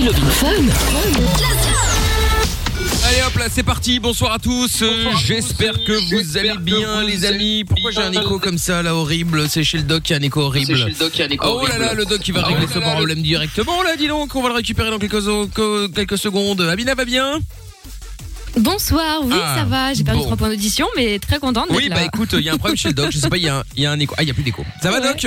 C'est Love in Fun. Allez hop là, c'est parti. Bonsoir à tous. J'espère que vous allez bien, les amis. Pourquoi j'ai un écho comme ça, là, horrible? C'est chez le doc qui a un écho horrible. Oh là là, le doc qui va régler ce problème directement. Là, dis donc, on va le récupérer dans quelques, quelques secondes. Amina va bien? Bonsoir, oui, Ah, ça va. J'ai perdu bon. trois points d'audition, mais très contente Oui, là. bah écoute, il y a un problème chez le doc. Je sais pas, il y, a un- il y a un écho. Ah, il y a plus d'écho. Ça va, Ouais. doc?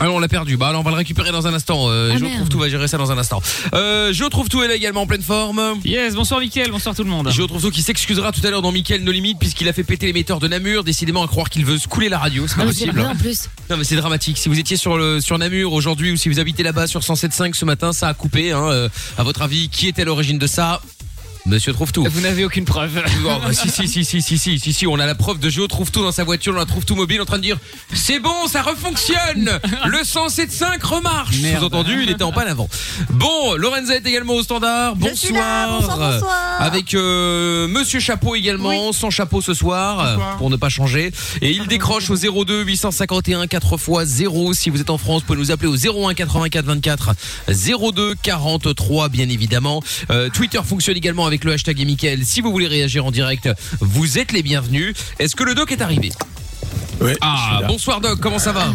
Alors on l'a perdu. Bah alors on va le récupérer dans un instant. Euh, Ah, je merde. trouve tout va gérer ça dans un instant. Euh, je trouve tout elle est également en pleine forme. Yes, bonsoir Mickaël, bonsoir tout le monde. Je retrouve tout qui s'excusera tout à l'heure dans Mickaël No Limite puisqu'il a fait péter l'émetteur de Namur, décidément à croire qu'il veut se couler la radio, c'est pas Ah, possible. vrai en plus. Non mais c'est dramatique. Si vous étiez sur le sur Namur aujourd'hui ou si vous habitez là-bas sur 107.5 ce matin, ça a coupé. Hein. Euh, à votre avis, qui était à l'origine de ça? Monsieur trouve tout. Vous n'avez aucune preuve. Oh, bah, si, si, si, si, si, si, si, si, on a la preuve de Géo trouve tout dans sa voiture, on la trouve tout mobile en train de dire c'est bon, ça refonctionne, le 107.5 remarche. Merde. Sous-entendu, il était en panne avant. Bon, Lorenza est également au standard. Je suis là, bonsoir, bonsoir. Avec euh, Monsieur Chapeau également, sans chapeau ce soir, euh, pour ne pas changer. Et il décroche au 02 851 4 x 0. Si vous êtes en France, vous pouvez nous appeler au 01 84 24 02 43 bien évidemment. Euh, Twitter fonctionne également avec le hashtag et Mickaël. Si vous voulez réagir en direct, vous êtes les bienvenus. Est-ce que le doc est arrivé? Ouais, Ah, bonsoir doc, comment ça va?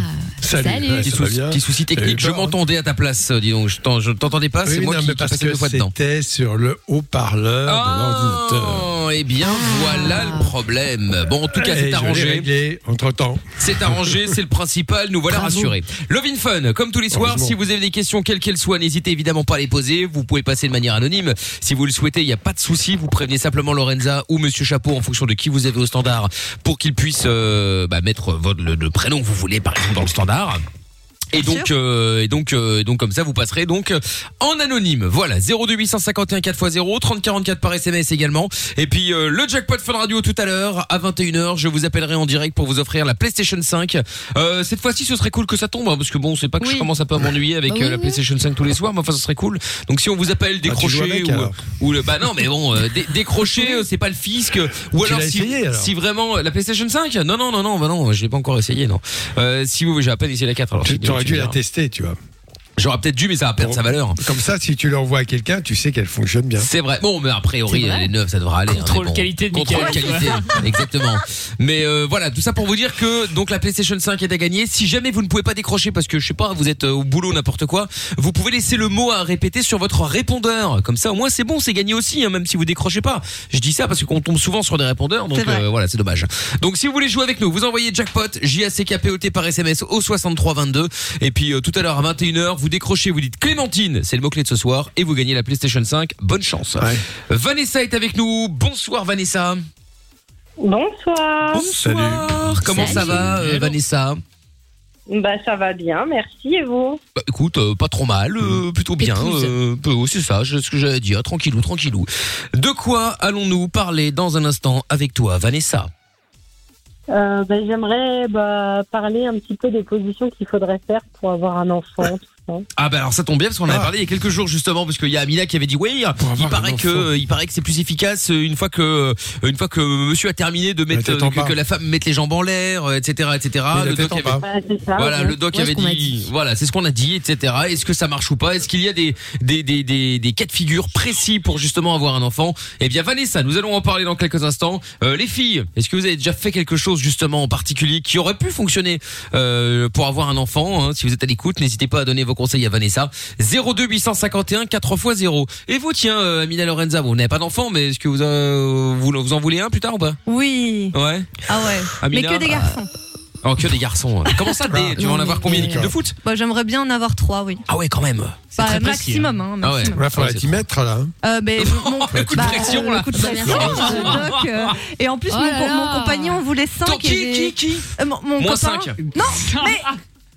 Salut. Salut. Petit, petit souci technique, Et je toi m'entendais à ta place, dis donc. Je t'en- je t'entendais pas, c'est Oui, moi non, qui, qui passais deux fois dedans. c'était sur le haut-parleur de l'ordinateur. Oh, eh bien voilà le problème. Bon, en tout cas, c'est arrangé. réglé entre-temps. C'est arrangé, c'est le principal, nous voilà Bravo. rassurés. Love in Fun, comme tous les soirs, si vous avez des questions, quelles qu'elles soient, n'hésitez évidemment pas à les poser. Vous pouvez passer de manière anonyme. Si vous le souhaitez, il n'y a pas de souci. Vous prévenez simplement Lorenza ou Monsieur Chapeau en fonction de qui vous avez au standard pour qu'il puisse euh, bah, mettre votre, le, le prénom que vous voulez, par exemple, dans le standard. Bernard. Et donc, euh, et donc, euh, et donc comme ça, vous passerez donc euh, en anonyme. Voilà, 02851 4x0, 3044 par SMS également. Et puis euh, le jackpot Fun Radio tout à l'heure à 21h. Je vous appellerai en direct pour vous offrir la PlayStation 5. Euh, cette fois-ci, ce serait cool que ça tombe, hein, parce que bon, c'est pas que je commence un peu à m'ennuyer avec Bah euh, la. PlayStation 5 tous les soirs, mais enfin, ce serait cool. Donc si on vous appelle Ah, décrocher avec, ou, le, bah non, mais bon, euh, dé- décrocher, euh, c'est pas le fisc. Ou alors si, essayé, alors si vraiment la PlayStation 5, non, non, non, non, bah non, j'ai pas encore essayé, non. Euh, si vous, j'ai à peine essayé la 4. Alors dû la tester, tu vois. J'aurais peut-être dû, mais ça va perdre Bon. sa valeur. Comme ça, si tu l'envoies à quelqu'un, tu sais qu'elle fonctionne bien. C'est vrai. Bon, mais a priori, vrai les neufs, ça devrait aller. hein, Contrôle mais bon. qualité de Contrôle qualité, exactement. Mais euh, voilà, tout ça pour vous dire que donc la PlayStation 5 est à gagner. Si jamais vous ne pouvez pas décrocher parce que je sais pas, vous êtes euh, au boulot n'importe quoi, vous pouvez laisser le mot à répéter sur votre répondeur. Comme ça, au moins c'est bon, c'est gagné aussi, hein, même si vous décrochez pas. Je dis ça parce qu'on tombe souvent sur des répondeurs, donc euh, voilà, c'est dommage. Donc si vous voulez jouer avec nous, vous envoyez jackpot J A C K P O T par SMS au 6322 et puis euh, tout à l'heure à 21h, vous décrochez, vous dites Clémentine, c'est le mot clé de ce soir et vous gagnez la PlayStation 5. Bonne chance. Ouais. Vanessa est avec nous. Bonsoir Vanessa. Bonsoir. Bonsoir. Comment ça va euh, Vanessa? Bah ça va bien, merci et vous? Bah, écoute, euh, pas trop mal, euh, plutôt bien. Euh, peu- c'est ça, c'est ce que j'allais dire. Tranquillou, tranquillou. De quoi allons-nous parler dans un instant avec toi, Vanessa? Euh, bah, J'aimerais bah, parler un petit peu des positions qu'il faudrait faire pour avoir un enfant. Tout ça. Ah bah alors ça tombe bien parce qu'on en avait Ah. parlé il y a quelques jours justement parce qu'il y a Amina qui avait dit oui il paraît que il paraît que c'est plus efficace euh, une fois que euh, une fois que monsieur a terminé de mettre euh, que, que la femme mette les jambes en l'air etc etc Mais le doc avait- ça. Voilà, ouais. le doc Ouais, avait a dit, dit. voilà, c'est ce qu'on a dit, etc. Est-ce que ça marche ou pas? Est-ce qu'il y a des, des, des, des, des cas de figure précis pour justement avoir un enfant? Eh bien, Vanessa, nous allons en parler dans quelques instants. Euh, les filles, est-ce que vous avez déjà fait quelque chose justement en particulier qui aurait pu fonctionner euh, pour avoir un enfant hein? Si vous êtes à l'écoute, n'hésitez pas à donner vos conseils à Vanessa. 02 851 4 x 0. Et vous, tiens, euh, Amina Lorenza, vous n'avez pas d'enfant, mais est-ce que vous, euh, vous, vous en voulez un plus tard ou pas? Oui. Ouais. Ah ouais. Amina, Mais que des garçons. Oh, que des garçons. Comment ça, des, tu vas en avoir combien d'équipes de foot? Bah, J'aimerais bien en avoir trois, oui. Ah ouais, quand même. C'est Bah, très précis, maximum, hein, Ah ouais. maximum. Ouais, faudrait t'y mettre, là. hein. Euh, ben, mon, Le coup de bah, pression, là. le coup de pression, euh, doc, euh, et en plus, Oh mon, mon compagnon voulait 5 Tant qui, qui, qui? Euh, mon, mon Moins copain, 5. Non, mais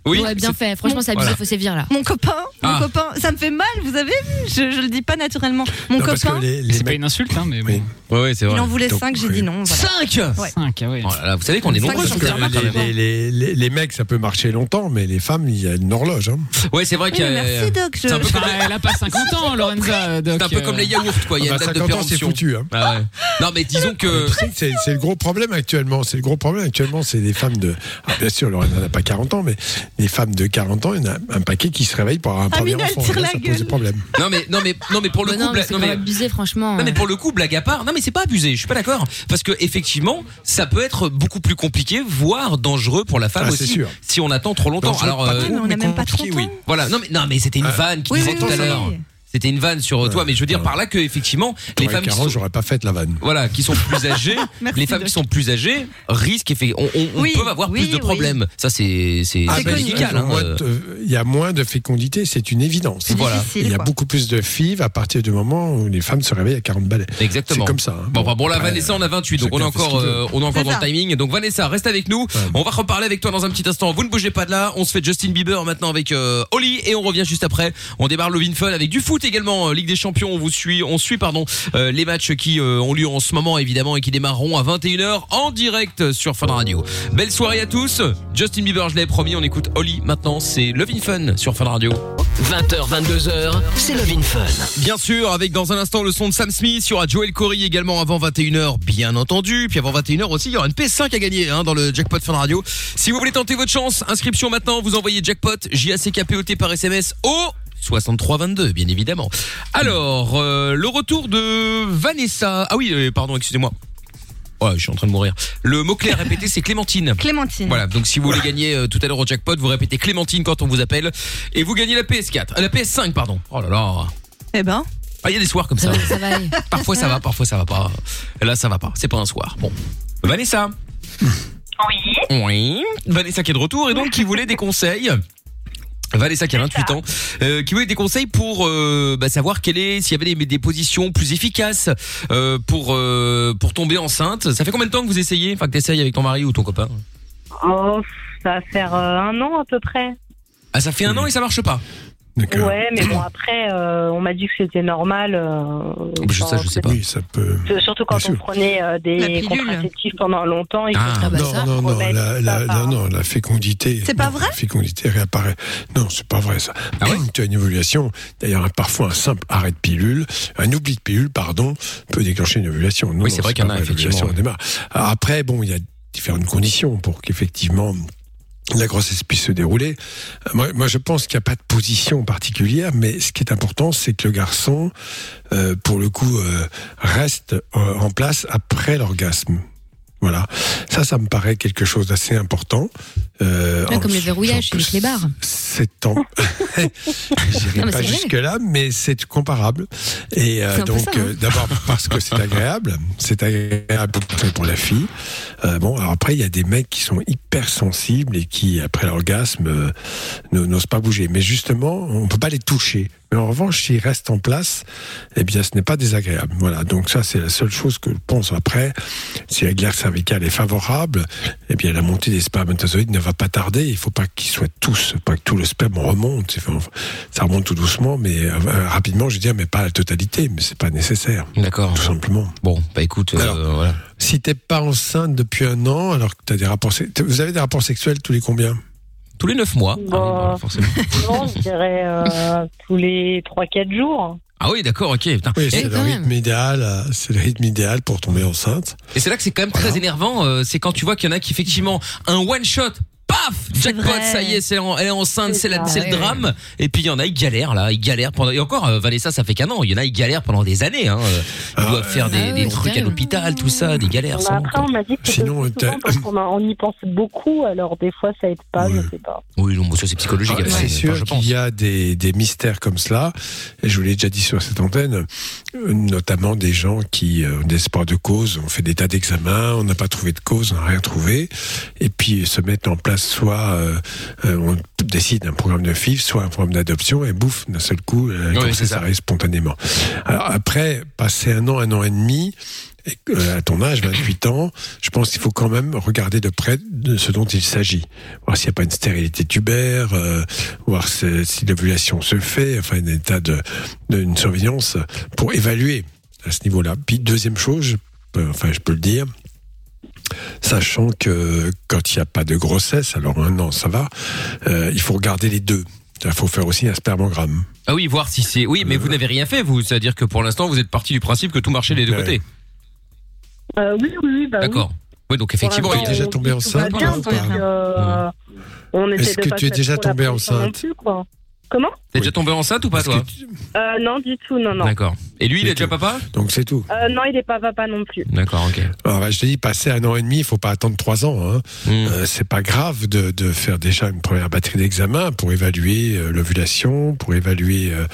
Oui. Ouais, bien fait. Franchement, c'est abusé, Voilà. faut sévir là. mon copain, mon Ah. copain, ça me fait mal, vous avez vu? Je, je le dis pas naturellement. Mon Non, copain, les, les C'est pas une insulte, hein, mais Oui. bon. Ouais, ouais, c'est il vrai. en voulait Donc, 5, j'ai oui. dit non. Voilà. 5 Ouais. 5, ah ouais. Oh là là, vous savez qu'on est Cinq, nombreux sur même. les, les, les, les mecs, ça peut marcher longtemps, mais les femmes, il y a une horloge. Hein. Ouais, c'est vrai Oui, qu'il y a. merci Doc. Je, C'est un peu je- comme, Enfin, elle a pas 50 ans, Lorenza. Doc, c'est un peu comme euh, les yaourts, quoi. Il y a Ah une bah, date de 50 ans, c'est péremption. foutu. Hein. Ah ouais. Non, mais disons que. C'est le gros problème actuellement. C'est le gros problème actuellement. C'est des femmes de. Bien sûr, Lorraine n'a pas 40 ans, mais les femmes de 40 ans, il y en a un paquet qui se réveillent pour avoir un premier Amina, elle enfant. tire Et là, la ça pose gueule. des problèmes. Non mais non mais non mais pour le Bah coup, non, mais non mais abusé, franchement. Non mais pour le coup, blague à part, non mais c'est pas abusé, je suis pas d'accord. Parce que effectivement, ça peut être beaucoup plus compliqué, voire dangereux pour la femme Ah, c'est aussi, sûr. si on attend trop longtemps. Dangereux, Alors pas euh, trop, mais on n'a même pas compliqué, 30 ans. oui. voilà, non mais non mais c'était une Ah. vanne qui Oui, disait oui, tout oui, à l'heure. C'était une vanne sur toi, mais je veux dire ouais. par là que effectivement, les femmes qui 40, sont, j'aurais pas fait la vanne. voilà, qui sont plus âgées, les femmes de- qui sont plus âgées risquent effe- on, on, on Oui, peut avoir oui, plus de oui. problèmes. Ça c'est c'est Ah, ben, médical. hein, euh. Il y a moins de fécondité, c'est une évidence. C'est Voilà. Il y a quoi. beaucoup plus de FIV à partir du moment où les femmes se réveillent à 40 balais. Exactement. C'est comme ça. hein. Bon, bah, bon, là, Vanessa, on a 28, donc on est encore, euh, on est encore dans le timing. Donc, Vanessa, reste avec nous. On va reparler avec toi dans un petit instant. Vous ne bougez pas de là. On se fait Justin Bieber maintenant avec euh, Oli et on revient juste après. On démarre le Fun avec du foot également. euh, Ligue des Champions. On vous suit, on suit, pardon, euh, les matchs qui euh, ont lieu en ce moment évidemment et qui démarreront à 21h en direct sur Fun Radio. Belle soirée à tous. Justin Bieber, je l'avais promis. On écoute Oli maintenant. C'est Love in Fun sur Fun Radio. 20h, 22h, c'est Love in Fun. Bien sûr, avec dans un instant le son de Sam Smith, il y aura Joel Corey également avant 21h, bien entendu. Puis avant 21h aussi, il y aura une PS5 à gagner hein, dans le Jackpot Fun Radio. Si vous voulez tenter votre chance, inscription maintenant, vous envoyez Jackpot, J-A-C-K-P-O-T par SMS au 6322, bien évidemment. Alors, euh, le retour de Vanessa. Ah oui, euh, pardon, excusez-moi. Ouais, je suis en train de mourir. Le mot-clé à répéter, c'est Clémentine. Clémentine. Voilà, donc si vous voulez gagner euh, tout à l'heure au jackpot, vous répétez Clémentine quand on vous appelle et vous gagnez la PS4, euh, la PS5 pardon. Oh là là. Eh ben, Ah, il y a des soirs comme ça. Ça va, ça va aller. Parfois ça va, parfois ça va pas. Là ça va pas, c'est pas un soir. Bon. Vanessa. Oui. Oui. Vanessa qui est de retour et donc qui voulait des conseils. Vanessa qui a 28 ans, euh, qui voulait des conseils pour euh, bah, savoir quelle est s'il y avait des, des positions plus efficaces euh, pour euh, pour tomber enceinte. Ça fait combien de temps que vous essayez, enfin que t'essayes avec ton mari ou ton copain? Oh, ça va faire euh, un an à peu près. Ah ça fait un an et ça marche pas? Ouais, mais bon après, euh, on m'a dit que c'était normal. euh, Oh, bah, je- ça, je sais pas. Oui, ça peut. que- Surtout quand Bien on sûr. prenait euh, La des contraceptifs pendant longtemps. Faut Ah. Ah bah non, ça. non, non, la, ça la, par- non, la fécondité. C'est pas non, vrai La fécondité réapparaît. Non, c'est pas vrai ça. Ah ouais tu as une ovulation. D'ailleurs, parfois un simple arrêt de pilule, un oubli de pilule, pardon, peut déclencher une ovulation. Non, Oui, c'est vrai qu'il y en a, effectivement, ouais. après, bon, il y a différentes conditions pour qu'effectivement la grossesse puisse se dérouler. Euh, Moi, je pense qu'il n'y a pas de position particulière, mais ce qui est important, c'est que le garçon, euh, pour le coup, euh, reste euh, en place après l'orgasme. Voilà. Ça, ça me paraît quelque chose d'assez important. Euh, en- comme le verrouillage chez les clébards. C'est en... J'irai pas jusque-là, mais c'est comparable. Et euh, donc, hein. euh, d'abord parce que c'est agréable, c'est agréable pour- la fille. Euh, bon, alors après, il y a des mecs qui sont hyper sensibles et qui, après l'orgasme, ne- n'osent pas bouger. Mais justement, on peut pas les toucher. Mais en revanche, s'ils restent en place, eh bien, ce n'est pas désagréable. Voilà. Donc ça, c'est la seule chose que je pense. Après, si la glaire cervicale est favorable, eh bien, la montée des spermatozoïdes ne va pas tarder. Il faut pas qu'ils soient tous, pas que tout le sperme remonte. Enfin, Ça remonte tout doucement, mais euh, rapidement, je veux dire, mais pas la totalité. Mais c'est pas nécessaire, D'accord. tout simplement. Bon, bah écoute, euh, Alors. voilà. Si t'es pas enceinte depuis un an, alors que t'as des rapports, vous avez des rapports sexuels tous les combien? Tous les 9 mois. Ah, oui, Bon. bah, forcément. Non, je dirais euh, tous les 3-4 jours. Ah oui, d'accord, ok. putain. Oui, c'est le rythme idéal. euh, C'est le rythme idéal pour tomber enceinte. et c'est là que c'est quand même très énervant. euh, c'est quand tu vois qu'il y en a qui effectivement un one shot. Paf Jackpot, ça y est, c'est en- elle est enceinte, C'est le ouais. drame. Et puis il y en a, ils galèrent là, ils galèrent pendant. Et encore, euh, Vanessa, ça fait qu'un an. Il y en a, ils galèrent pendant des années. Hein. euh, Ils Ah, doivent faire des, ah des trucs à l'hôpital, tout ça, des galères. Sans nom, après, on m'a dit que Sinon, souvent parce qu'on a- on y pense beaucoup, alors des fois ça aide pas, je sais pas. Oui, non, bon, ça c'est psychologique. Ah, après, c'est sûr enfin, je pense. qu'il y a des, des mystères comme cela, et je vous l'ai déjà dit sur cette antenne, euh, notamment des gens qui euh, ont des espoirs de cause, on fait des tas d'examens, on n'a pas trouvé de cause, on n'a rien trouvé, et puis se mettent en place soit euh, euh, on décide un programme de FIF, soit un programme d'adoption, et bouffe, d'un seul coup, euh, Oui, comme c'est ça, ça. arrive spontanément. Alors après, passer un an, un an et demi, et euh, à ton âge, 28 ans, je pense qu'il faut quand même regarder de près de ce dont il s'agit. Voir s'il n'y a pas une stérilité tubaire, euh, voir si, si l'ovulation se fait, enfin un état de, de une surveillance pour évaluer à ce niveau-là. Puis deuxième chose, je peux- enfin je peux le dire, sachant que quand il n'y a pas de grossesse, alors un an ça va, euh, il faut regarder les deux. Il faut faire aussi un spermogramme. Ah oui, voir si c'est. Oui, mais vous n'avez rien fait, vous. C'est-à-dire que pour l'instant, vous êtes parti du principe que tout marchait des deux Ouais. côtés. Euh, oui, oui, oui, bah. D'accord. Oui, donc effectivement, il a- déjà tombé enceinte, bien, donc, euh, On Est-ce que tu es déjà tombée enceinte plus, quoi. Comment T'es déjà tombé enceinte ou pas Parce toi euh, Non, du tout, non, non. D'accord. Et lui, il est déjà papa Donc c'est tout. Euh, non, il est pas papa non plus. D'accord, ok. Alors, bah, je te dis, passer un an et demi, il faut pas attendre trois ans. Hein. Hmm. Euh, c'est pas grave de, de faire déjà une première batterie d'examen pour évaluer euh, l'ovulation, pour évaluer euh,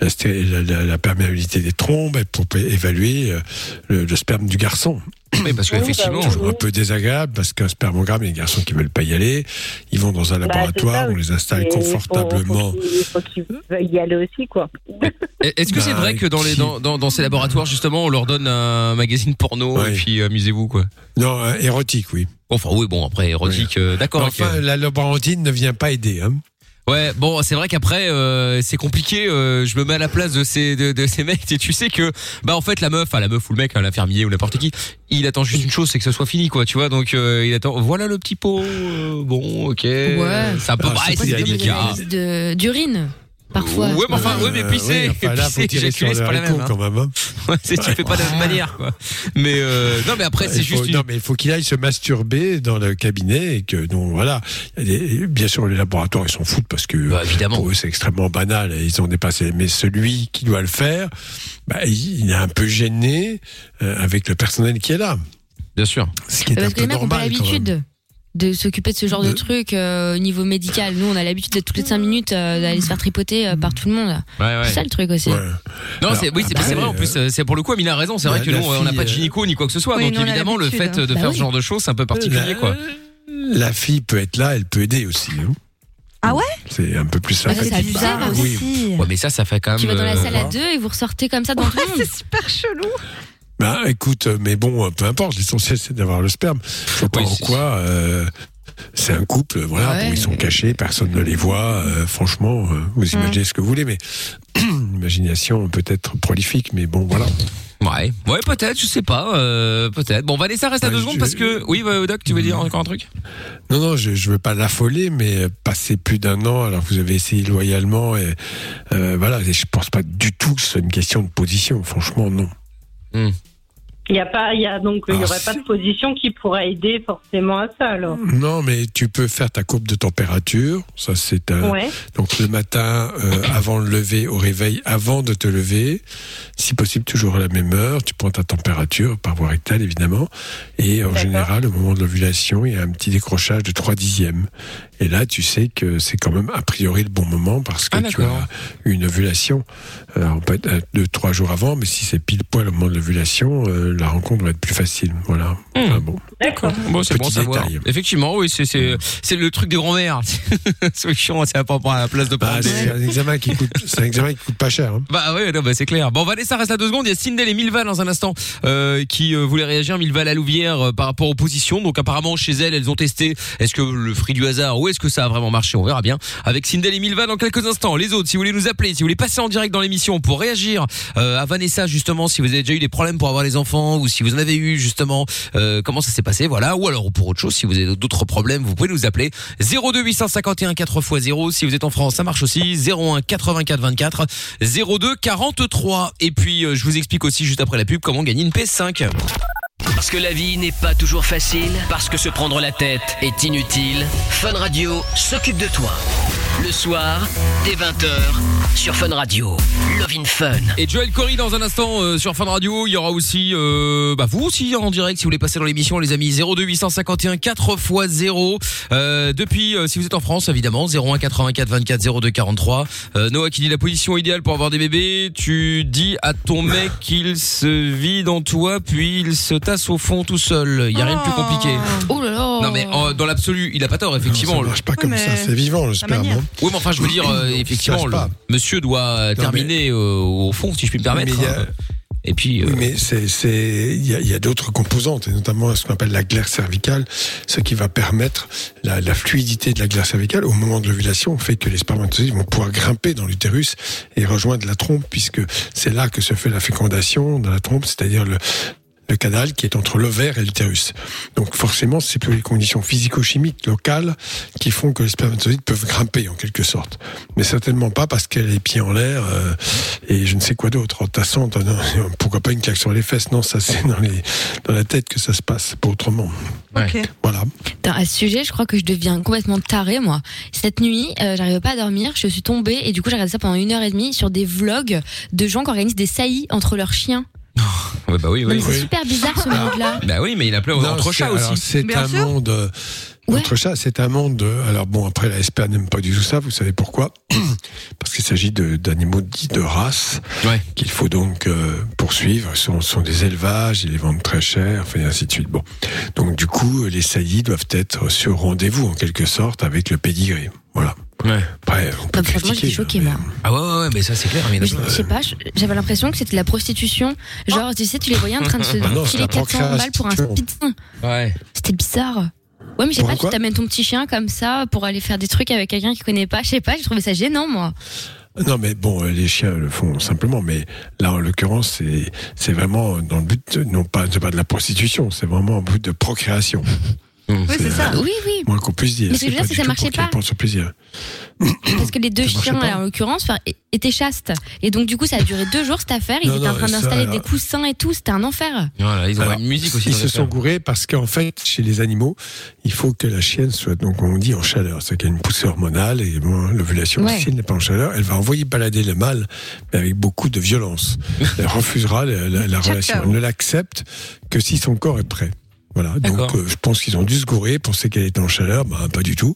la, sté- la- la- la perméabilité des trompes, et pour évaluer euh, le, le sperme du garçon. Oui, parce Oui, qu'effectivement, bah Toujours un peu désagréable parce qu'un spermogramme, les garçons qui veulent pas y aller, ils vont dans un Bah, laboratoire, c'est ça on les installe il faut- confortablement. Il faut qu'il veuille y aller aussi, quoi. est-ce que c'est Bah, vrai que dans les qui- dans, dans, dans ces laboratoires justement, on leur donne un magazine porno Ouais. et puis euh, amusez-vous quoi? Non, euh, érotique, oui. Enfin oui, bon après érotique, euh, d'accord. Enfin, la laborantine ne vient pas aider. Hein. Ouais, bon, c'est vrai qu'après euh, c'est compliqué. euh, je me mets à la place de ces de, de ces mecs et tu sais que bah en fait la meuf, enfin la meuf ou le mec, hein, l'infirmier ou n'importe qui, il attend juste une chose, c'est que ce soit fini quoi, tu vois. Donc euh, il attend. Voilà le petit pot. euh, bon, ok. Ouais. C'est un peu, Ah, bah, c'est délicat. De d'urine, parfois. Ouais, mais enfin, Euh, ouais, mais pisser, oui, enfin, là, faut pisser, tirer sur éjaculer, le c'est pas la même. hein. quand même. hein. Ouais, c'est- tu fais pas de la même manière quoi. Mais euh, non, mais après c'est Il faut- juste une. Non, mais il faut qu'il aille se masturber dans le cabinet et que, donc voilà. Des- bien sûr, les laboratoires, ils s'en foutent parce que Bah, évidemment. pour eux, c'est extrêmement banal et ils ont dépassé. Mais celui qui doit le faire, bah, il est un peu gêné euh, avec le personnel qui est là. Bien sûr. Ce qui est un Parce que peu les mecs pas normal. même. l'habitude de s'occuper de ce genre de De- truc euh, au niveau médical. Nous, on a l'habitude d'être toutes les 5 minutes euh, d'aller se faire tripoter euh, par tout le monde. Ouais, ouais. C'est ça le truc aussi. Ouais. Non, Alors, c'est oui, c'est vrai. En plus, c'est pour le coup, Amina a raison. C'est vrai que nous, on n'a pas de gynéco ni quoi que ce soit. Oui, donc évidemment, le fait hein. de Bah faire oui. ce genre de choses, c'est un peu particulier, La- quoi. La fille peut être là, elle peut aider aussi. hein. Ah ouais? C'est un peu plus Bah, ça, c'est bizarre Oui. aussi. Ouais, mais ça, ça fait quand même. Tu vas dans la salle à deux et vous ressortez comme ça dans tout le monde. C'est super chelou. Bah, écoute, euh, mais bon, peu importe, l'essentiel c'est d'avoir le sperme. Je vois pas Oui, en c'est- quoi. euh, c'est un couple, voilà, Ouais. bon, ils sont cachés, personne ne les voit. euh, franchement, euh, vous imaginez ce que vous voulez, mais l'imagination peut être prolifique, mais bon, voilà. Ouais, ouais, peut-être, je sais pas, euh, peut-être. Bon, Vanessa reste à Ouais, deux secondes je- parce que, oui, bah, Doc, tu veux dire encore un truc? Non, non, je, je veux pas l'affoler, mais passer plus d'un an alors vous avez essayé loyalement, et voilà, et je pense pas du tout que c'est une question de position. Franchement, non. Il y a pas, il y a donc, il y Ah, aurait pas de position qui pourrait aider forcément à ça, alors. Non, mais tu peux faire ta courbe de température. Ça, c'est un. Ouais. Donc le matin, euh, avant le lever, au réveil, avant de te lever, si possible toujours à la même heure, tu prends ta température par voie rectale évidemment, et en général au moment de l'ovulation, il y a un petit décrochage de 3 dixièmes. Et là, tu sais que c'est quand même a priori le bon moment parce que Ah, tu as une ovulation. Alors peut être euh, deux, trois jours avant, mais si c'est pile poil au moment de l'ovulation, euh, la rencontre va être plus facile. Voilà. Enfin, bon. D'accord. Bon, c'est bon savoir. détail. Effectivement, oui, c'est c'est c'est le truc des grands-mères. c'est chiant, c'est à la place de Bah, c'est un examen qui coûte, c'est un examen qui coûte pas cher. hein. Bah non, bah c'est clair. Bon, Vanessa reste à deux secondes. Il y a Sindel et Milval dans un instant euh, qui euh, voulaient réagir. Milval à Louvière euh, par rapport aux positions. Donc apparemment chez elles, elles ont testé. Est-ce que le fruit du hasard ou est-ce que ça a vraiment marché? On verra bien. Avec Sindel et Milval dans quelques instants. Les autres, si vous voulez nous appeler, si vous voulez passer en direct dans l'émission pour réagir euh, à Vanessa justement, si vous avez déjà eu des problèmes pour avoir les enfants ou si vous en avez eu justement, euh, comment ça s'est passé, voilà. Ou alors pour autre chose, si vous avez d'autres problèmes, vous pouvez nous appeler 02 851 4x0. Si vous êtes en France, ça marche aussi 01 84 24 02 43. Et puis euh, je vous explique aussi juste après la pub comment gagner une PS5. Parce que la vie n'est pas toujours facile, parce que se prendre la tête est inutile, Fun Radio s'occupe de toi. Le soir, dès 20h, sur Fun Radio. Love in Fun. Et Joel Corey dans un instant euh, sur Fun Radio. Il y aura aussi, euh, bah vous aussi en direct si vous voulez passer dans l'émission, les amis. 02 851 4 x 0. Euh, depuis, euh, si vous êtes en France, évidemment, 01 84 24 02 43. Euh, Noah qui dit la position idéale pour avoir des bébés. Tu dis à ton mec qu'il se vide en toi, puis il se tasse au fond tout seul. Il y a rien de plus compliqué. Oh là là. Non mais euh, dans l'absolu, il a pas tort effectivement. Ça marche pas comme ça, c'est vivant hein. Oui, mais enfin, je veux dire, euh, effectivement, le monsieur doit euh, mais- terminer euh, au fond, si je puis me permettre. Mais hein. Et puis, euh, Oui, mais c'est, c'est, il y a, il y a d'autres composantes, et notamment ce qu'on appelle la glaire cervicale, ce qui va permettre la, la fluidité de la glaire cervicale au moment de l'ovulation fait que les spermatozoïdes vont pouvoir grimper dans l'utérus et rejoindre la trompe, puisque c'est là que se fait la fécondation dans la trompe, c'est-à-dire le, le canal qui est entre l'ovaire et l'utérus. Donc forcément, c'est plus les conditions physico-chimiques locales qui font que les spermatozoïdes peuvent grimper en quelque sorte. Mais certainement pas parce qu'elle a les pieds en l'air euh, et je ne sais quoi d'autre. En tassant, pourquoi pas une claque sur les fesses Non, ça c'est dans, les, dans la tête que ça se passe, pas autrement. Ok. Voilà. À ce sujet, je crois que je deviens complètement tarée, moi. Cette nuit, euh, j'arrivais pas à dormir, je suis tombée et du coup, j'ai regardé ça pendant une heure et demie sur des vlogs de gens qui organisent des saillies entre leurs chiens. Ouais, bah oui, oui. C'est super bizarre ce monde-là. Bah oui, mais il a plein chats alors, aussi. C'est un sûr. monde. chats, c'est un monde. de- Alors bon, après la SPA n'aime pas du tout ça. Vous savez pourquoi? Parce qu'il s'agit de- d'animaux dits de race Ouais. qu'il faut donc euh, poursuivre. Ce sont, sont des élevages, ils les vendent très cher, enfin et ainsi de suite. Bon, donc du coup, les saillies doivent être sur rendez-vous en quelque sorte avec le pédigré. Voilà. Ouais. Peut Non, franchement, j'étais choquée, mais- moi. Ah ouais, ouais, ouais, mais ça c'est clair. Mais Mais je, je sais pas, j'avais l'impression que c'était de la prostitution. Genre, tu sais, tu les voyais en train de se Ah non, filer la 400 balles pour un spitzin. Ouais. C'était bizarre. Ouais, mais je sais pas, tu t'amènes ton petit chien comme ça pour aller faire des trucs avec quelqu'un qui connaît pas. Je sais pas, j'ai trouvé ça gênant, moi. Non, mais bon, euh, les chiens le font simplement. Mais là, en l'occurrence, c'est c'est vraiment dans le but, de- non pas, c'est pas de la prostitution, c'est vraiment en but de procréation. Oui, c'est ça. Oui, oui. Moins qu'on puisse dire. Mais ce que je veux pas dire, c'est que ça marchait pour pas. pense au plaisir. Parce que les deux chiens, en l'occurrence, étaient chastes. Et donc, du coup, ça a duré deux jours, cette affaire. Ils Non, étaient en train d'installer des coussins et tout. C'était un enfer. Voilà, ils ont Alors, une musique aussi. Ils se sont gourés parce qu'en fait, chez les animaux, il faut que la chienne soit, donc on dit en chaleur, c'est qu'il y a une poussée hormonale et bon, l'ovulation, Ouais. si elle n'est pas en chaleur, elle va envoyer balader le mâle, mais avec beaucoup de violence. Elle refusera la, la- la relation. Elle ne l'accepte que si son corps est prêt. Voilà, donc euh, je pense qu'ils ont dû se gourer, penser qu'elle était en chaleur, bah pas du tout.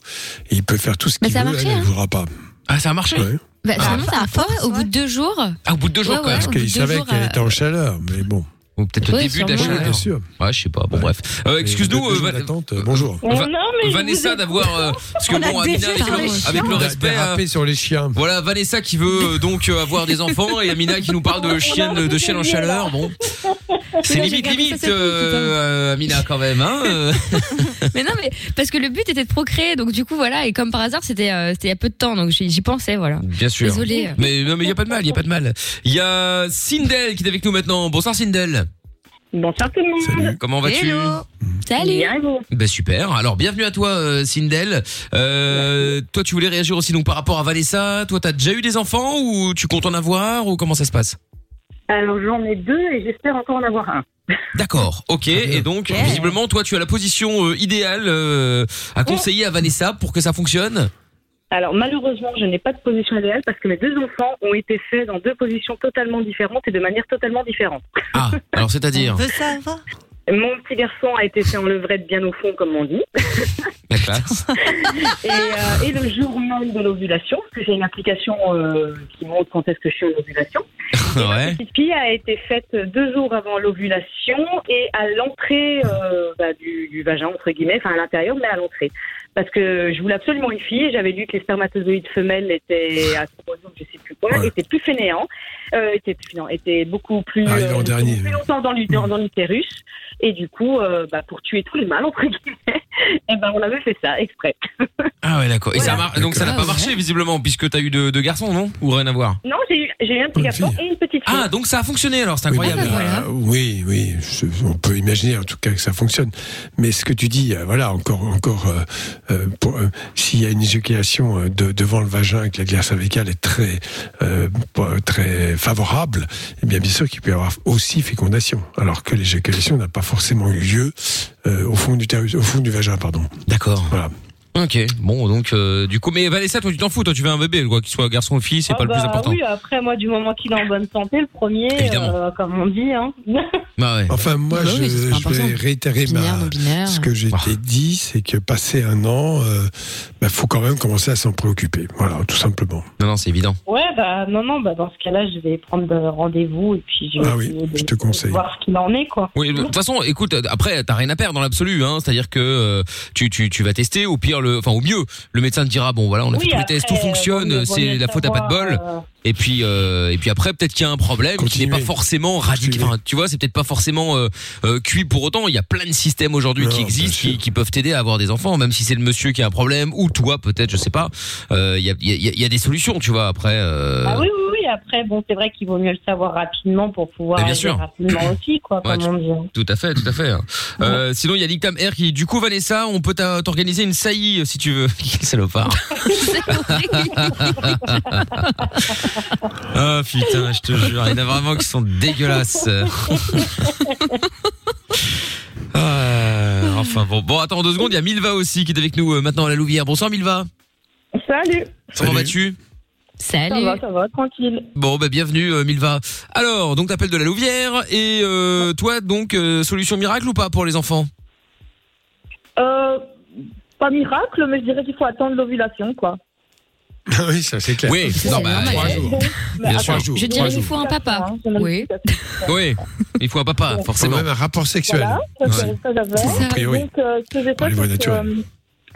Et il peut faire tout ce Mais qu'il ça a veut, marché, elle ne hein. voudra pas. Ah, ça a marché Ouais. Bah, Ah, finalement, ça à a force, au bout de deux jours. Ah, au bout de deux jours Ouais, ouais. Parce qu'il savait qu'elle euh, était en chaleur, mais bon. Ou peut-être le Ouais, début de la. Oui, chaleur. bien sûr. Ouais, je sais pas. Bon, bref. Euh, Excuse-nous, euh, euh, bonjour. Oh, Va- non, mais Vanessa d'avoir euh, parce que On bon Amina avec, le, avec le On a respect dérapé sur les chiens. voilà Vanessa qui veut euh, donc euh, avoir des enfants et Amina qui nous parle de chienne de chienne en chaleur bon c'est limite limite euh, Amina quand même hein. Mais non, mais parce que le but était de procréer. Donc, du coup, voilà. Et comme par hasard, c'était euh, c'était il y a peu de temps. Donc, j'y pensais, voilà. bien sûr Désolée. mais non mais il y a pas de mal il y a pas de mal il y a Sindel qui est avec nous maintenant bonsoir Sindel Bonsoir tout le monde. Salut. comment vas-tu Hello. Salut. Bien, et vous Ben super. Alors bienvenue à toi, euh, Sindel. Euh, toi, tu voulais réagir aussi donc par rapport à Vanessa. Toi, t'as déjà eu des enfants ou tu comptes en avoir ou comment ça se passe? Alors j'en ai deux et j'espère encore en avoir un. D'accord. Ok. Et donc visiblement, toi, tu as la position euh, idéale euh, à conseiller à Vanessa pour que ça fonctionne? Alors malheureusement, je n'ai pas de position idéale parce que mes deux enfants ont été faits dans deux positions totalement différentes et de manière totalement différente. Ah. Alors On c'est-à-dire veut savoir. Mon petit garçon a été fait en levrette bien au fond, comme on dit. la classe. Et, euh, et le jour même de l'ovulation, parce que j'ai une application euh, qui montre quand est-ce que je suis en ovulation. Ma ouais. petite fille a été faite deux jours avant l'ovulation et à l'entrée euh, bah, du, du vagin, entre guillemets, enfin à l'intérieur, mais à l'entrée. Parce que je voulais absolument une fille et j'avais lu que les spermatozoïdes femelles étaient à je sais plus quoi, Ouais. étaient plus fainéants, euh, étaient, plus, non, étaient beaucoup plus, euh, dernier. plus longtemps dans l'ut- dans l'utérus. Et du coup, euh, bah, pour tuer tous les mâles, entre guillemets, eh ben, on avait fait ça exprès. Ah ouais, d'accord. Et ça Voilà. mar- donc ça n'a Ah pas marché visiblement puisque t'as eu deux, deux garçons, non? Ou rien à voir? Non, j'ai eu, j'ai eu un petit garçon fille. et une petite fille. Ah, donc ça a fonctionné alors. C'est Oui, incroyable. voilà. euh, oui, oui, je- on peut imaginer en tout cas que ça fonctionne. Mais ce que tu dis, euh, voilà, encore, encore, euh, euh, pour, euh, s'il y a une éjaculation euh, de, devant le vagin et que la glace cervicale est très, euh, très favorable, eh bien, bien sûr qu'il peut y avoir aussi fécondation, alors que l'éjaculation n'a pas forcément eu lieu euh, au fond du au fond du vagin, pardon. D'accord. Voilà. Ok. Bon, donc euh, du coup, mais Vanessa, toi, tu t'en fous. Toi, tu veux un bébé, quoi, qu'il soit garçon ou fille, c'est Ah pas le plus bah important. Oui, après, moi, du moment qu'il est en bonne santé, le premier, Évidemment. euh, comme on dit. Hein. Bah ouais. Enfin, moi, Bah je, oui, c'est pas je vais réitérer Binaire, ma. Ce que j'ai Ah. dit, c'est que passé un an, il faut quand même commencer à s'en préoccuper. Voilà, tout simplement. Non, non, c'est évident. ouais, bah non, non, bah dans ce cas-là, je vais prendre de rendez-vous et puis je vais Ah oui, essayer de, je te conseille. de voir ce qu'il en est, quoi. Oui, de toute façon, écoute, après, t'as rien à perdre dans l'absolu, hein. C'est-à-dire que euh, tu, tu, tu vas tester, au pire, le, enfin, au mieux, le médecin te dira, bon, voilà, on a Oui, fait tous les tests, tout euh, fonctionne, c'est la faute à pas de bol. euh, Et puis, euh, et puis après, peut-être qu'il y a un problème qui n'est pas forcément radical. Enfin, tu vois, c'est peut-être pas forcément euh, euh, cuit pour autant. Il y a plein de systèmes aujourd'hui qui existent, qui, qui peuvent t'aider à avoir des enfants, même si c'est le monsieur qui a un problème ou toi, peut-être, je sais pas. Euh, Il y, a, il y, a, il y a des solutions, tu vois. Après, euh, Ah oui, oui, oui, Après, bon, c'est vrai qu'il vaut mieux le savoir rapidement pour pouvoir bien sûr. rapidement aussi, quoi, Ouais, comme tu- on dit. Tout à fait, tout à fait. Euh, sinon, il y a Dictam R qui, du coup, Vanessa, on peut t'organiser une saillie euh, si tu veux. Quel salopard. Ah putain, je te jure, il y en a vraiment qui sont dégueulasses. Ah, enfin bon, bon attends deux secondes, il y a Milva aussi qui est avec nous euh, maintenant à la Louvière. Bonsoir Milva. Salut. Comment vas-tu? Ça Salut. va, ça va, tranquille. Bon bah bienvenue euh, Milva. Alors donc t'appelles de la Louvière et euh, toi donc euh, solution miracle ou pas pour les enfants? Euh, pas miracle, mais je dirais qu'il faut attendre l'ovulation, quoi. Ah oui, ça c'est clair. Oui, Ça, non bah normal. Trois jours. Mais Bien attends, sûr. jours. Je dirais qu'il faut un papa. Oui. oui, il faut un papa Faut forcément. même un rapport sexuel. Voilà, ça, c'est- ça, j'avais. C'est ça. A priori. Donc, euh, ce que j'ai fait, c'est que, euh,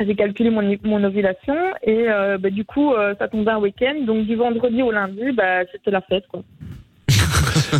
j'ai calculé mon, mon ovulation et euh, bah, du coup, euh, ça tombait un week-end. Donc, du vendredi au lundi, bah, c'était la fête. Quoi.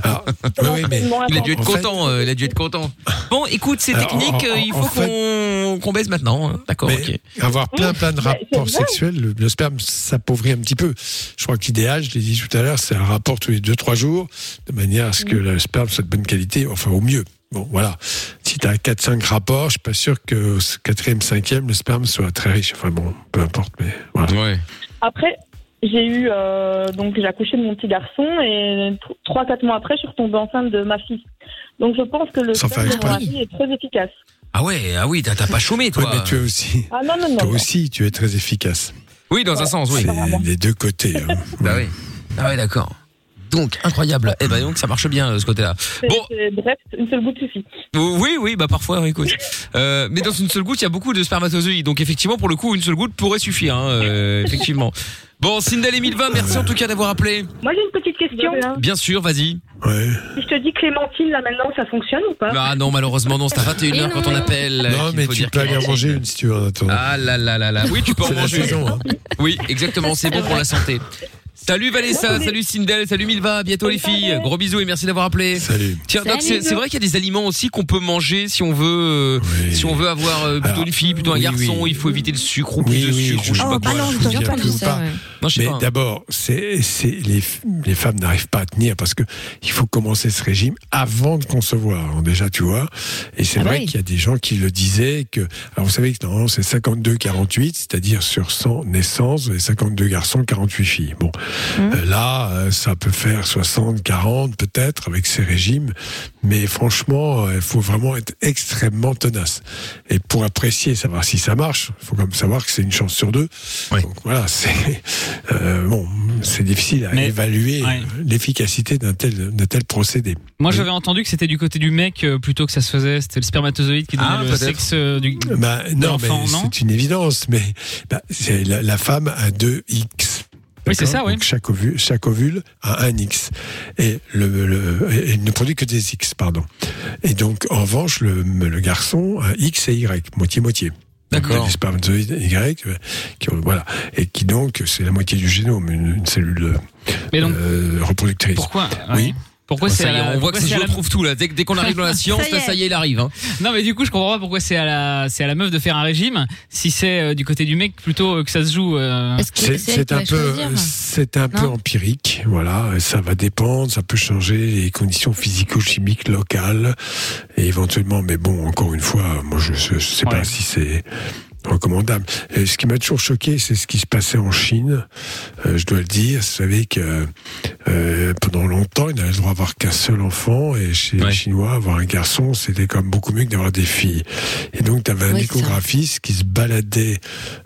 Alors, oui, oui, mais Il a dû être fait- content, euh, il a dû être content. Bon, écoute, c'est technique, en- en- il faut qu'on qu'on baise maintenant. hein. D'accord, ok. avoir plein plein de rapports sexuels, le, le sperme s'appauvrit un petit peu. Je crois que l'idéal, je l'ai dit tout à l'heure, c'est un rapport tous les 2-3 jours, de manière à ce que le sperme soit de bonne qualité, enfin au mieux. Bon, voilà. Si tu as 4-5 rapports, je suis pas sûr que au quatrième, cinquième, le sperme soit très riche. Enfin bon, peu importe, mais voilà. Ouais. Après, j'ai eu euh, donc j'ai accouché de mon petit garçon et 3-4 mois après, je suis retombée enceinte de ma fille. Donc, je pense que le Sans sperme de mon mari est très efficace. Ah ouais, ah oui, t'as pas chômé, Ouais, toi. mais tu es aussi, Ah non, non, non. toi non. aussi, tu es très efficace. Oui, dans un sens, oui. C'est les deux côtés. hein. Bah oui. Ah ouais, d'accord. Donc, incroyable. Eh ben donc, ça marche bien, euh, ce côté-là. Bon. bref, une seule goutte suffit. Oui, oui, bah parfois, écoute. Euh, mais dans une seule goutte, il y a beaucoup de spermatozoïdes. Donc effectivement, pour le coup, une seule goutte pourrait suffire, hein, euh, effectivement. Bon, Sindel et Milva, merci en tout cas d'avoir appelé. Moi, j'ai une petite question. Bien sûr, vas-y. Ouais. Si je te dis Clémentine, là maintenant, ça fonctionne ou pas? Ah non, malheureusement, non, c'est à 21h quand on appelle. Non, mais tu peux aller en manger une si tu veux. Ah là là là là. Oui, tu peux en manger. saison. hein. Oui, exactement, c'est bon pour la santé. Salut Vanessa, salut Sindel, salut Milva, à bientôt les filles. Gros bisous et merci d'avoir appelé. Salut. Tiens, Salut. c'est c'est vrai qu'il y a des aliments aussi qu'on peut manger si on veut, euh, Oui. si on veut avoir euh, plutôt Alors, une fille, plutôt un oui, garçon. oui. Il faut éviter le sucre ou plus Oui, de oui, sucre je- ou je sais Oh, pas quoi. je ça, ouais. Non, je sais Mais d'abord, c'est les, les femmes n'arrivent pas à tenir parce que il faut commencer ce régime avant de concevoir. Alors déjà, tu vois. Et c'est Ah vrai oui. qu'il y a des gens qui le disaient que. Alors vous savez que normalement c'est 52-48, c'est-à-dire sur 100 naissances, vous avez 52 garçons, 48 filles. Bon, Mmh. Euh, là, euh, ça peut faire 60, 40 peut-être avec ces régimes, mais franchement, euh, il faut vraiment être extrêmement tenace. Et pour apprécier, savoir si ça marche, il faut quand même savoir que c'est une chance sur deux. Oui. Donc voilà, c'est euh, bon, c'est difficile à Mais- évaluer Ouais. l'efficacité d'un tel, d'un tel procédé. Moi, j'avais entendu que c'était du côté du mec euh, plutôt que ça se faisait. C'était le spermatozoïde qui donnait Ah, le sexe euh, du. Bah, non, mais c'est une évidence. Mais bah, c'est la, la femme a deux X. Oui, c'est ça, oui. Donc chaque ovule, chaque ovule a un X. Et le, le- et il ne produit que des X, pardon. Et donc, en revanche, le, le garçon a X et Y, moitié-moitié. D'accord. Des spermatozoïdes Y, euh, qui voilà. Et qui donc, c'est la moitié du génome, une, une cellule Mais donc, euh, reproductrice. pourquoi? Oui. Pourquoi Ça c'est la- on voit pourquoi que ces jeux la- trouvent tout là. Dès, qu'on arrive dans la science, Ça y là, est. ça y est, il arrive. Hein. Non, mais du coup, je comprends pas pourquoi c'est à la c'est à la meuf de faire un régime si c'est euh, du côté du mec plutôt euh, que ça se joue. euh, C'est un peu, c'est un peu empirique, voilà. Ça va dépendre, ça peut changer les conditions physico-chimiques locales, et éventuellement. Mais bon, encore une fois, moi, je, je sais Ouais. pas si c'est recommandable. Et ce qui m'a toujours choqué, c'est ce qui se passait en Chine. Euh, je dois le dire. Vous savez que euh, pendant longtemps, ils n'avaient le droit d'avoir qu'un seul enfant, et chez Ouais. les Chinois, avoir un garçon, c'était quand même beaucoup mieux que d'avoir des filles. Et donc, tu avais un Oui, ça. échographiste qui se baladait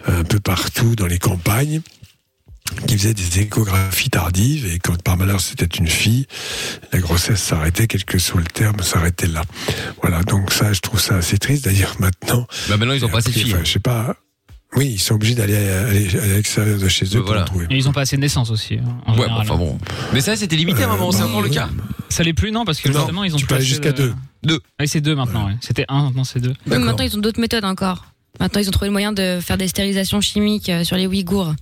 un peu partout dans les campagnes qui faisait des échographies tardives et quand par malheur c'était une fille, la grossesse s'arrêtait, quel que soit le terme, s'arrêtait là. Voilà, donc ça, je trouve ça assez triste. D'ailleurs, maintenant, Bah maintenant, ils ont pas assez de filles. enfin, je sais pas. Oui, ils sont obligés d'aller aller, aller à l'extérieur de chez eux Euh, pour trouver. Et ils ont pas assez de naissance aussi. hein, en Ouais, général. enfin bon. Mais ça, c'était limité à un moment. C'est Euh, encore le cas. Ça l'est plus, non Parce que Non, justement, ils ont tu peux plus aller jusqu'à de- deux. Deux. Oui, c'est deux maintenant. ouais. C'était un, maintenant c'est deux. D'accord. Maintenant, ils ont d'autres méthodes encore. Maintenant, ils ont trouvé le moyen de faire des stérilisations chimiques euh, sur les Ouïghours.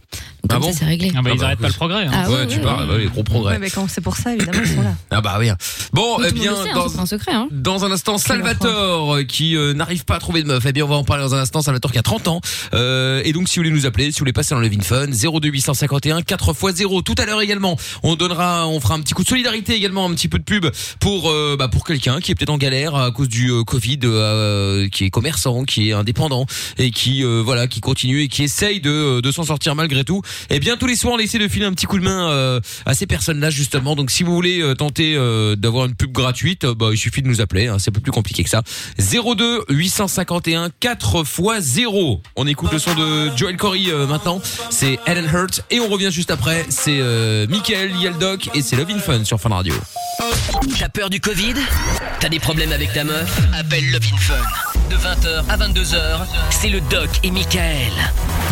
Ah bon ça, c'est réglé. Ah bah, Ah ils bah, arrêtent pas le progrès. hein. Ah Ouais, ouais, tu parles, bah, les gros progrès. Ouais, mais quand c'est pour ça, évidemment, ils sont là. Ah bah oui. Bon, Tout eh bien, sait, hein, dans, c'est pas un secret. Hein. Dans un instant, Salvatore euh, qui euh, n'arrive pas à trouver de meuf. Eh bien, on va en parler dans un instant. Salvatore qui a 30 ans. Euh, et donc, si vous voulez nous appeler, si vous voulez passer dans le Vin Fun, 02 851 4 x 0. Tout à l'heure également, on donnera, on fera un petit coup de solidarité également, un petit peu de pub pour euh, bah, pour quelqu'un qui est peut-être en galère à cause du euh, Covid, euh, qui est commerçant, qui est indépendant et qui euh, voilà, qui continue et qui essaye de de s'en sortir malgré tout. Eh bien, tous les soirs, on essaie de filer un petit coup de main euh, à ces personnes-là justement. Donc, si vous voulez euh, tenter euh, d'avoir une pub gratuite, bah, il suffit de nous appeler. hein, c'est peu plus compliqué que ça. 02 851 4 x 0. On écoute le son de Joel Corey maintenant. C'est Ellen Hurt et on revient juste après. C'est Michael Yaldoc et c'est Love in Fun sur Fun Radio. T'as peur du Covid? T'as des problèmes avec ta meuf? Appelle Love in Fun. De 20h à 22h, c'est le Doc et Michael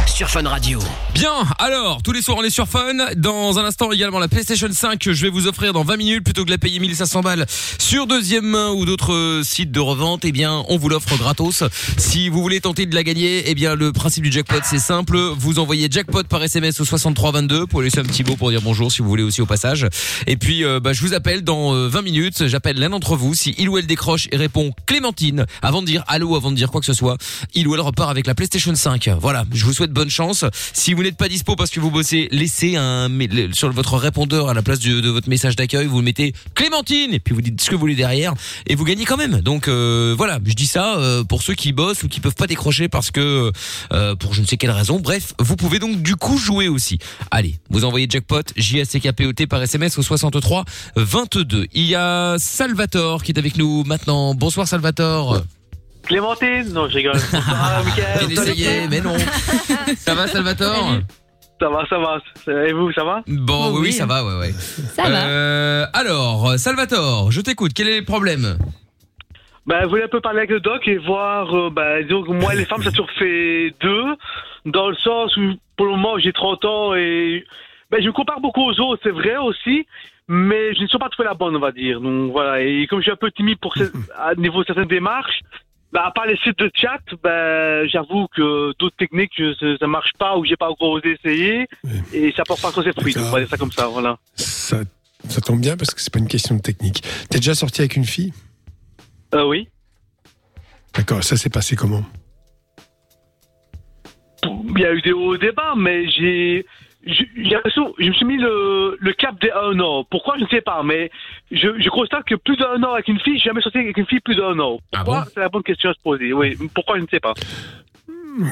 sur Fun Radio. Bien, alors, tous les soirs on est sur Fun. Dans un instant également la PlayStation 5 que je vais vous offrir dans 20 minutes plutôt que de la payer 1500 balles sur deuxième main ou d'autres euh, sites de revente. Eh bien, on vous l'offre gratos. Si vous voulez tenter de la gagner, eh bien, le principe du jackpot c'est simple. Vous envoyez jackpot par SMS au 6322 pour laisser un petit mot pour dire bonjour si vous voulez aussi au passage. Et puis, euh, bah, je vous appelle dans euh, 20 minutes. J'appelle l'un d'entre vous. Si il ou elle décroche et répond Clémentine avant de dire allô, avant de dire quoi que ce soit, il ou elle repart avec la PlayStation 5. Voilà, je vous souhaite bonne chance. Si vous n'êtes pas dispo parce que vous bossez, laissez un sur votre répondeur à la place de, votre message d'accueil, vous mettez Clémentine et puis vous dites ce que vous voulez derrière et vous gagnez quand même. Donc euh, voilà, je dis ça euh, pour ceux qui bossent ou qui peuvent pas décrocher parce que euh, pour je ne sais quelle raison. Bref, vous pouvez donc du coup jouer aussi. Allez, vous envoyez jackpot J A C K P O T par SMS au 63 22. Il y a Salvatore qui est avec nous maintenant. Bonsoir Salvatore. Clémentine Non, je rigole. Bonsoir, Mickaël. Bien essayé, mais non. Ça va Salvatore Ça va, ça va. Et vous, ça va? Bon, Oh, oui, oui, oui. ça va, ouais, ouais. Ça va. Euh, alors, Salvatore, je t'écoute. Quel est le problème? Ben, je voulais un peu parler avec le doc et voir, euh, ben, disons que moi les femmes, ça toujours fait deux, dans le sens où, pour le moment, j'ai 30 ans et ben, je me compare beaucoup aux autres, c'est vrai aussi, mais je ne suis pas trouvé la bonne, on va dire. Donc, voilà. Et comme je suis un peu timide pour ce- à niveau de certaines démarches, ben, à part les sites de chat, ben, j'avoue que d'autres techniques, je- ça marche pas ou j'ai pas encore osé essayer Oui. et ça porte pas trop ses fruits. On va dire ça comme ça, voilà. Ça, ça tombe bien parce que c'est pas une question de technique. T'es déjà sorti avec une fille? Euh, oui. D'accord, ça s'est passé comment? Il y a eu des hauts débats, mais j'ai. L'impression- je me suis mis le, le cap des un an. Pourquoi Je ne sais pas, mais je, je constate que plus d'un an avec une fille, j'ai jamais sorti avec une fille plus d'un an. Ah Pourquoi bon? C'est la bonne question à se poser. Oui, pourquoi je ne sais pas.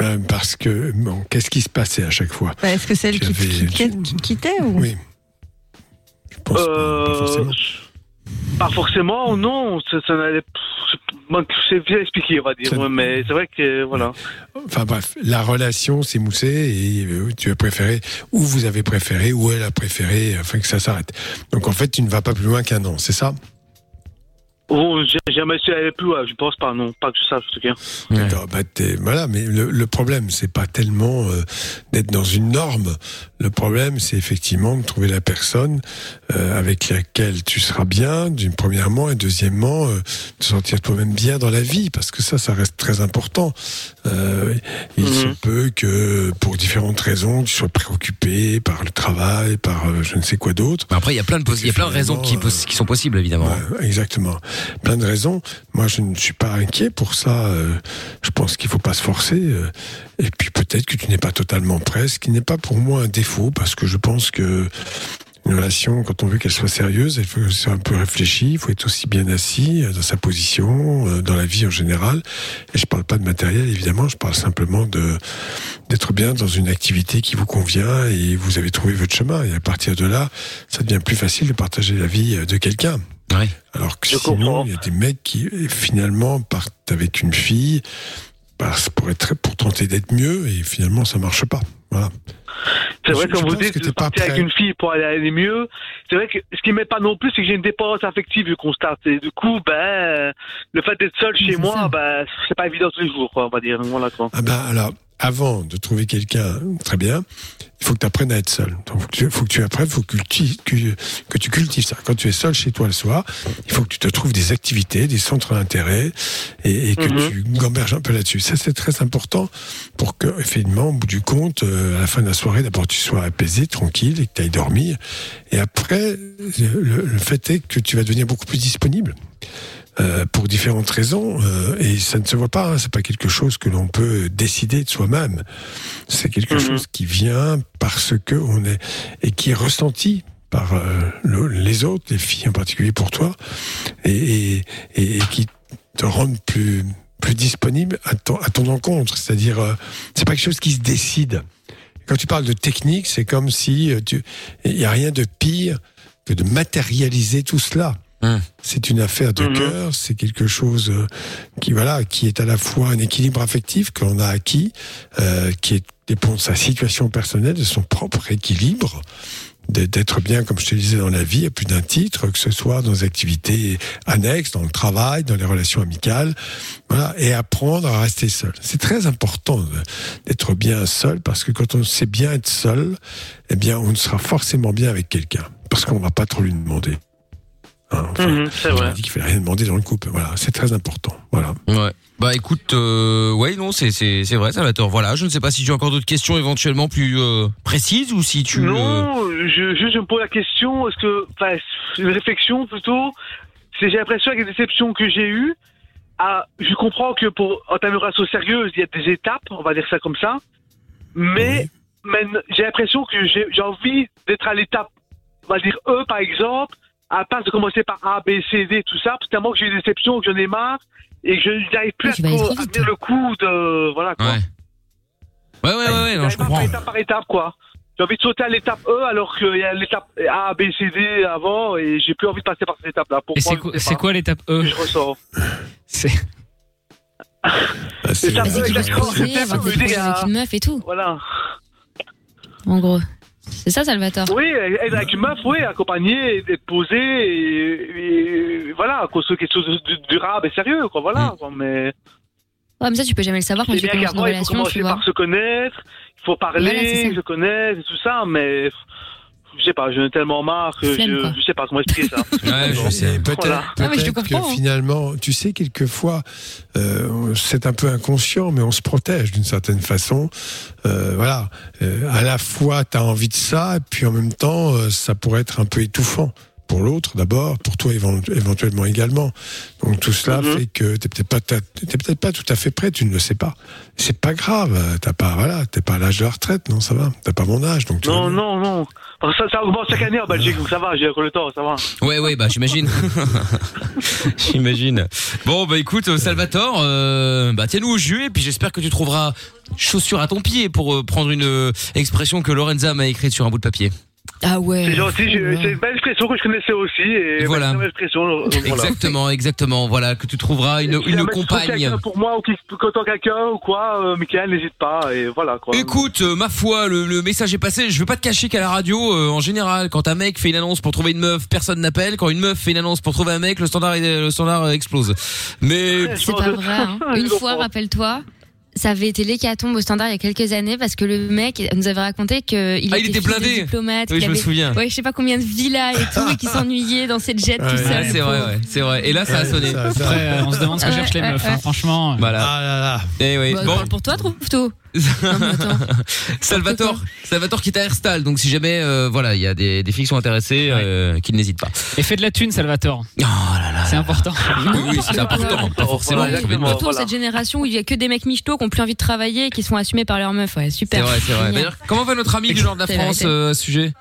Euh, Parce que, bon, qu'est-ce qui se passait à chaque fois? Bah, Est-ce que c'est elle qui, qui, qui- qui quittait ou? Oui. Je pense pas- pas Euh, forcément. Pas forcément, non. Ça, ça c'est bien expliqué, on va dire. Ça- mais c'est vrai que voilà. Enfin bref, la relation s'est moussée et euh, tu as préféré, ou vous avez préféré, ou elle a préféré, afin que ça s'arrête. Donc en fait, tu ne vas pas plus loin qu'un an, c'est ça? Oh, j'ai jamais su aller plus loin. Je pense pas, non. Pas que je sache, en tout cas. D'accord, bah, voilà, mais le, le problème, c'est pas tellement euh, d'être dans une norme. Le problème, c'est effectivement de trouver la personne avec laquelle tu seras bien, d'une premièrement, et deuxièmement, euh, de sentir toi-même bien dans la vie, parce que ça, ça reste très important. Euh, il Mhm. se peut que, pour différentes raisons, tu sois préoccupé par le travail, par euh, je ne sais quoi d'autre. Bah Après, il y a plein de, il y a plein de raisons qui, qui sont possibles, évidemment. Ouais, exactement. Plein de raisons. Moi, je ne suis pas inquiet pour ça. euh, je pense qu'il faut pas se forcer. euh, et puis peut-être que tu n'es pas totalement prêt, ce qui n'est pas pour moi un défaut, parce que je pense que une relation, quand on veut qu'elle soit sérieuse, il faut être un peu réfléchi, il faut être aussi bien assis euh, dans sa position, euh, dans la vie en général. Et je parle pas de matériel, évidemment, je parle simplement de d'être bien dans une activité qui vous convient et vous avez trouvé votre chemin. Et à partir de là, ça devient plus facile de partager la vie euh, de quelqu'un. Ouais. Alors que Je sinon, comprends. il y a des mecs qui finalement partent avec une fille parce pour être pour tenter d'être mieux et finalement ça marche pas. Voilà. C'est vrai, Je- comme je vous dites, t'es pas partir avec une fille pour aller, aller mieux. C'est vrai que ce qui m'aide pas non plus, c'est que j'ai une dépendance affective, je constate. Et du coup, ben, le fait d'être seul chez moi, ça. ben, c'est pas évident tous les jours, quoi, on va dire. Voilà, quoi. Ah ben alors avant de trouver quelqu'un très bien, il faut que tu apprennes à être seul. Donc, il faut que tu apprennes, il faut que, culti- que, que tu cultives ça. Quand tu es seul chez toi le soir, il faut que tu te trouves des activités, des centres d'intérêt et, et que Mhm. tu gamberges un peu là-dessus. Ça, c'est très important pour que, effectivement, au bout du compte, euh, à la fin de la soirée, d'abord tu sois apaisé, tranquille et que tu ailles dormir. Et après, le, le fait est que tu vas devenir beaucoup plus disponible. Euh, pour différentes raisons euh, et ça ne se voit pas. Hein, c'est pas quelque chose que l'on peut décider de soi-même. C'est quelque Mhm. chose qui vient parce que on est et qui est ressenti par euh, le- les autres, les filles en particulier pour toi, et, et, et- et qui te rendent plus plus disponible à ton, à ton encontre. C'est-à-dire, euh, c'est pas quelque chose qui se décide. Quand tu parles de technique, c'est comme si euh, il y a rien de pire que de matérialiser tout cela. Hum. C'est une affaire de Mhm. cœur, c'est quelque chose euh, qui voilà, qui est à la fois un équilibre affectif que l'on a acquis, euh, qui est, dépend de sa situation personnelle, de son propre équilibre, de- d'être bien, comme je te disais, dans la vie, à plus d'un titre, que ce soit dans les activités annexes, dans le travail, dans les relations amicales, voilà, et apprendre à rester seul. C'est très important de- d'être bien seul, parce que quand on sait bien être seul, eh bien, on sera forcément bien avec quelqu'un, parce qu'on va pas trop lui demander. Hein, enfin, Mhm, c'est vrai. a dit qu'il fallait rien demander dans le couple. Voilà, c'est très important. Voilà. Ouais. Bah écoute, euh, ouais non c'est c'est c'est vrai Salvatore. Voilà, je ne sais pas si tu as encore d'autres questions éventuellement plus euh, précises ou si tu. euh, Non, je, juste je me pose la question, est-ce que, enfin, une réflexion plutôt, c'est j'ai l'impression avec les déceptions que j'ai eues, ah, je comprends que pour entamer une relation sérieuse, il y a des étapes, on va dire ça comme ça, mais, mais j'ai l'impression que j'ai j'ai envie d'être à l'étape, on va dire E par exemple, à part de commencer par A, B, C, D, tout ça, parce tellement que j'ai eu des déceptions, que j'en ai marre, et que je n'arrive plus Ouais, à, trop- à tenir le coup de, voilà quoi. Ouais. Ouais ouais ouais, ouais non, je comprends. Étape par étape, quoi. J'ai envie de sauter à l'étape E alors qu'il y a l'étape A, B, C, D avant et j'ai plus envie de passer par cette étape-là. Et Pourquoi c'est je quoi, quoi l'étape E Je ressors. C'est Ah, c'est- ça c'est une meuf et tout, Voilà. en gros. C'est ça, Salvatore? Oui, avec une meuf, oui, accompagné, être posé et, et voilà, construire quelque chose de durable et sérieux, quoi. Voilà. quoi, Mais Ouais, mais ça, tu peux jamais le savoir quand tu commences une qu'avant, il faut relation, tu commencer par se connaître, il faut parler, Voilà, se connaître et tout ça, mais je sais pas, j'en ai tellement marre que je, je sais pas comment expliquer ça. Ouais, je sais. Peut-être Voilà. Ah, comprends, que hein. finalement, tu sais, quelquefois, euh, c'est un peu inconscient, mais on se protège d'une certaine façon. Euh, voilà, à la fois, tu as envie de ça, et puis en même temps, euh, ça pourrait être un peu étouffant. Pour l'autre d'abord, pour toi évent- éventuellement également. Donc tout cela Mhm. fait que t'es peut-être pas t'es peut-être pas tout à fait prêt, tu ne le sais pas. C'est pas grave, t'as pas voilà, t'es pas à l'âge de la retraite, non ça va, t'as pas mon âge donc. Non, non, non. Ça, ça augmente chaque année en Belgique, donc ça va, j'ai encore le temps, ça va. Ouais ouais bah j'imagine. j'imagine. Bon bah écoute euh, Salvatore, euh, bah tiens-nous au jus et puis j'espère que tu trouveras chaussure à ton pied pour euh, prendre une euh, expression que Lorenza m'a écrite sur un bout de papier. Ah ouais. C'est gentil, Oh c'est une belle expression que je connaissais aussi. Et Voilà. C'est une belle expression. donc voilà. Exactement, exactement. Voilà que tu trouveras une, une compagne. Pour moi, ou qui content quelqu'un ou quoi, euh, Michael, n'hésite pas. Et voilà, quoi. Écoute, euh, ma foi, le, le message est passé. Je veux pas te cacher qu'à la radio, euh, en général, quand un mec fait une annonce pour trouver une meuf, personne n'appelle. Quand une meuf fait une annonce pour trouver un mec, le standard, est- le standard euh, explose. Mais C'est pas vrai. hein. Une fois, rappelle-toi, ça avait été l'hécatombe au standard il y a quelques années parce que le mec nous avait raconté qu'il Ah, il était était, blindé. diplomate, oui, je me souviens. ouais, je sais pas combien de villas et tout, et qui s'ennuyait dans cette jet Ouais, tout seul. Ah, c'est vrai, ouais, c'est vrai. Et là, ça a sonné. Ça- ça- Après, euh, on se demande ce que Ouais, cherchent les meufs, ouais. hein, franchement. Voilà. Ah là là. Eh oui. Bah, Bon, parle pour toi, trouve tout. Salvatore, Salvatore qui est à Herstal. Donc si jamais, euh, voilà, il y a des, des filles qui sont intéressées, euh, qu'ils n'hésitent pas. Et fais de la thune, Salvatore. Oh là là. C'est important. Oui, oui, c'est important. Pas forcément. Voilà, dans Voilà. cette génération où il y a que des mecs michto qui ont plus envie de travailler et qui sont assumés par leur meuf. Ouais, C'est super. vrai, c'est vrai. Génial. D'ailleurs, comment va notre ami du nord de la C'est la France vérité. euh, à ce sujet?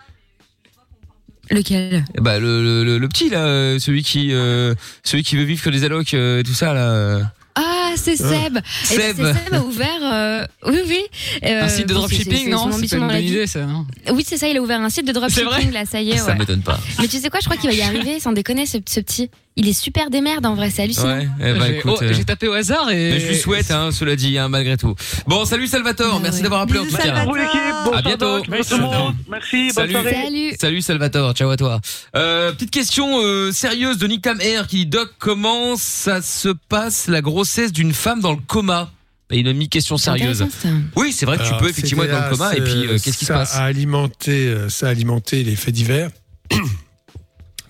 Lequel? Eh Bah le, le, le- le petit là, euh, celui qui euh, celui qui veut vivre que des allocs euh, et tout ça là. Ah, c'est Seb. Seb. c'est Seb a ouvert. euh, Oui, oui. euh, Un site de dropshipping, non C'est une bonne idée, ça, non Oui, c'est ça. Il a ouvert un site de dropshipping. Là, ça y est. Ça ouais. m'étonne pas. Mais tu sais quoi Je crois qu'il va y arriver. Sans déconner, ce, ce petit. Il est super démerde en vrai. C'est hallucinant. Ouais. Eh bah, J'ai oh, euh, tapé au hasard et. mais je lui souhaite, hein, cela dit, hein, malgré tout. Bon, salut Salvatore, Ah merci ouais. d'avoir appelé en tout Bisous, cas. Salvatore. Vous l'équipe, bon À bientôt. Doc, bon tout le monde. Merci, bonne Salut. soirée. Salut. Salut Salvatore, ciao à toi. Euh, petite question euh, sérieuse de Nick Tam Air qui dit Doc, comment ça se passe la grossesse d'une femme dans le coma? Bah, Il a mis question sérieuse. Oui, c'est vrai que tu Alors, peux effectivement être dans le coma et puis euh, qu'est-ce qui se ça passe? a alimenté, Ça a alimenté les faits divers.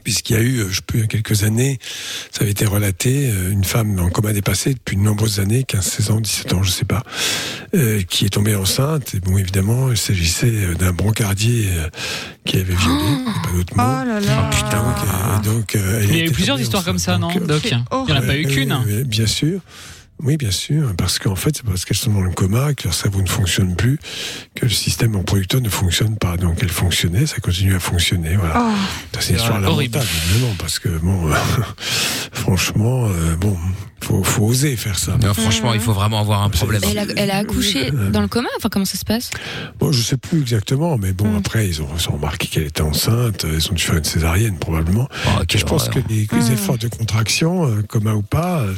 Puisqu'il y a eu, euh, je peux, il y a quelques années, ça avait été relaté, euh, une femme en coma dépassé depuis de nombreuses années, 15, 16 ans, 17 ans, je sais pas, euh, qui est tombée enceinte. Et bon, évidemment, il s'agissait d'un brancardier euh, qui avait violé, il n'y a pas d'autre Oh mot. là là. Donc, euh, donc, euh, il y a eu plusieurs histoires comme ça, non, Donc, Doc Il n'y en a pas eu qu'une. bien sûr. Oui, bien sûr, parce qu'en fait, c'est parce qu'elles sont dans le coma, que leur cerveau ne fonctionne plus, que le système reproducteur ne fonctionne pas. Donc, elle fonctionnait, ça continue à fonctionner. Voilà. Oh. C'est une histoire horrible. lamentable, évidemment, parce que, bon, euh, franchement, euh, bon, faut, faut oser faire ça. Non, franchement, il faut vraiment avoir un problème. Elle a, elle a accouché dans le coma Enfin, comment ça se passe? Bon, je sais plus exactement, mais bon, Mm. après, ils ont, ils ont remarqué qu'elle était enceinte, euh, ils ont dû faire une césarienne, probablement. Oh, je pense horreur. que les, les Mm. efforts de contraction, euh, coma ou pas, euh,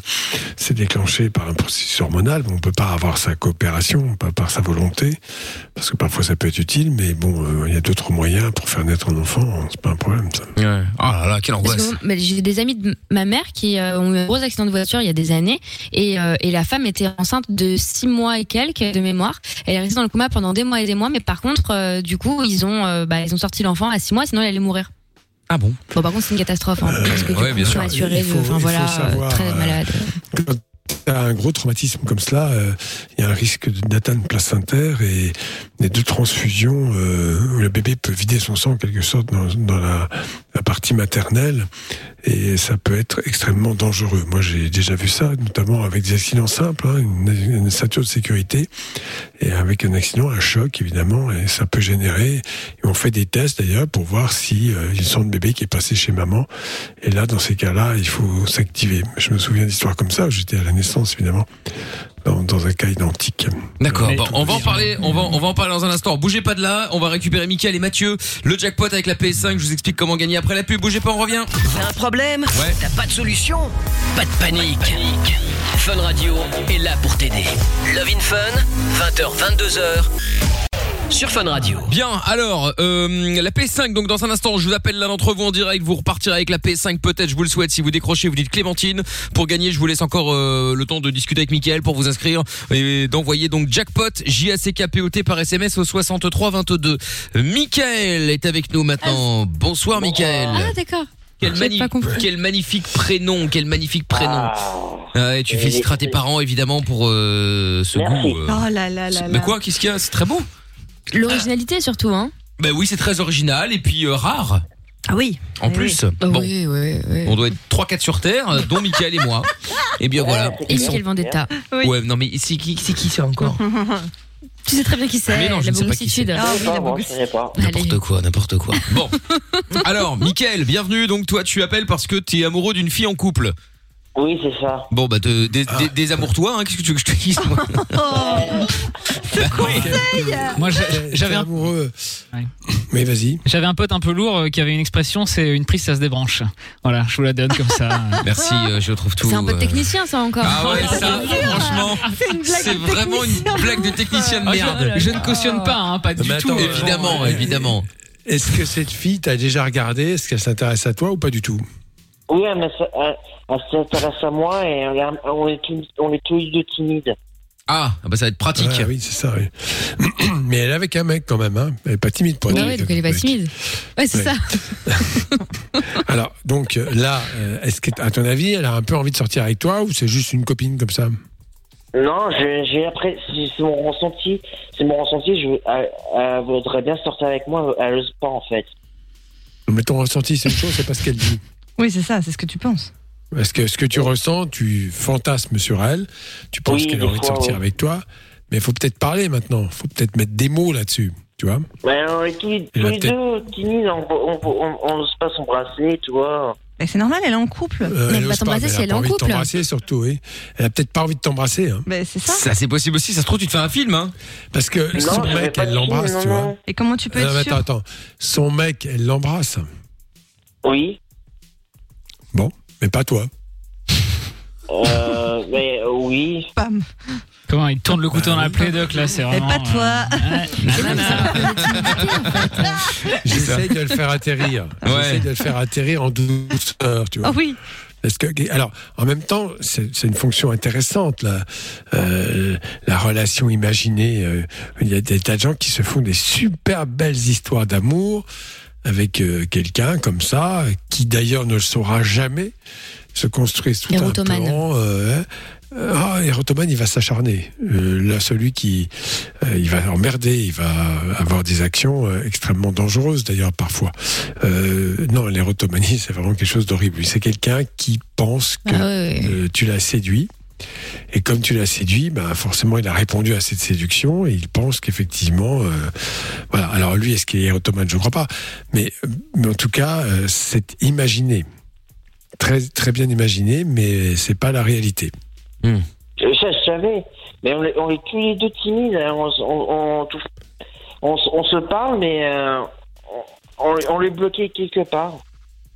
c'est déclenché par un processus hormonal. On peut pas avoir sa coopération, pas par sa volonté, parce que parfois ça peut être utile, mais bon, euh, il y a d'autres moyens pour faire naître un enfant, hein, c'est pas un problème, ça. Ouais. Oh là là, quelle angoisse. que, j'ai des amis de ma mère qui euh, ont eu un gros accident de voiture il y a des années et, euh, et la femme était enceinte de six mois et quelques de mémoire. Elle est restée dans le coma pendant des mois et des mois, mais par contre, euh, du coup, ils ont, euh, bah, ils ont sorti l'enfant à six mois, sinon elle allait mourir. Ah bon? Bon, par contre, c'est une catastrophe, hein, parce que ouais, coup, bien sûr. prématuré, Il faut- enfin il faut voilà, euh, savoir, très euh, malade. Quand un gros traumatisme comme cela, euh, il y a un risque de- d'atteindre placentaire et les deux transfusions, euh, où le bébé peut vider son sang en quelque sorte dans, dans la, la partie maternelle et ça peut être extrêmement dangereux. Moi, j'ai déjà vu ça, notamment avec des accidents simples, hein, une, une ceinture de sécurité et avec un accident, un choc évidemment, et ça peut générer. On fait des tests d'ailleurs pour voir si euh, il y a son bébé qui est passé chez maman. Et là, dans ces cas-là, il faut s'activer. Je me souviens d'histoires comme ça. J'étais à la naissance évidemment, dans, dans un cas identique. D'accord. Bon, on va en parler. On va, on va en parler dans un instant. Bougez pas de là. On va récupérer Mickaël et Mathieu. Le jackpot avec la PS5. Je vous explique comment gagner après la pub. Bougez pas, on revient. T'as un problème Ouais. T'as pas de solution Pas de panique. Fun Radio est là pour t'aider. Love in Fun, 20h, 22h. Sur Fun Radio. Bien, alors, euh, la PS5, donc dans un instant, je vous appelle l'un d'entre vous en direct, vous repartirez avec la PS5 peut-être, je vous le souhaite, si vous décrochez, vous dites Clémentine, pour gagner, je vous laisse encore euh, le temps de discuter avec Mickaël pour vous inscrire et d'envoyer donc jackpot, J-A-C-K-P-O-T par SMS au 63 22. Mickaël est avec nous maintenant, bonsoir Mickaël. Ah, d'accord. Quel, magnifique prénom, quel magnifique prénom. Ah, et tu féliciteras tes parents évidemment pour euh, ce Merci. goût. euh. Oh là là là Mais là. quoi, qu'est-ce qu'il y a? C'est très beau. L'originalité surtout, hein. Ben oui, c'est très original et puis euh, rare Ah oui. en Oui, plus. Oh, Bon, Oui, oui, oui. on doit être 3-4 sur Terre, euh, dont Michael et moi. Et bien voilà. Et Michael Vendetta. Oui. Ouais, non mais c'est qui, c'est qui ça encore Tu sais très bien qui c'est. Mais non, je la ne sais pas qui bourricitude. Ah oui, la. Allez. N'importe quoi, n'importe quoi. Bon. Alors, Michael, bienvenue. Donc toi, tu appelles parce que tu es amoureux d'une fille en couple. Oui, c'est ça. Bon bah te, des, des, des amours toi, hein, qu'est-ce que tu veux que je te dise moi Oh, Moi, j'a- j'avais un, amoureux. Ouais. Mais vas-y. j'avais un pote un peu lourd euh, qui avait une expression, c'est une prise, ça se débranche. Voilà, je vous la donne comme ça. Merci, euh, je trouve tout. C'est un peu euh, technicien, ça encore. Ah ouais, ça, franchement, c'est vraiment une blague de technicien de Ah, merde. je, je ne cautionne pas, hein, pas du Mais tout. attends, Évidemment, euh, évidemment. Est-ce que cette fille t'a déjà regardé? Est-ce qu'elle s'intéresse à toi ou pas du tout? Oui, mais ça- elle, elle s'intéresse à moi et on est, on est tous, on est tous les deux timides. Ah, ah bah ça va être pratique. Ah oui, c'est ça. oui. Mais elle est avec un mec quand même. Hein. Elle est pas timide pour ouais, avec donc elle est un pas timide. Ouais, c'est Ouais. ça. Alors, donc euh, là, euh, est-ce que, à ton avis, elle a un peu envie de sortir avec toi ou c'est juste une copine comme ça? Non, j'ai après, c'est mon ressenti, c'est mon ressenti. Je, elle, elle voudrait bien sortir avec moi, elle ose pas en fait. Mais ton ressenti, c'est une chose, c'est pas ce qu'elle dit. Oui, c'est ça, c'est ce que tu penses. Est-ce que ce que tu ressens, tu fantasmes sur elle, tu penses Oui, qu'elle a envie de sortir avec toi, mais il faut peut-être parler maintenant, il faut peut-être mettre des mots là-dessus, tu vois Mais on est tous, les- tous Elle les deux timides, on, n'ose pas s'embrasser, tu vois. Mais c'est normal, elle est en couple. Euh, elle ose va t'embrasser si a elle pas est en envie de couple. t'embrasser surtout, oui. Elle a peut-être pas envie de t'embrasser, hein, Ben, c'est ça. Ça c'est possible aussi, ça se trouve tu te fais un film hein. parce que Non, son mec, pas elle l'embrasse, tu vois. Et comment tu peux Non, être sûr? attends, attends. Son mec, elle l'embrasse, Oui. Mais pas toi. Euh, mais euh, oui. Pam. Comment il tourne le couteau dans la plaie, Doc, là, c'est vraiment. pas toi. euh, nanana. J'essaye de le faire atterrir. Ouais. J'essaye de le faire atterrir en douceur, tu vois. Oh oui. Est-ce que alors en même temps c'est une fonction intéressante la euh, la relation imaginée. euh, il y a des tas de gens qui se font des super belles histoires d'amour avec euh, quelqu'un comme ça qui d'ailleurs ne le saura jamais se construisent tout un plan. euh, euh, ah, il va s'acharner. Euh, là, celui qui, euh, il va emmerder, il va avoir des actions extrêmement dangereuses d'ailleurs parfois. Non, l'érotomanie, c'est vraiment quelque chose d'horrible. C'est quelqu'un qui pense que Ah euh, tu l'as séduit. Et comme tu l'as séduit, ben forcément il a répondu à cette séduction et il pense qu'effectivement, euh, voilà. Alors lui, est-ce qu'il est érotomane Je ne crois pas. Mais, mais en tout cas, euh, c'est imaginé, très très bien imaginé, mais c'est pas la réalité. Je- Ça, je savais. Mais on est, on est tous les deux timides. hein. On, s- on, on, tout- on s- on se parle, mais euh, on, on l'est bloqué quelque part.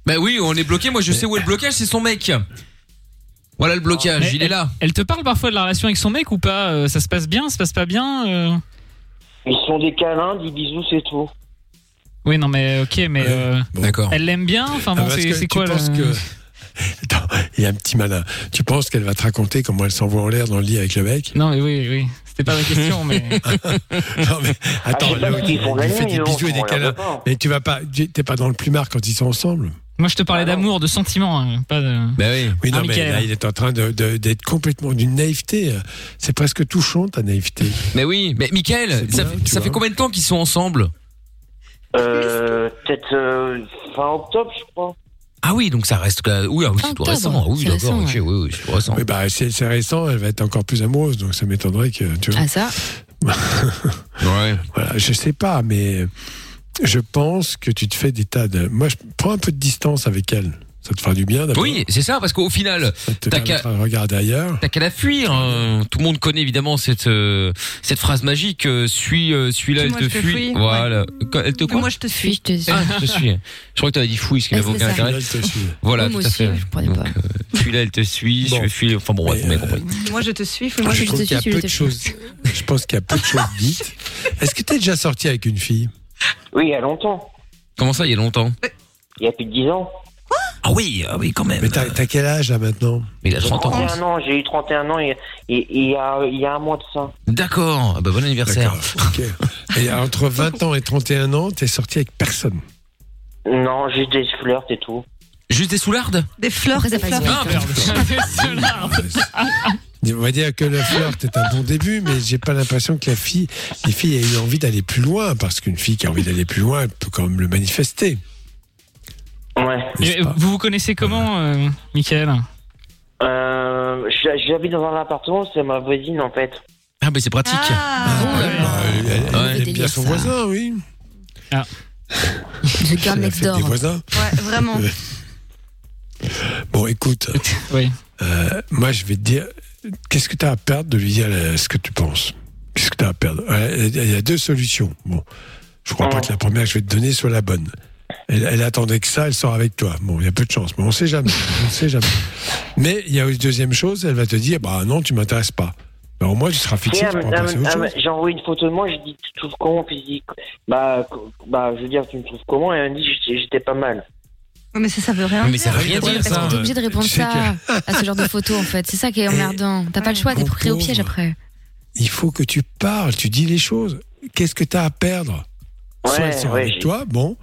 Bah oui, on est bloqué. Moi, je sais où est le blocage, c'est son mec. Voilà le blocage, Mais il est là. Elle te parle parfois de la relation avec son mec ou pas Euh, Ça se passe bien, ça se passe pas bien euh Ils se font des câlins, des bisous, c'est tout. Oui, non, mais ok, mais euh, D'accord. elle l'aime bien. Enfin Ah, bon, parce c'est que c'est tu quoi penses le- que- Attends, il y a un petit malin. Tu penses qu'elle va te raconter comment elle s'envoie en l'air dans le lit avec le mec? Non, mais oui, oui. C'était pas la question, mais. Non mais attends, Ah, je sais là, ce qu'ils font il la fait des bisous et des on regarde câlins. pas. Mais tu vas pas, t'es pas dans le plumard quand ils sont ensemble? Moi, je te parlais Ah d'amour, de sentiments, hein, pas de. Bah oui. Oui, non, Ah, mais Michael. là, il est en train de- de- d'être complètement d'une naïveté. C'est presque touchant ta naïveté. Mais oui, mais Michael, ça, bien, fait, ça combien de temps qu'ils sont ensemble Euh, Peut-être euh, fin octobre, je crois. Ah oui, donc ça reste. Oui, ah oui c'est tout octobre, récent. Oui, d'accord. oui, oui, c'est tout récent. Oui, bah, c'est c'est récent, elle va être encore plus amoureuse, donc ça m'étonnerait que tu vois. Ah ça Ouais. Voilà, je sais pas, mais je pense que tu te fais des tas de. Moi, je prends un peu de distance avec elle. Ça te fera du bien d'abord. Oui, c'est ça, parce qu'au final, t'as de regarder ailleurs. T'as qu'à la fuir. hein. Tout le monde connaît évidemment cette euh, cette phrase magique. euh, suis euh, suis-là, elle Suis-moi, te fuit. fuis, Voilà. Quoi, Elle te quoi Moi, je te Fuis, suis. je te suis. Ah, je te suis. Je crois que t'avais dit fouille, ce qui Ah, n'avait c'est aucun intérêt. Elle te suit. Voilà, moi tout à aussi, fait. je comprenais Donc, pas. euh, celui-là, elle te suit. Bon. Je suis. Enfin bon, Mais, vous m'avez compris. Moi, je te suis. Moi, je je te qu'il y a suis, peu je pense qu'il y a peu de choses dites. Est-ce que tu es déjà sorti avec une fille? Oui, il y a longtemps. Comment ça, il y a longtemps Il y a plus de 10 ans. Ah oui, ah oui, quand même. Mais t'as t'as quel âge là maintenant? Mais il a J'ai 30 ans. 31 ans, j'ai eu 31 ans il il- il y, a, il y a un mois de ça. D'accord. Ah bah bon anniversaire. Ok. Et entre 20 ans et 31 ans, t'es sorti avec personne? Non, juste des flirts et tout. Juste des soulardes Des fleurs, des fleurs. vite. Ah merde. On va dire que le flirt est un bon début, mais j'ai pas l'impression que la fille, les filles aient eu envie d'aller plus loin, parce qu'une fille qui a envie d'aller plus loin, elle peut quand même le manifester. Ouais. Vous vous connaissez comment, euh, Michael? Euh, j'ha- J'habite dans un appartement, c'est ma voisine en fait. Ah mais c'est pratique. Ah, Ouais, bah, elle, elle- elle Ouais, aime bien son ça. voisin, oui. The girl Elle a next door. des voisins. ouais, vraiment. Bon, écoute, Oui. euh, moi je vais te dire, qu'est-ce que tu as à perdre de lui dire ce que tu penses? Qu'est-ce que tu as à perdre? Il y a deux solutions. Bon, je crois pas que la première que je vais te donner soit la bonne. Elle, elle attendait que ça, elle sort avec toi. Bon, il y a peu de chance, mais on sait jamais. on sait jamais. Mais il y a une deuxième chose, elle va te dire, bah non, tu m'intéresses pas. Ben, au moins, tu seras fixé, pourras ah. J'ai envoyé une photo de moi, j'ai dit tu te trouves comment? Puis il dit bah, bah je veux dire tu me trouves comment? Et elle me dit j'étais pas mal. Ouais, Mais ça, ça veut rien Mais ça dire. veut rien dire Parce que t'es obligé de répondre ça à ce genre de photos en fait. C'est ça qui est emmerdant. T'as pas le choix, t'es pris au piège après. Il faut que tu parles, tu dis les choses. Qu'est-ce que tu as à perdre? Soit Ouais, elle sort ouais, avec toi, bon,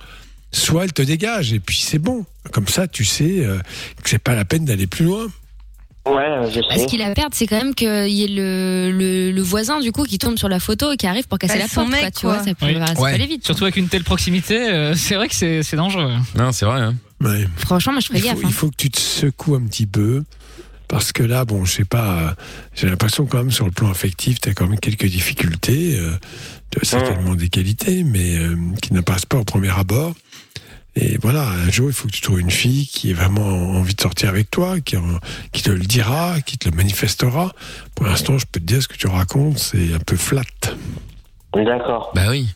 soit elle te dégage, et puis c'est bon. Comme ça, tu sais euh, que c'est pas la peine d'aller plus loin. Ouais, je Bah, Ce sais. qu'il a à perdre, c'est quand même qu'il y ait le, le, le voisin du coup qui tombe sur la photo et qui arrive pour casser Bah, la porte. quoi, mec, tu vois, quoi. ça peut, Oui. ça peut Ouais. aller vite. Surtout avec une telle proximité, euh, c'est vrai que c'est c'est dangereux. Non, c'est vrai. Hein. Ouais. Franchement, moi je ferais Il, faut, gaffe. hein. il faut que tu te secoues un petit peu. Parce que là, bon, je sais pas, euh, j'ai l'impression quand même sur le plan affectif, tu as quand même quelques difficultés. euh, tu as certainement des qualités, mais euh, qui ne passent pas au premier abord. Et voilà, un jour, il faut que tu trouves une fille qui ait vraiment envie de sortir avec toi, qui, en- qui te le dira, qui te le manifestera. Pour l'instant, je peux te dire ce que tu racontes, c'est un peu flat. D'accord. Bah oui.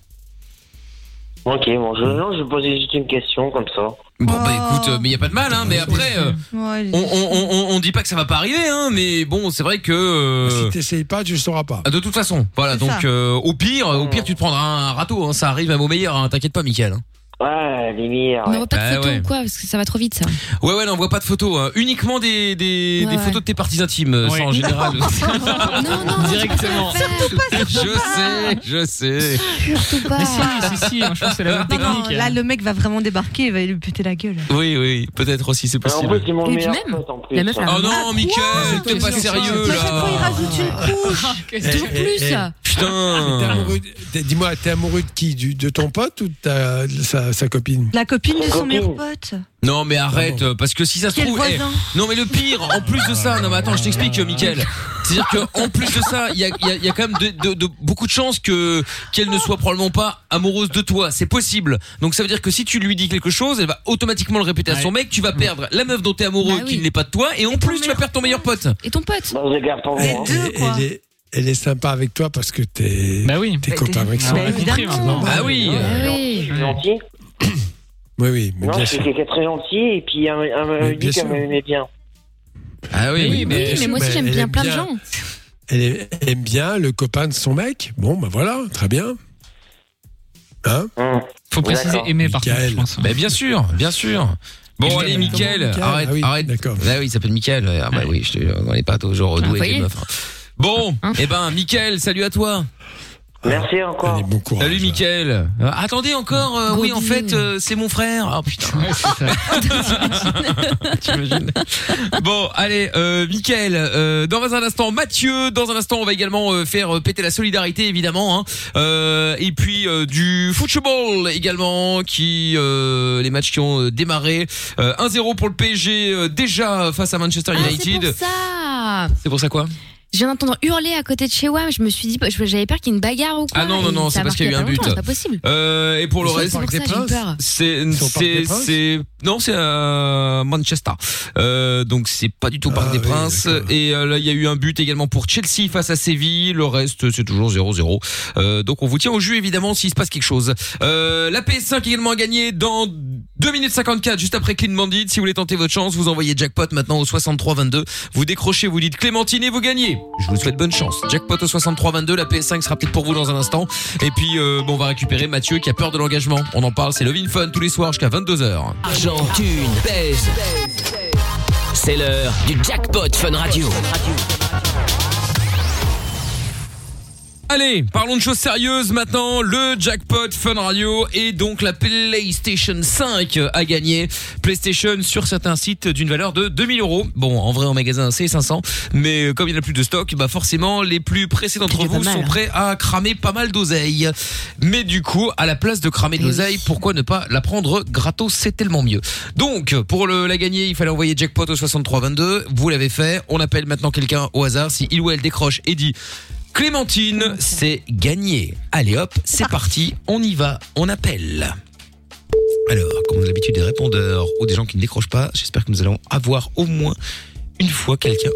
Ok, bon, je, non, je posais juste une question comme ça. Bon bah Oh. écoute, euh, mais y a pas de mal, hein. Mais après, euh, Ouais, on, on, on, on- dit pas que ça va pas arriver, hein. Mais bon, c'est vrai que. euh, Si tu n'essayes pas, tu ne le sauras pas. ah, de toute façon, voilà. C'est Donc euh, au pire, au pire, tu te prendras un râteau. Hein, ça arrive même au meilleur. Hein, T'inquiète pas, Michael. hein. Ouais, lumière. On Ouais. n'aura pas de Bah photos ouais. ou quoi Parce que ça va trop vite, ça. Ouais, ouais, non, on voit pas de photos. hein. Uniquement des, des, Ouais, des ouais. photos de tes parties intimes, euh, ça en général. non, non, Directement. je sais, je sais. Surtout pas. Mais si, si, si, je pense que c'est la bonne Non, non, technique. là, le mec va vraiment débarquer, il va lui péter la gueule. Oui, oui, peut-être aussi, c'est possible. mon puis meilleur même, pote en plus. la meuf, elle Oh non, Mickaël, t'es pas sérieux là. rajoute une couche. Qu'est-ce que- Toujours plus. Putain. Dis-moi, t'es amoureux de qui? Du, De ton pote ou de ta, de sa, sa copine La copine de son meilleur pote. Non, mais arrête, Ah parce que si ça se trouve. eh, voisin. non, mais le pire, en plus de ça, non, mais attends, je t'explique, Mickaël. C'est-à-dire qu'en plus de ça, il y a, il y, a, il y a quand même de, de- de- beaucoup de chances que qu'elle ne soit probablement pas amoureuse de toi. C'est possible. Donc ça veut dire que si tu lui dis quelque chose, elle va automatiquement le répéter à son mec. Tu vas perdre la meuf dont t'es amoureux Bah oui. qui ne l'est pas de toi, et en plus tu vas perdre ton meilleur pote. Et ton pote Bah, moi. deux, elle, quoi. elle est, elle est sympa avec toi parce que t'es Bah oui. t'es Bah, copain avec son Bah, évidemment. maintenant. Bah oui. Ah oui. Oui, oui, mais Non, bien c'est sûr. quelqu'un de très gentil et puis elle, bien dit qu'elle m'aimait bien. Ah oui, Oui, mais- Oui, mais moi aussi, j'aime bien plein de gens. Elle, aime bien le copain de son mec. Bon, bah voilà, très bien. Hein Hum. Faut préciser aimer par contre, je pense. Bah bien sûr, bien sûr. Bon allez, Mickaël, arrête, Ah oui, arrête. d'accord. Bah oui, il s'appelle Mickaël. Ah bah oui, je te, on est pas toujours Ah, doué avec voyez. les meufs. hein. Bon, Hein eh ben, Mickaël, salut à toi. Merci encore. Allez, bon courage. Salut Mickaël. Euh, attendez encore, euh, oui en fait euh, c'est mon frère. Oh putain, t'imagines Bon allez, euh, Mickaël, euh, dans un instant Mathieu, dans un instant on va également euh, faire euh, péter la solidarité évidemment. Hein. Euh, et puis euh, du football également, qui euh, les matchs qui ont euh, démarré. Euh, 1-0 pour le PSG euh, déjà face à Manchester Ah, c'est United. pour ça. c'est pour ça quoi? Je viens d'entendre hurler à côté de chez WAM. Je me suis dit, j'avais peur qu'il y ait une bagarre ou quoi. Ah non, non, non, c'est parce qu'il y a eu un but. C'est pas possible. Euh, et pour le reste, c'est. C'est non c'est à Manchester euh, donc c'est pas du tout Parc Ah des oui, Princes et euh, là il y a eu un but également pour Chelsea face à Séville le reste c'est toujours 0-0 euh, donc on vous tient au jus évidemment s'il se passe quelque chose euh, la PS5 également a gagné dans 2 minutes 54 juste après Clean Bandit. Si vous voulez tenter votre chance vous envoyez jackpot maintenant au 63 22 vous décrochez vous dites Clémentine et vous gagnez. Je vous souhaite bonne chance. Jackpot au 63 22 la PS5 sera peut-être pour vous dans un instant. Et puis euh, bon on va récupérer Mathieu qui a peur de l'engagement. On en parle c'est Love Fun tous les soirs jusqu'à 22h Argent, thune, baise. C'est l'heure du jackpot Fun Radio. Allez, parlons de choses sérieuses maintenant. Le jackpot Fun Radio et donc la PlayStation 5 a gagné. PlayStation sur certains sites d'une valeur de 2000 euros. Bon, en vrai en magasin c'est 500, mais comme il n'y en a plus de stock, bah forcément les plus pressés d'entre vous sont hein. prêts à cramer pas mal d'oseille. Mais du coup, à la place de cramer de Eh oui. l'oseille, pourquoi ne pas la prendre gratos? C'est tellement mieux. Donc, pour le, la gagner, il fallait envoyer jackpot au 6322. Vous l'avez fait. On appelle maintenant quelqu'un au hasard. Si il ou elle décroche et dit Clémentine, c'est gagné. Allez hop, c'est parti. On y va. On appelle. Alors, comme on a l'habitude des répondeurs ou des gens qui ne décrochent pas, j'espère que nous allons avoir au moins une fois quelqu'un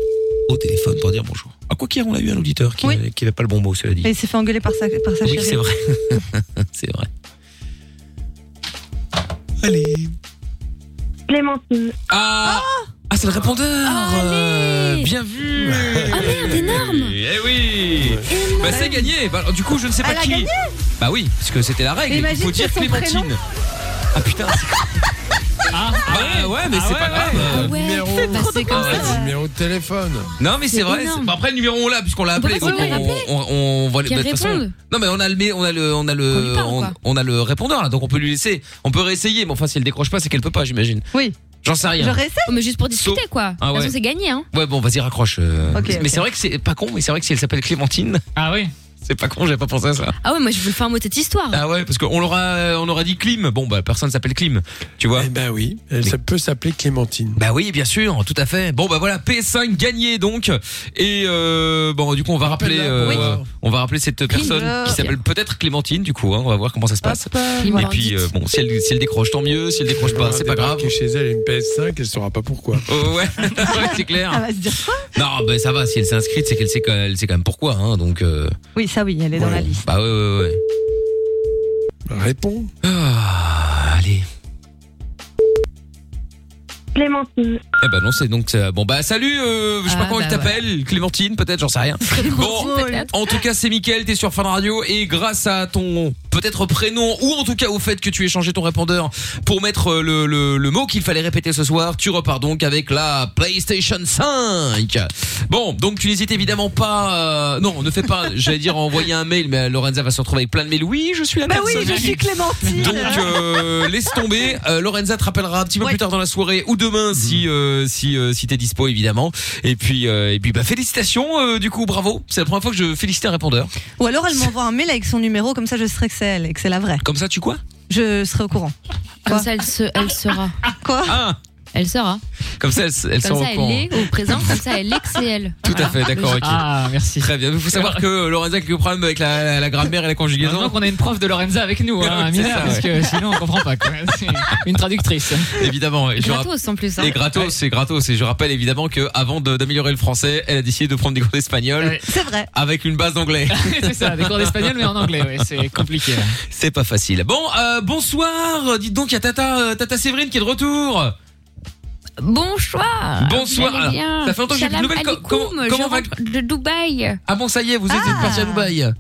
au téléphone pour dire bonjour. À quoi qu'hier on a eu un auditeur qui Oui. n'avait pas le bon mot, cela dit. Et il s'est fait engueuler par sa, par sa Oui, chérie. c'est vrai. c'est vrai. Allez. Clémentine. Ah Ah, c'est le répondeur Euh, Allez. Bien vu Ah merde, énorme. Eh oui Bah c'est gagné bah, Du coup, je ne sais pas Elle a qui... gagné bah oui, parce que c'était la règle. Mais Il faut dire son Clémentine. prénom. Ah putain Ah, Bah ouais, mais Ah c'est ouais, pas ouais. grave Ah ouais, numéro. bah, c'est comme Ah, ça. numéro de téléphone. Non mais c'est vrai. énorme. bah, après le numéro on l'a puisqu'on l'a appelé. Donc on, on, on va bah, de toute façon-. Non mais on a le on a le on a le parle, on, quoi. on a le répondeur là donc on peut lui laisser. On peut réessayer mais enfin si elle décroche pas c'est qu'elle peut pas j'imagine. Oui. J'en sais rien. J'aurais essayé. Oh, mais juste pour discuter, quoi. De Ah toute ouais. façon, c'est gagné, hein. Ouais bon vas-y raccroche. euh. Ok, mais ok. c'est vrai que c'est pas con mais c'est vrai que si elle s'appelle Clémentine Ah oui. C'est pas con j'avais pas pensé à ça. Ah ouais, moi, je veux faire un mot de cette histoire. Ah ouais parce qu'on l'aura on aura dit Clim bon bah personne s'appelle Clim tu vois. Eh ben oui, elle ça peut s'appeler Clémentine. Bah oui, bien sûr, tout à fait. Bon bah voilà, PS5 gagné donc. Et euh, bon, du coup, on va rappeler, euh, oui. on va rappeler cette personne qui s'appelle peut-être Clémentine. Du coup, hein, on va voir comment ça se passe. Euh, Et puis euh, bon, si elle, si elle décroche, tant mieux. Si elle décroche pas, c'est pas grave. Chez elle une PS5, elle saura pas pourquoi. Oh, ouais, c'est clair. Elle va se dire quoi? Non, bah ça va. Si elle s'est inscrite, c'est qu'elle sait, quand- elle sait quand même pourquoi. Hein, donc. Euh, Oui, ça oui, elle est dans la liste. bah ouais, ouais, ouais. Réponds. Ah, Clémentine. Eh ben non, c'est donc euh, bon bah salut, euh, je sais pas Ah, comment bah elle t'appelle, Clémentine peut-être, j'en sais rien. Bon, en tout cas c'est Mickaël, t'es sur Fun Radio et grâce à ton peut-être prénom ou en tout cas au fait que tu aies changé ton répondeur pour mettre euh, le, le, le mot qu'il fallait répéter ce soir, tu repars donc avec la PlayStation 5. Bon, donc tu n'hésites évidemment pas, euh, non, ne fais pas, j'allais dire envoyer un mail, mais Lorenza va se retrouver avec plein de mails. Oui, je suis la Bah oui, personne. je suis Clémentine. Donc euh, laisse tomber. Euh, Lorenza te rappellera un petit peu Ouais. plus tard dans la soirée ou demain si euh, si euh, si t'es dispo évidemment. Et puis euh, et puis bah félicitations euh, du coup bravo. C'est la première fois que je félicite un répondeur. Ou alors elle m'envoie un mail avec son numéro, comme ça je serai que c'est elle et que c'est la vraie. Comme ça tu quoi? Je serai au courant. Comme Quoi? ça, elle, se, elle sera. Quoi? Ah Elle sera. comme ça elle, elle Comme sort ça, au courant. elle est au présent. Comme ça, elle est que c'est elle. Tout à fait d'accord. ok. Ah, merci. Très bien. Il faut savoir que euh, Lorenza a quelques problèmes avec la, la, la grammaire et la conjugaison. Heureusement qu'on a une prof de Lorenza avec nous, hein, ça, parce que sinon on comprend pas. quoi. Une traductrice. Évidemment. Et Gratos en plus. hein. et gratos, c'est gratos. Et je rappelle évidemment que avant de- d'améliorer le français, elle a décidé de prendre des cours d'espagnol Ouais. C'est vrai. avec une base d'anglais. c'est ça, des cours d'espagnol mais en anglais, ouais, c'est compliqué. C'est pas facile. Bon, euh, bonsoir. Dites donc, il y a Tata, euh, Tata Séverine qui est de retour. Bonsoir. Bonsoir. Ça fait longtemps que j'ai plus de nouvelles. Comment- je comment va- de Dubaï. Ah bon, ça y est, vous êtes Ah. parti à Dubaï. Vous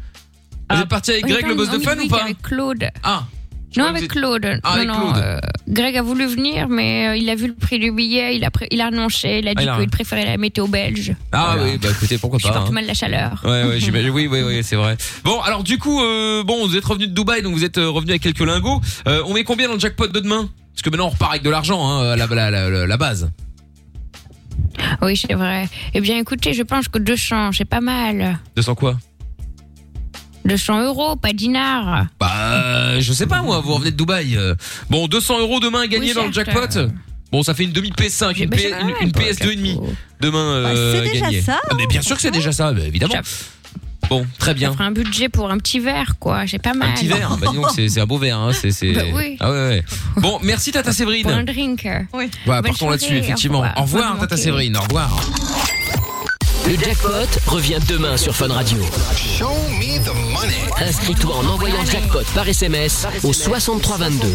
Ah. êtes parti avec Greg, le boss de fun ou pas Avec Claude. Ah. Je Non, avec Claude. Ah, avec non, non, Claude. euh, Greg a voulu venir, mais euh, il a vu le prix du billet, il a, il a renoncé, il a dit Ah, qu'il préférait la météo belge. Ah Voilà. oui, bah écoutez, pourquoi Je pas. supporte hein. mal la chaleur. Ouais, ouais, j'imagine. Oui, oui, oui, c'est vrai. Bon, alors du coup, euh, bon, vous êtes revenu de Dubaï, donc vous êtes euh, revenu avec quelques lingots. On met combien dans le jackpot de demain? Parce que maintenant on repart avec de l'argent, hein, la, la, la, la- la base. Oui, c'est vrai. Eh bien, écoutez, je pense que 200, c'est pas mal. 200 quoi 200 euros, pas dinars. Bah, je sais pas moi, vous revenez de Dubaï. euh. Bon, 200 euros demain à gagner Oui, dans le certes, jackpot. Bon, ça fait une demi PS5, une, Mais P- c'est vrai, une, une pour le PS2 et demi capot. demain Bah, euh, c'est à déjà gagner. ça, Ah, mais bien sûr que c'est déjà ça, bah, évidemment. Bon, très bien. fera un budget pour un petit verre, quoi. C'est pas mal. Un petit verre, bah c'est c'est un beau verre, hein. c'est c'est. Bah oui. Ah ouais, ouais. Bon, merci Tata Pour un Séverine. drink. Oui. Bonne partons là-dessus soirée, effectivement. au revoir. Tata. Séverine, au revoir. Le jackpot revient demain sur Fun Radio. Inscris-toi en envoyant jackpot par SMS au 6322.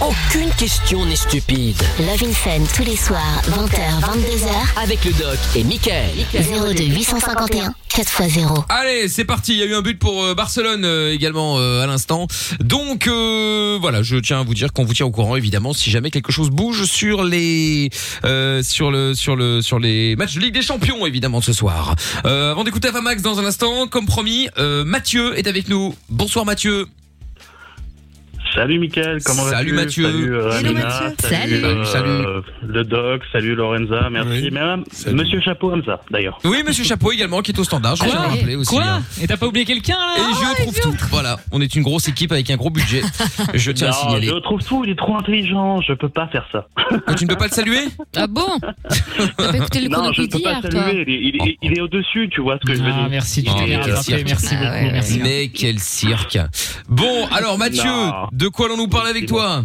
Aucune question n'est stupide. Love in Fun tous les soirs, 20h, 22h, Avec le doc et Michael. 02 851 4x0. Allez, c'est parti. Il y a eu un but pour euh, Barcelone euh, également euh, à l'instant. Donc euh, voilà, je tiens à vous dire qu'on vous tient au courant évidemment si jamais quelque chose bouge sur les euh, sur le sur le sur les matchs de Ligue des Champions évidemment ce soir. Euh, avant d'écouter Avamax dans un instant, comme promis, euh, Mathieu est avec nous. Bonsoir Mathieu. Salut Mickaël, comment vas-tu? Salut Mathieu. Salut euh, Hello Amina, Mathieu. salut, Salut. euh, Salut. le doc, salut Lorenza, merci. Oui. Même Salut. Monsieur Chapeau Hamza d'ailleurs. Oui, Monsieur Chapeau également qui est au standard. Je Quoi tiens à le rappeler aussi. Quoi hein. Et t'as pas oublié quelqu'un Et là je trouve tout. Voilà, on est une grosse équipe avec un gros budget. Je tiens à Non, signaler. je trouve tout, il est trop intelligent, je peux pas faire ça. Tu ne peux pas le saluer? Ah bon? T'as pas écouté le non, je quiz peux pas saluer, il est, il est- il est au-dessus, tu vois ce que je veux Ah, dire. merci, tu Oh, t'es merci Ah beaucoup, merci. Mais quel cirque Bon, alors Mathieu, Non. De quoi allons-nous parler avec toi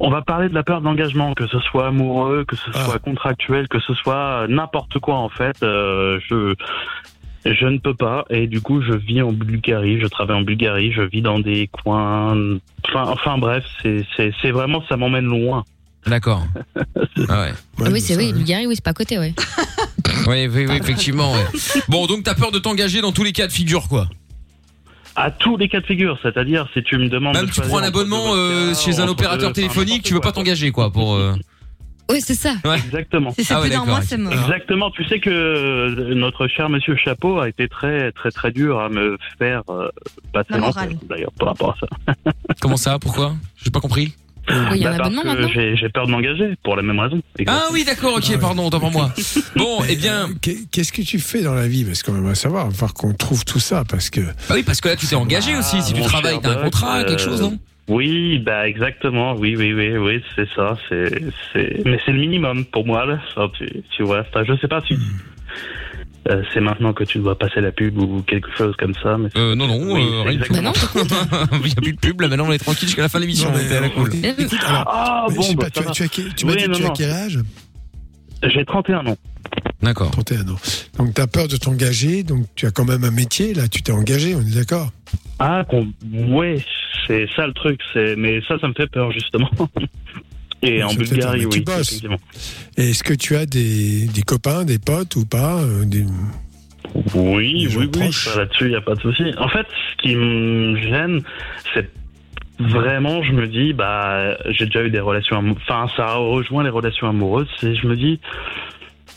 On va parler de la peur d'engagement, que ce soit amoureux, que ce Ah. soit contractuel, que ce soit n'importe quoi en fait. euh, je je ne peux pas et du coup je vis en Bulgarie, je travaille en Bulgarie, je vis dans des coins. Enfin, enfin bref, c'est c'est c'est vraiment ça m'emmène loin. D'accord. Ah ouais. Ah oui, c'est oui, Bulgarie, oui, c'est pas à côté, ouais. Oui, oui, oui, effectivement. ouais. Bon, donc t'as peur de t'engager dans tous les cas de figure, quoi. À tous les cas de figure, c'est-à-dire si tu me demandes. Même de tu prends un abonnement euh, chez un opérateur téléphonique, tu veux pas t'engager, quoi, pour. euh, Oui, c'est ça. Ouais. Exactement. Si c'est Ah ouais, ok. c'est mort. Exactement. Tu sais que euh, notre cher Monsieur Chapeau a été très très très dur à me faire euh, passer d'ailleurs par rapport à ça. Comment ça Pourquoi? J'ai pas compris. Oui, il y a un Bah, j'ai j'ai peur de m'engager pour la même raison. Ah oui, d'accord, ok, pardon, autant pour moi. Bon, Mais, eh bien. euh, qu'est- Qu'est-ce que tu fais dans la vie? Parce qu'on va savoir, il va falloir qu'on trouve tout ça. Parce que Bah oui, parce que là, tu t'es engagé aussi. Si tu travailles, t'as un contrat, quelque euh, chose, non? Oui, bah exactement. Oui, oui, oui, oui, c'est ça. C'est, c'est, mais c'est le minimum pour moi là. Ça, tu, tu vois. Enfin, je sais pas si euh, c'est maintenant que tu dois passer la pub ou quelque chose comme ça. Mais Euh, non, non, Oui, euh, rien du tout. Bah Il y a plus de pub, là, maintenant, on est tranquille jusqu'à la fin de l'émission. Cool. écoute, alors, ah bon, bah, pas, tu, as- tu as- tu m'as Oui, dit non, tu as quel âge. J'ai 31 ans. D'accord. 31 ans. Donc tu as peur de t'engager, donc tu as quand même un métier, là tu t'es engagé, on est d'accord? Ah, ouais, c'est ça le truc. C'est, mais ça, ça me fait peur justement. Et en Bulgarie, oui. est-ce que tu as des, des copains, des potes ou pas euh, des- Oui, Des oui, oui, proches. là-dessus, il n'y a pas de souci. En fait, ce qui me gêne, c'est vraiment, je me dis, bah, j'ai déjà eu des relations amoureuses, enfin, ça rejoint les relations amoureuses, et je me dis,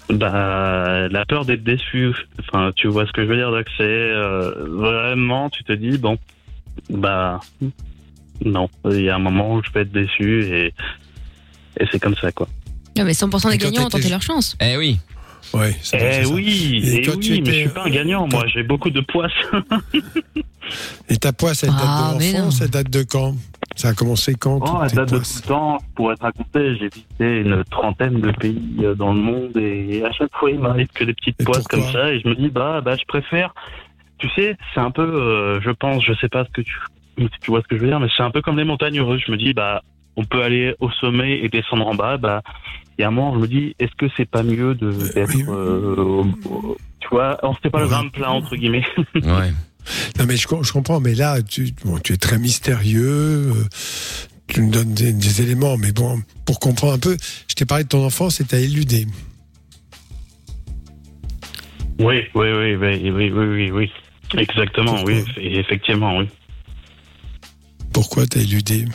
bah, la peur d'être déçu, enfin, tu vois ce que je veux dire, donc c'est euh, vraiment, tu te dis, bon, bah, non, il y a un moment où je peux être déçu, et, et c'est comme ça, quoi. Non, mais 100% des Et gagnants ont tenté leur chance. Eh oui. Ouais, Eh c'est ça. oui, Et eh toi, tu oui, mais je suis pas un gagnant, moi, j'ai beaucoup de poisses. Et ta poisse, elle date Ah, de l'enfance, elle date de quand? Ça a commencé quand Oh, tes date de tout le temps, pour être raconté, j'ai visité une trentaine de pays euh, dans le monde et à chaque fois, il m'arrive que des petites Et poisses comme ça et je me dis, bah, bah, je préfère. Tu sais, c'est un peu, euh, je pense, je sais pas ce que tu, si tu vois ce que je veux dire, mais c'est un peu comme les montagnes heureuses. Je me dis, bah, on peut aller au sommet et descendre en bas, bah, il y a un moment, je me dis, est-ce que c'est pas mieux de, d'être, oui. euh, au- au- tu vois, on fait pas le grain plat, entre guillemets. Ouais. Non, mais je, com- je comprends, mais là, tu, bon, tu es très mystérieux. euh, Tu me donnes des, des éléments, mais bon, pour comprendre un peu, je t'ai parlé de ton enfance et t'as éludé. Oui, oui, oui, oui, oui, oui, oui, oui. Exactement, Pourquoi oui, et effectivement, oui. Pourquoi t'as éludé?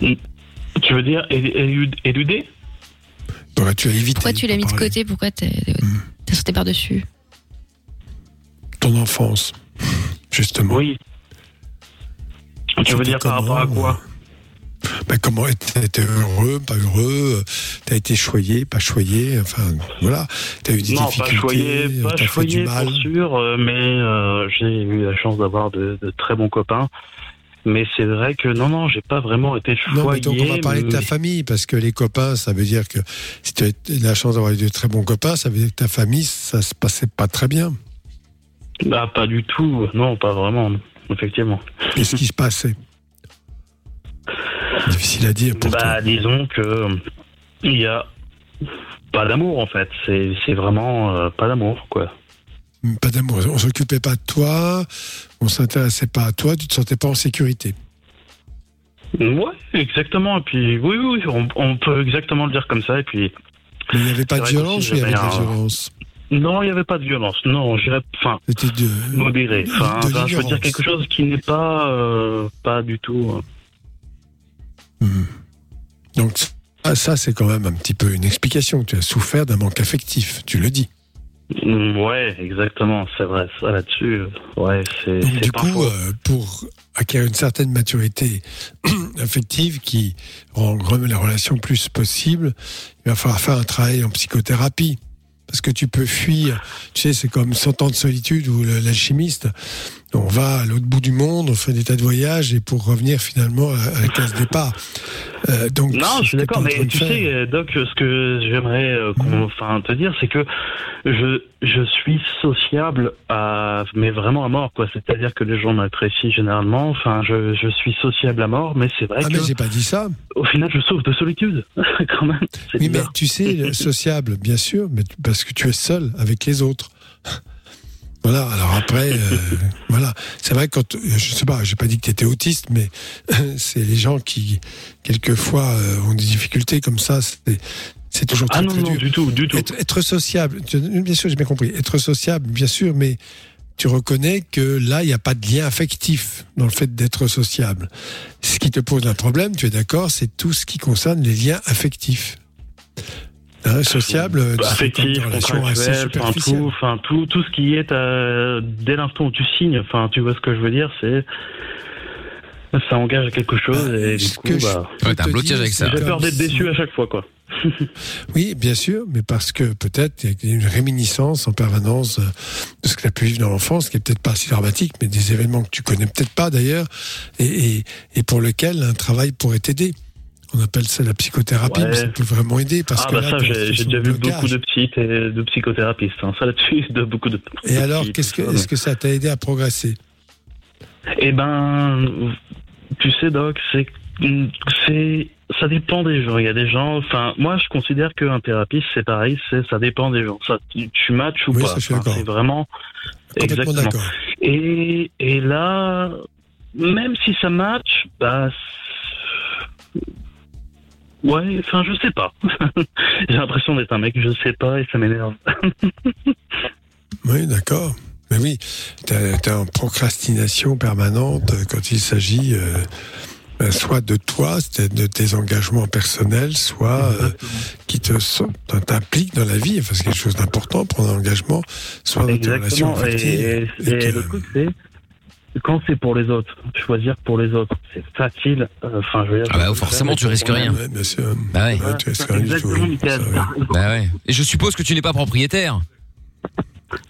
Tu veux dire élu- élu- éludé Bon, tu as évité. Pourquoi tu l'as mis de côté? Pourquoi t'es t'as sauté par-dessus? Ton enfance, justement. Oui. Tu veux dire par rapport à comment, quoi? Ben, comment t'étais heureux, pas heureux euh, T'as été choyé, pas choyé Enfin, voilà. T'as eu des Non, pas difficultés choyé, euh, pas t'as fait choyé du mal. pour sûr, mais euh, j'ai eu la chance d'avoir de, de très bons copains. Mais c'est vrai que non, non, j'ai pas vraiment été choyé. Non, mais donc on va parler de ta famille, parce que les copains, ça veut dire que si tu as la chance d'avoir eu de très bons copains, ça veut dire que ta famille, ça se passait pas très bien. Bah, pas du tout, non, pas vraiment, non, effectivement. Qu'est-ce qui se passait? Difficile à dire pour Bah, toi. disons que il y a pas d'amour en fait. C'est c'est vraiment euh, pas d'amour quoi. Pas d'amour. On s'occupait pas de toi, on s'intéressait pas à toi, tu te sentais pas en sécurité. Ouais, exactement. Et puis oui, oui, on, on peut exactement le dire comme ça. Et puis Mais il n'y avait pas de violence ou il y avait de la violence? Non, il n'y avait pas de violence. Non, j'irais, enfin, C'était de. modéré. Enfin, de enfin, je veux dire quelque chose qui n'est pas, euh, pas du tout. euh, Hmm. Donc, ça, ça, c'est quand même un petit peu une explication. Tu as souffert d'un manque affectif, tu le dis. Mm, Ouais, exactement. C'est vrai. Ça là-dessus, euh, ouais, c'est. Donc, du coup, euh, pour acquérir une certaine maturité affective qui rend remet la relation plus possible, il va falloir faire un travail en psychothérapie. Parce que tu peux fuir, tu sais, c'est comme 100 ans de solitude ou l'alchimiste. On va à l'autre bout du monde, on fait des tas de voyages et pour revenir finalement à, la case départ. Euh, donc, Non, je suis d'accord, mais tu faire- sais, euh, Doc, ce que j'aimerais euh, Mhm. enfin, te dire, c'est que je, je suis sociable, à, mais vraiment à mort, quoi. C'est-à-dire que les gens m'apprécient généralement. Enfin, je, je suis sociable à mort, mais c'est vrai Ah, que, mais j'ai pas dit ça. au final, je souffre de solitude, quand même. Oui, mais tu sais, le sociable, bien sûr, mais parce que tu es seul avec les autres. Voilà, alors après, euh, voilà. C'est vrai, quand, je sais pas, j'ai pas dit que tu étais autiste, mais c'est les gens qui, quelquefois, euh, ont des difficultés comme ça, c'est c'est toujours très, Ah non, très non, dur. du tout, du tout. Être, être sociable, bien sûr, j'ai bien compris. Être sociable, bien sûr, mais tu reconnais que là, il n'y a pas de lien affectif dans le fait d'être sociable. Ce qui te pose un problème, tu es d'accord, c'est tout ce qui concerne les liens affectifs. Hein, sociable, comme affectif, contractuel, enfin tout, enfin tout, tout ce qui est euh, dès l'instant où tu signes, enfin tu vois ce que je veux dire, c'est ça engage à quelque chose et du coup que bah, peux Ouais, t'as un te blocage dire, avec ça. c'est j'ai peur d'être déçu à chaque fois quoi. Oui, bien sûr, mais parce que peut-être il y a une réminiscence en permanence euh, de ce que tu as pu vivre dans l'enfance, qui est peut-être pas si dramatique, mais des événements que tu connais peut-être pas d'ailleurs, et, et, et pour lequel un travail pourrait t'aider. On appelle ça la psychothérapie, Ouais. mais ça peut vraiment aider parce ah que bah là, ça j'ai déjà vu blocage. beaucoup de psy et de psychothérapeutes, hein. ça là-dessus de beaucoup de. Et de alors, psy, qu'est-ce que, est-ce que ça t'a aidé à progresser? Eh ben, tu sais, Doc, c'est, c'est, ça dépend des gens. Il y a des gens, enfin, moi, je considère qu'un thérapeute, c'est pareil, c'est, ça dépend des gens. Ça, tu, tu matches ou Oui, pas. Enfin, c'est vraiment, exactement. Et, et là, même si ça match, bah, Ouais, enfin, je sais pas. J'ai l'impression d'être un mec, je sais pas, et ça m'énerve. Oui, d'accord. Mais oui, tu es en procrastination permanente euh, quand il s'agit euh, euh, soit de toi, c'est de tes engagements personnels, soit euh, qui te t'impliquent dans la vie, enfin, c'est quelque chose d'important, prendre un engagement, soit dans tes relations. Et, affectives. et- et le truc, c'est quand c'est pour les autres, choisir pour les autres, c'est facile. euh, Enfin, je veux dire. Ah bah, forcément, tu risques rien. Ouais, bien sûr. Bah ouais. Ouais, tu risques rien du tout. Bah ouais. Et je suppose que tu n'es pas propriétaire.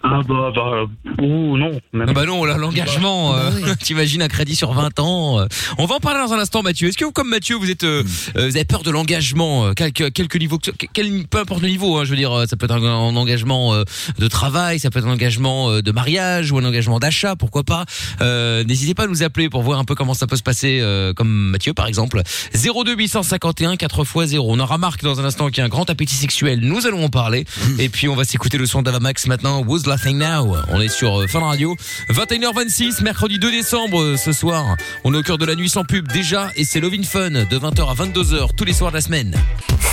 Ah bah, bah, ouh, non. Même. Ah bah non, là, l'engagement, euh, t'imagines un crédit sur 20 ans. euh. On va en parler dans un instant, Mathieu. Est-ce que vous, comme Mathieu, vous êtes, euh, euh, vous avez peur de l'engagement, euh, quelque, quelque niveau, que- quel, peu importe le niveau, hein, je veux dire, euh, ça peut être un, un engagement euh, de travail, ça peut être un engagement euh, de mariage ou un engagement d'achat, pourquoi pas. Euh, N'hésitez pas à nous appeler pour voir un peu comment ça peut se passer, euh, comme Mathieu par exemple. 02 851 4 x 0. On aura Marc dans un instant qui a un grand appétit sexuel. Nous allons en parler. Et puis on va s'écouter le son d'Avamax maintenant. Laughing Now On est sur euh, Fun Radio. 21h26, mercredi 2 décembre euh, ce soir. On est au cœur de la nuit sans pub déjà et c'est Lovin Fun de 20h à 22h tous les soirs de la semaine.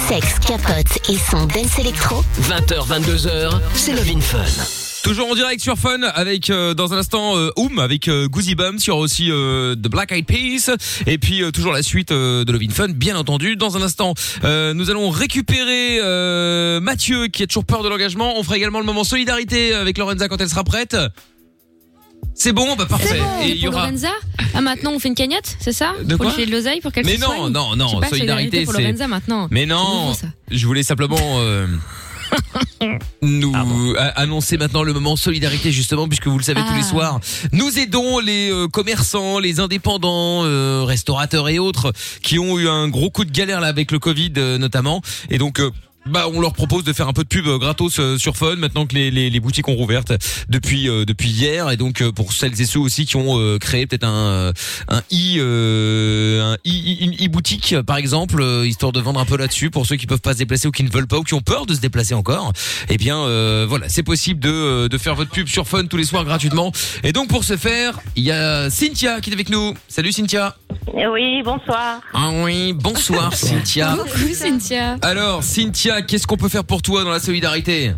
Sexe, capote et son dance électro. 20h, 22h, c'est Love Fun. Toujours en direct sur Fun avec euh, dans un instant euh, Oum avec euh, Goosey Bumps, il y aura aussi euh, The Black Eyed Peas et puis euh, toujours la suite euh, de Lovin Fun bien entendu. Dans un instant, euh, nous allons récupérer euh, Mathieu qui a toujours peur de l'engagement. On fera également le moment solidarité avec Lorenza quand elle sera prête. C'est bon, bah parfait. Bon, et il y pour aura Lorenza Ah, maintenant on fait une cagnotte, c'est ça De Pour quoi lui filer de l'oseille pour qu'elle Mais se non, soigne non, non, pas, solidarité, pour c'est- maintenant. Mais non, nouveau, je voulais simplement euh, nous a- annoncer maintenant le moment solidarité justement puisque vous le savez tous les Ah. soirs, nous aidons les euh, commerçants, les indépendants, euh, restaurateurs et autres qui ont eu un gros coup de galère là avec le Covid euh, notamment. Et donc euh, bah, on leur propose de faire un peu de pub euh, gratos euh, sur Fun maintenant que les, les, les boutiques ont rouvertes depuis euh, depuis hier. Et donc euh, pour celles et ceux aussi qui ont euh, créé peut-être un un i euh, un i une e-boutique par exemple euh, histoire de vendre un peu là-dessus pour ceux qui peuvent pas se déplacer ou qui ne veulent pas ou qui ont peur de se déplacer encore. Eh bien euh, voilà c'est possible de de faire votre pub sur Fun tous les soirs gratuitement. Et donc pour ce faire il y a Cynthia qui est avec nous. Salut Cynthia. Oui, bonsoir. ah oui bonsoir Cynthia. Coucou Cynthia. alors Cynthia qu'est-ce qu'on peut faire pour toi dans la solidarité?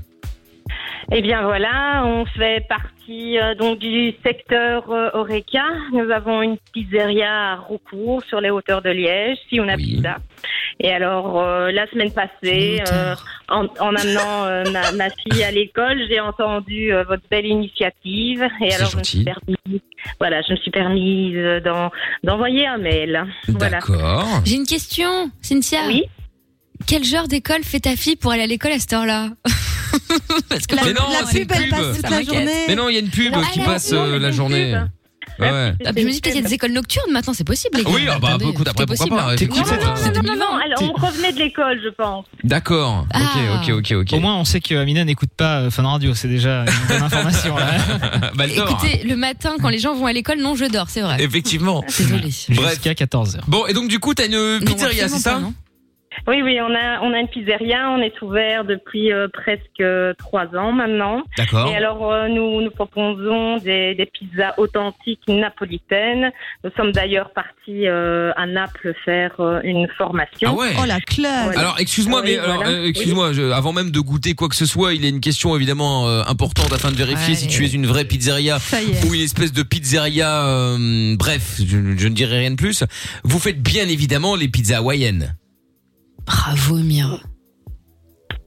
Eh bien voilà, on fait partie euh, donc du secteur euh, Oreca. Nous avons une pizzeria à Roucourt sur les hauteurs de Liège, si on a pizza. Et alors euh, la semaine passée, euh, en, en amenant euh, ma, ma fille à l'école, j'ai entendu euh, votre belle initiative. Et alors je me suis permis, voilà, je me suis permise d'en- d'envoyer un mail. Voilà. D'accord. J'ai une question, Cynthia. Oui. Quel genre d'école fait ta fille pour aller à l'école à cette heure-là Parce que Mais non, c'est une pub. Ça m'inquiète. Mais non, il y a une pub Non, qui elle passe euh, la journée. pub. Ouais. Ah, puis je me dis peut-être qu'il y a des écoles nocturnes maintenant, c'est possible. Les gars. Oui, ah bah, Attendez, écoute, après, tout est pourquoi possible, pas, hein. Non, non, non, Non, non, non, non, alors on revenait de l'école, je pense. D'accord. Ah. Ok, ok, ok, ok. Au moins, on sait que Amina n'écoute pas euh, Fun Radio. C'est déjà une bonne information. Là. bah, elle dort. Écoutez, le matin, quand les gens vont à l'école, non, je dors, c'est vrai. Effectivement. Désolé. Bref. Jusqu'à 14h. Bon, et donc du coup, t'as une pizzeria, c'est ça Oui, oui, on a, on a une pizzeria, on est ouvert depuis euh, presque trois ans maintenant. D'accord. Et alors, euh, nous, nous proposons des, des pizzas authentiques napolitaines. Nous sommes d'ailleurs partis euh, à Naples faire euh, une formation. Ah ouais. Oh la classe. Alors, excuse-moi, Oui, mais alors, voilà. euh, excuse-moi, je- avant même de goûter quoi que ce soit, il y a une question évidemment euh, importante afin de vérifier Ouais. si tu es une vraie pizzeria Ça y est. ou une espèce de pizzeria. euh, bref, je, je ne dirai rien de plus. Vous faites bien évidemment les pizzas hawaïennes. Bravo, Mire.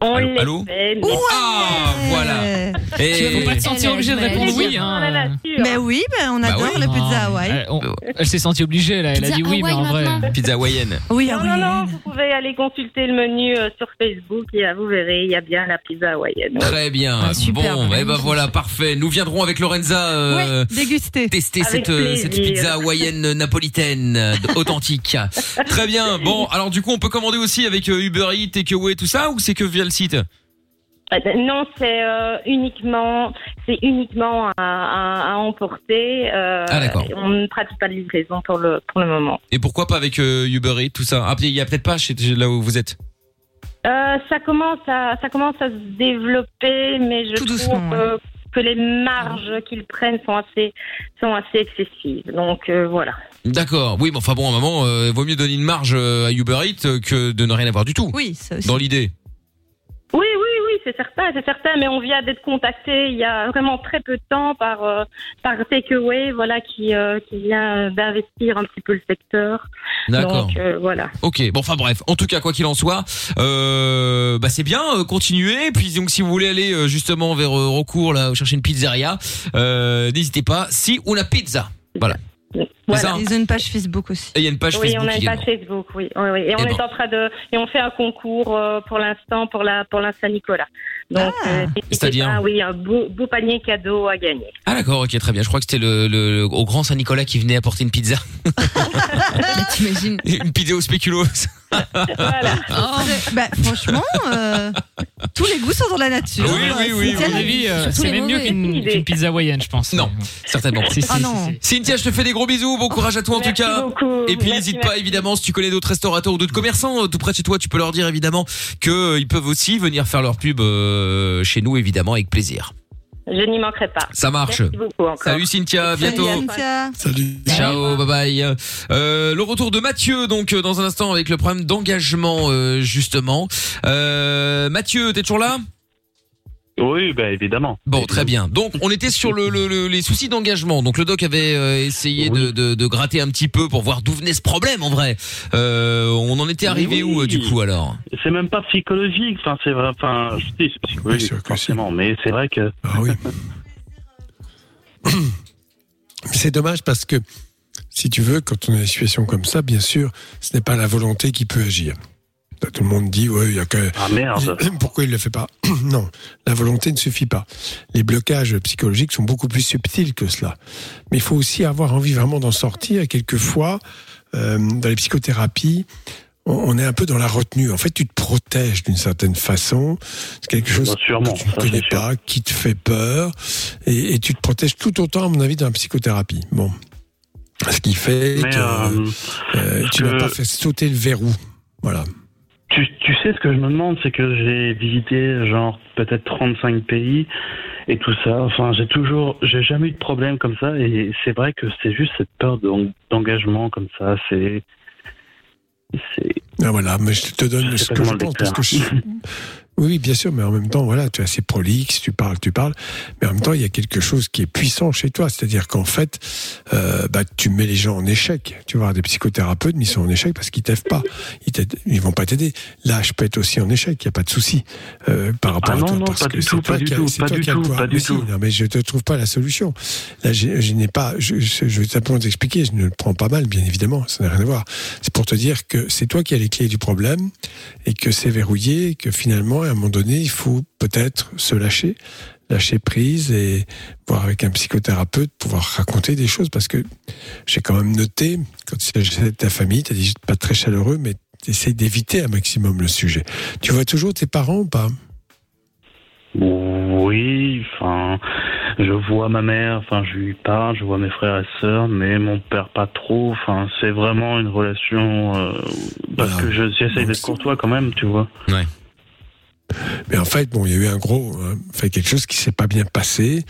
On Allô, allô fait, mais- Ah, voilà. Et Faut pas te sentir obligé de répondre oui. On Hein. Mais oui, ben on Bah adore oui. la pizza Non, Hawaï. Elle, s'est sentie obligée là. Elle a dit oui, mais en Hawaï vrai. maintenant. pizza hawaïenne. Oui, Non, non, hawaïenne. non, vous pouvez aller consulter le menu euh, sur Facebook et euh, vous verrez, il y a bien la pizza hawaïenne. Très bien. Ah, super, bon, eh ben voilà, parfait. Nous viendrons avec Lorenza euh, Ouais, déguster. tester Avec cette, pizza hawaïenne napolitaine authentique. Très bien. Bon, alors du coup, on peut commander aussi avec Uber Eats, Takeaway, tout ça, ou c'est que via le site Euh, Non, c'est euh, uniquement, c'est uniquement à, à, à emporter. euh, Ah, d'accord. On ne pratique pas de livraison pour le pour le moment. Et pourquoi pas avec euh, Uber Eats, tout ça? Ah, il y a peut-être pas chez là où vous êtes. Euh, ça commence à ça commence à se développer, mais je Tout trouve doucement, euh, que les marges qu'ils prennent sont assez, sont assez excessives. Donc euh, voilà. D'accord. Oui, mais enfin bon, à un moment, euh, vaut mieux donner une marge à Uber Eats que de ne rien avoir du tout. Oui, ça aussi. Dans l'idée. Oui, oui, oui, c'est certain, c'est certain, mais on vient d'être contacté il y a vraiment très peu de temps par euh, par Takeaway, voilà, qui euh, qui vient d'investir un petit peu le secteur. D'accord. Donc euh, voilà. Ok, bon, enfin bref. En tout cas, quoi qu'il en soit, euh, bah c'est bien. euh, continuez. Puis donc, si vous voulez aller euh, justement vers euh, Recours, là, chercher une pizzeria, euh, n'hésitez pas. Si on a pizza, voilà. Hein Ils ont une page Facebook aussi. Et il y a une page oui, Facebook on a une page Facebook, oui, oui, oui. Et on est en train de et on fait un concours euh, pour l'instant pour la pour la Saint-Nicolas. Donc euh, n'hésitez C'est-à-dire oui, un beau, beau panier cadeau à gagner. Ah d'accord, ok, très bien. Je crois que c'était le, le, le- au grand Saint-Nicolas qui venait apporter une pizza. T'imagines Une pizza au spéculoos. Bah, franchement, euh, tous les goûts sont dans la nature. Oui, oui, oui, Cynthia oui. l'a À mon avis, dit. euh, Surtout c'est même mieux qu'une qu'une pizza hawaïenne, je pense. Non, certainement. Si, si, Ah si, non. si. Cynthia, je te fais des gros bisous. Bon courage à toi en tout Merci cas. beaucoup. Et puis n'hésite pas évidemment si tu connais d'autres restaurateurs ou d'autres commerçants euh, tout près de chez toi, tu peux leur dire évidemment que euh, ils peuvent aussi venir faire leur pub euh, chez nous évidemment avec plaisir. Je n'y manquerai pas. Ça marche. Merci beaucoup encore. Salut Cynthia, à bientôt. Salut, Cynthia. Salut. Ciao, bye bye. Euh, le retour de Mathieu, donc dans un instant avec le problème d'engagement euh, justement. Euh, Mathieu, t'es toujours là? Oui, bah évidemment. Bon, très bien. Donc, on était sur le, le- le- les soucis d'engagement. Donc, le doc avait euh, essayé de, de, de gratter un petit peu pour voir d'où venait ce problème en vrai. Euh, on en était arrivé Oui. où euh, du coup alors? C'est même pas psychologique. Enfin, c'est vrai. Enfin, je dis, c'est psychologique forcément, mais c'est vrai que. Ah oui. C'est dommage parce que, si tu veux, quand on a une situation comme ça, bien sûr, ce n'est pas la volonté qui peut agir. Tout le monde dit, ouais, il y a que. Ah merde. Pourquoi il le fait pas Non, la volonté ne suffit pas. Les blocages psychologiques sont beaucoup plus subtils que cela. Mais il faut aussi avoir envie vraiment d'en sortir. Et quelquefois, euh, dans les psychothérapies, on, est un peu dans la retenue. En fait, tu te protèges d'une certaine façon. C'est quelque chose sûrement, que tu ne connais sûr. pas, qui te fait peur, et, et tu te protèges tout autant, à mon avis, dans la psychothérapie. Bon. Ce qui fait Mais, que euh, euh, tu que- n'as pas fait sauter le verrou. Voilà. Tu, tu sais ce que je me demande, c'est que j'ai visité genre peut-être 35 pays et tout ça. Enfin, j'ai toujours, j'ai jamais eu de problème comme ça et c'est vrai que c'est juste cette peur d'en- d'engagement comme ça. C'est. Ah, voilà, mais je te donne Je ce que je pense parce que je... Oui, oui, bien sûr, mais en même temps, voilà, tu es assez prolixe, tu parles, tu parles, mais en même temps, il y a quelque chose qui est puissant chez toi, c'est-à-dire qu'en fait, euh, bah, tu mets les gens en échec. Tu voir des psychothérapeutes, mais ils sont en échec parce qu'ils t'aident pas, ils, ils vont pas t'aider. Là, je peux être aussi en échec, il y a pas de souci euh, par rapport Ah à non, toi, non, parce pas que du c'est tout, toi pas du qui as le pouvoir. pas du Mais si, tout. non, mais je te trouve pas la solution. Là, je, je n'ai pas, je, je, je vais simplement t'expliquer, je ne le prends pas mal, bien évidemment, ça n'a rien à voir. C'est pour te dire que c'est toi qui as les clés du problème et que c'est verrouillé, que finalement, à un moment donné, il faut peut-être se lâcher, lâcher prise et voir avec un psychothérapeute pouvoir raconter des choses parce que j'ai quand même noté, quand il s'agissait de ta famille, tu as dit pas très chaleureux, mais tu essayes d'éviter un maximum le sujet. Tu vois toujours tes parents ou pas? Oui, enfin, je vois ma mère, enfin, je lui parle, je vois mes frères et sœurs, mais mon père pas trop. Enfin, c'est vraiment une relation euh, parce que je- j'essaye d'être courtois quand même, tu vois. Ouais. Mais en fait, bon, il y a eu un gros, euh, fait quelque chose qui s'est pas bien passé.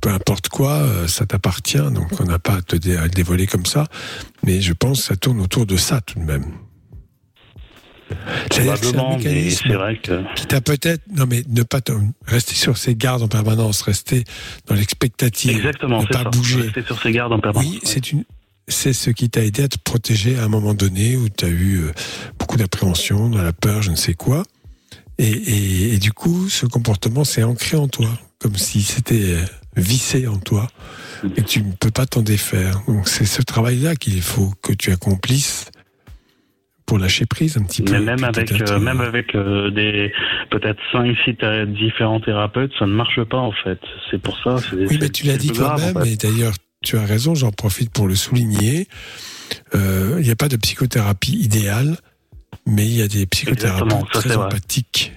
Peu importe quoi, euh, ça t'appartient, donc on n'a pas à te dé- à le dévoiler comme ça. Mais je pense que ça tourne autour de ça tout de même. C'est un mais mécanisme vrai que. qui t'a peut-être, non mais ne pas te- rester sur ses gardes en permanence, rester dans l'expectative, ne pas ça. bouger. Rester sur ses gardes en permanence. Oui, c'est une, c'est ce qui t'a aidé à te protéger à un moment donné où tu as eu euh, beaucoup d'appréhension, de la peur, je ne sais quoi. Et, et, et du coup, ce comportement s'est ancré en toi, comme si c'était euh, vissé en toi et tu ne peux pas t'en défaire. Donc c'est ce travail-là qu'il faut que tu accomplisses pour lâcher prise un petit peu. Mais même avec, euh, euh, même avec euh, des peut-être 5 6 différents thérapeutes, ça ne marche pas en fait. C'est pour ça. Oui, mais tu l'as dit toi-même, en fait. et d'ailleurs, tu as raison, j'en profite pour le souligner. Euh, Il n'y a pas de psychothérapie idéale, mais il y a des psychothérapeutes très empathiques.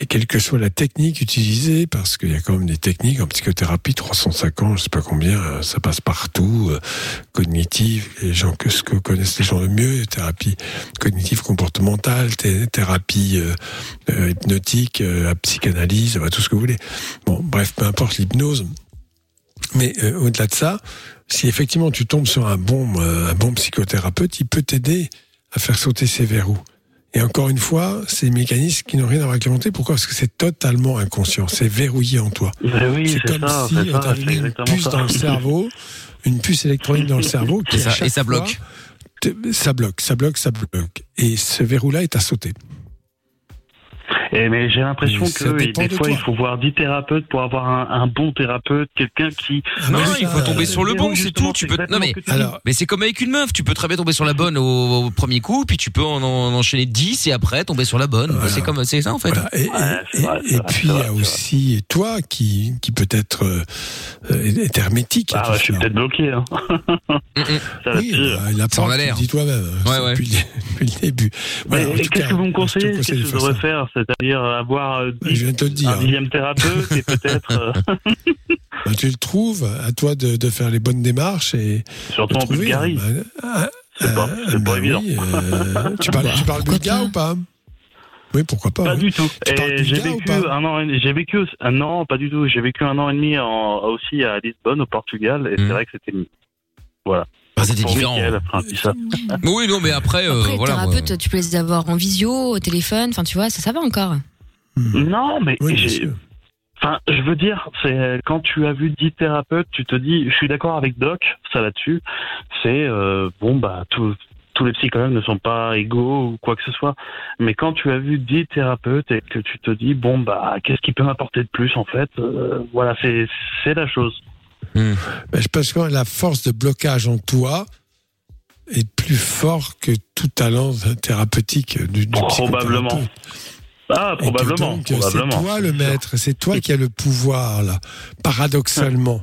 Et quelle que soit la technique utilisée, parce qu'il y a quand même des techniques en psychothérapie, 350, je sais pas combien, euh, ça passe partout, euh, cognitive, les gens que ce que connaissent les gens le mieux, thérapie cognitive comportementale, thé- thérapie euh, euh, hypnotique, la psychanalyse, tout ce que vous voulez. Bon, bref, peu importe l'hypnose. Mais au-delà de ça, si effectivement tu tombes sur un bon, un bon psychothérapeute, il peut t'aider à faire sauter ces verrous. Et encore une fois, c'est des mécanismes qui n'ont rien à voir avec la volonté. Pourquoi? Parce que c'est totalement inconscient. C'est verrouillé en toi. Oui, c'est comme ça, si on t'avait mis une puce ça. dans le cerveau, une puce électronique dans le cerveau. Qui Et ça- et bloque. fois, te- ça bloque, ça bloque, ça bloque. Et ce verrou-là est à sauter. Et mais j'ai l'impression que des de fois toi. il faut voir 10 thérapeutes pour avoir un, un bon thérapeute, quelqu'un qui. Non, mais il faut tomber euh, sur le bon, c'est tout. Tu peux. Non mais Alors- mais c'est comme avec une meuf. Tu peux très bien tomber sur la bonne au, au premier coup, puis tu peux en, en enchaîner 10 et après tomber sur la bonne. Voilà. C'est comme c'est ça en fait. Voilà. Et, et- et- et puis il y a aussi toi qui, qui peut être euh, est hermétique. Ah ouais, je suis peut-être bloqué. Hein. ça Oui, bah, il a Ça en a l'air. Dis toi-même. Ouais, c'est ouais. Depuis, le- début. Qu'est-ce que vous me conseillez conseille Qu'est-ce que je faire devrais faire C'est-à-dire euh, avoir euh, Je viens de te le dire. un dixième thérapeute et peut-être. euh, Bah, tu le trouves, à toi de, de faire les bonnes démarches et Surtout en trouver, Bulgarie. bah, ah, C'est pas, euh, c'est pas bah évident. oui, euh, tu parles, tu parles bulgare ou pas? Oui, pourquoi pas. Pas oui. du tout. J'ai vécu pas? un an, et- j'ai vécu un an, pas du tout. J'ai vécu un an et demi en, aussi à Lisbonne, au Portugal, et c'est vrai que c'était voilà. Ah, c'était différent. Oui, non, mais après, euh, Après, voilà. moi. thérapeute, tu peux les avoir en visio, au téléphone, enfin tu vois, ça, ça va encore. Non, mais Oui, j'ai-. Enfin, je veux dire, c'est quand tu as vu 10 thérapeutes, tu te dis, je suis d'accord avec Doc, ça là-dessus, c'est euh, bon bah tout- tous les psychologues ne sont pas égaux ou quoi que ce soit, mais quand tu as vu 10 thérapeutes et que tu te dis bon bah qu'est-ce qui peut m'apporter de plus en fait, euh, voilà c'est c'est la chose. Ben, je pense que la force de blocage en toi est plus fort que tout talent thérapeutique du, du Probablement. Ah probablement, C'est toi le maître, c'est toi qui as le pouvoir, là, paradoxalement.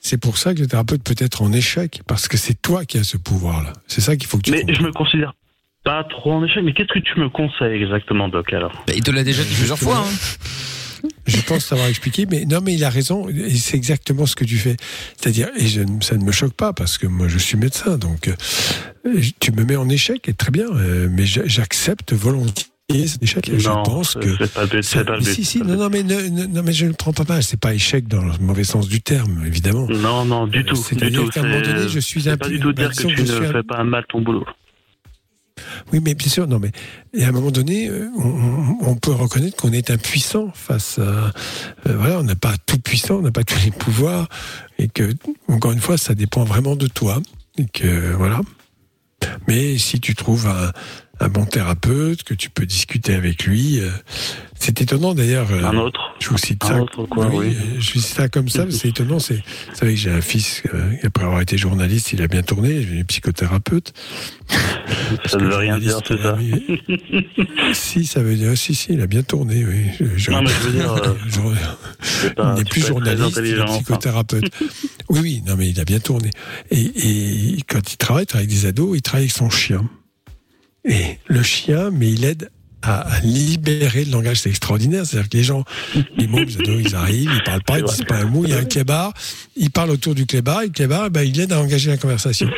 C'est pour ça que le thérapeute peut être en échec, parce que c'est toi qui as ce pouvoir-là. C'est ça qu'il faut que tu Mais comprennes. je me considère pas trop en échec. Mais qu'est-ce que tu me conseilles exactement, Doc alors? Bah, il te l'a déjà dit plusieurs fois. hein. Je pense t'avoir expliqué, mais non, mais il a raison, et c'est exactement ce que tu fais. C'est-à-dire, et je, ça ne me choque pas, parce que moi je suis médecin, donc euh, tu me mets en échec, et très bien, euh, mais j'a- j'accepte volontiers cet échec, et je Non, pense c'est- que. c'est pas but, ça- c'est pas mais but, si, c'est si, non, non, mais, ne- non, mais je ne prends pas mal, c'est pas échec dans le mauvais sens du terme, évidemment. Non, non, du Euh, tout, du c'est-à-dire tout. qu'à un moment C'est- donné, je suis c'est un pas du tout dire bah, que tu ne suis un- fais pas mal ton boulot. Oui, mais bien sûr, non, mais et à un moment donné, euh, on, peut reconnaître qu'on est impuissant face à. euh, voilà, on n'a pas tout puissant, on n'a pas tous les pouvoirs, et que, encore une fois, ça dépend vraiment de toi. Et que, voilà. Mais si tu trouves un, un bon thérapeute, que tu peux discuter avec lui, euh, c'est étonnant d'ailleurs. euh, Un autre. Je vous cite Un ça. autre, quoi, oui. euh, Je cite ça comme ça, c'est étonnant. C'est, vous savez que j'ai un fils, après avoir été journaliste, il a bien tourné, il est psychothérapeute. Ça ne veut rien dire, c'est ça. si, ça veut dire, si, si, il a bien tourné, oui. Je- Non, mais je veux dire, euh, il n'est plus journaliste, il est psychothérapeute. oui, oui, non, mais il a bien tourné. Et, et quand il travaille, il travaille avec des ados, il travaille avec son chien. Et le chien, mais il aide à, libérer le langage, c'est extraordinaire. C'est-à-dire que les gens, les ados, ils arrivent, ils parlent pas, ils disent pas un mot, il y a un clébard, ils parlent autour du clébard, et le clébard, ben, il aide à engager la conversation.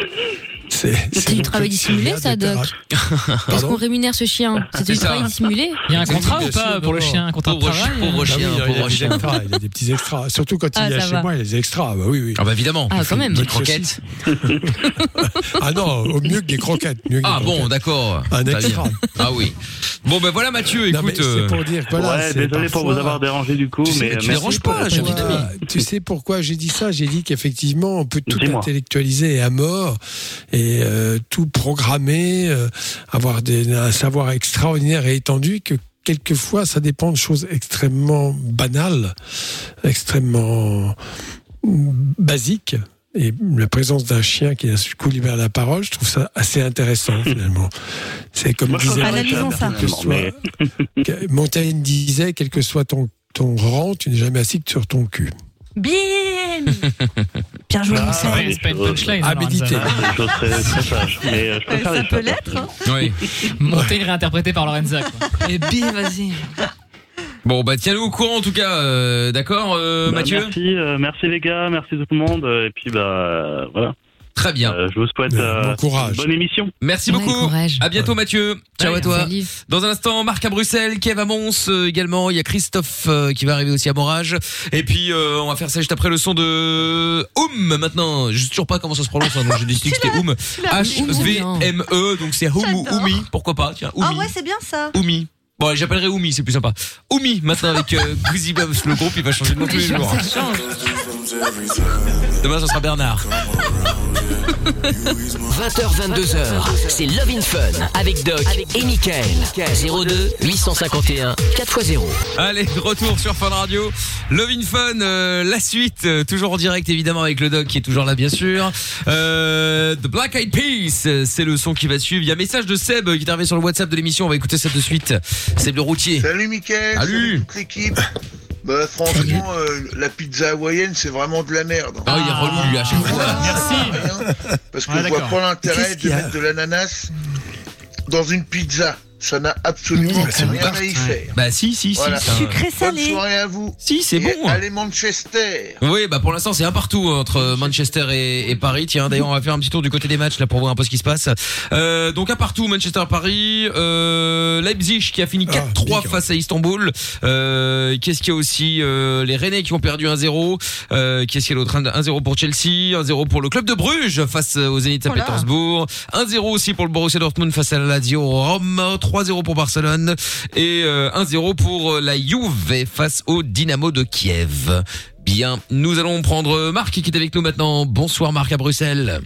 C'est C'est du travail dissimulé, ça, Doc Est-ce qu'on rémunère ce chien C'est du travail dissimulé Il y a un contrat ou pas pour le chien Un contrat Pauvre travail chien, pauvre Ah chien, il y a pauvre des chien. extras, il y a des petits extras. Surtout quand il Ah, y a ça chez moi, il y a des extras. Bah oui, oui. Ah bah évidemment. Ah, quand même. Des croquettes. Ah non, au mieux que des croquettes. Ah bon, d'accord. Un extra. Ah oui. Bon ben voilà Mathieu, écoute. c'est euh, pour dire ouais, désolé pour vous avoir dérangé du coup, mais tu merci déranges pour pas, pourquoi- tu sais pourquoi j'ai dit ça? J'ai dit qu'effectivement, on peut tout intellectualiser à mort et euh, tout programmer, euh, avoir des, un savoir extraordinaire et étendu que quelquefois ça dépend de choses extrêmement banales, extrêmement basiques. Et la présence d'un chien qui, d'un coup, libère la parole, je trouve ça assez intéressant, finalement. C'est comme disait que soit- Montaigne disait, quel que soit ton, ton rang, tu n'es jamais assis que sur ton cul. Bien Bien joué, Ah, c'est pas une punchline. À alors, méditer. Sage. Mais euh, je Ouais, préfère ça les peut l'être. hein. Oui. Montaigne réinterprété par Lorenza. quoi. Et bien, vas-y. Bon, bah tiens-nous au courant en tout cas, euh, d'accord, euh, Bah, Mathieu Merci, euh, merci les gars, merci tout le monde. euh, Et puis, bah, euh, voilà. Très bien. je vous souhaite euh, une bonne émission. Merci beaucoup. À bientôt Mathieu. Ciao à toi. Dans un instant, Marc à Bruxelles, Kev à Mons euh, également. Il y a Christophe euh, qui va arriver aussi à Morage. Et puis euh, on va faire ça juste après le son de Oum maintenant. Je sais toujours pas comment ça se prononce. hein, donc j'ai décidé que c'était Oum. H V M E. Donc c'est Oum ou. Oumi. Pourquoi pas Tiens, Ah ouais, c'est bien ça. Oumi. Bon, allez, j'appellerai Oumi, c'est plus sympa. Oumi, maintenant avec euh, Guzzy Bobs, le groupe, il va changer de nom tous les jours. Demain, ce sera Bernard. 20h, 22h, c'est Love in Fun avec Doc et Michael. 02 851 4x0. Allez, retour sur Fun Radio. Love in Fun, euh, la suite, euh, toujours en direct évidemment avec le doc qui est toujours là bien sûr. Euh, The Black Eyed Peas, euh, c'est le son qui va suivre. Il y a un message de Seb euh, qui est arrivé sur le WhatsApp de l'émission, on va écouter ça de suite. Seb le routier. Salut Mickaël, Salut. toute l'équipe. Bah franchement, euh, la pizza hawaïenne c'est vraiment de la merde. Ah, il est relou lui à chaque fois. Merci. Parce que Ah, je vois pas l'intérêt de mettre de l'ananas dans une pizza. Ça n'a absolument Bah, rien à y faire. Bah si, si, si. Voilà. c'est un- Bonne soirée à vous. Si, c'est bon. Allez Manchester. Oui, bah pour l'instant c'est un partout entre Manchester et, et Paris. Tiens, d'ailleurs on va faire un petit tour du côté des matchs là pour voir un peu ce qui se passe. Euh, donc un partout Manchester Paris, euh, Leipzig qui a fini 4-3 face à Istanbul. Euh, Qu'est-ce qu'il y a aussi euh, les Rennais qui ont perdu 1-0. Euh, Qu'est-ce qu'il y a d'autre? 1-0 pour Chelsea, 1-0 pour le club de Bruges face au Zenit Oh Saint-Pétersbourg, 1-0 aussi pour le Borussia Dortmund face à la Lazio Rome, 3-0 pour Barcelone et euh, 1-0 pour la Juve face au Dynamo de Kiev. Bien, nous allons prendre Marc qui est avec nous maintenant. Bonsoir Marc à Bruxelles.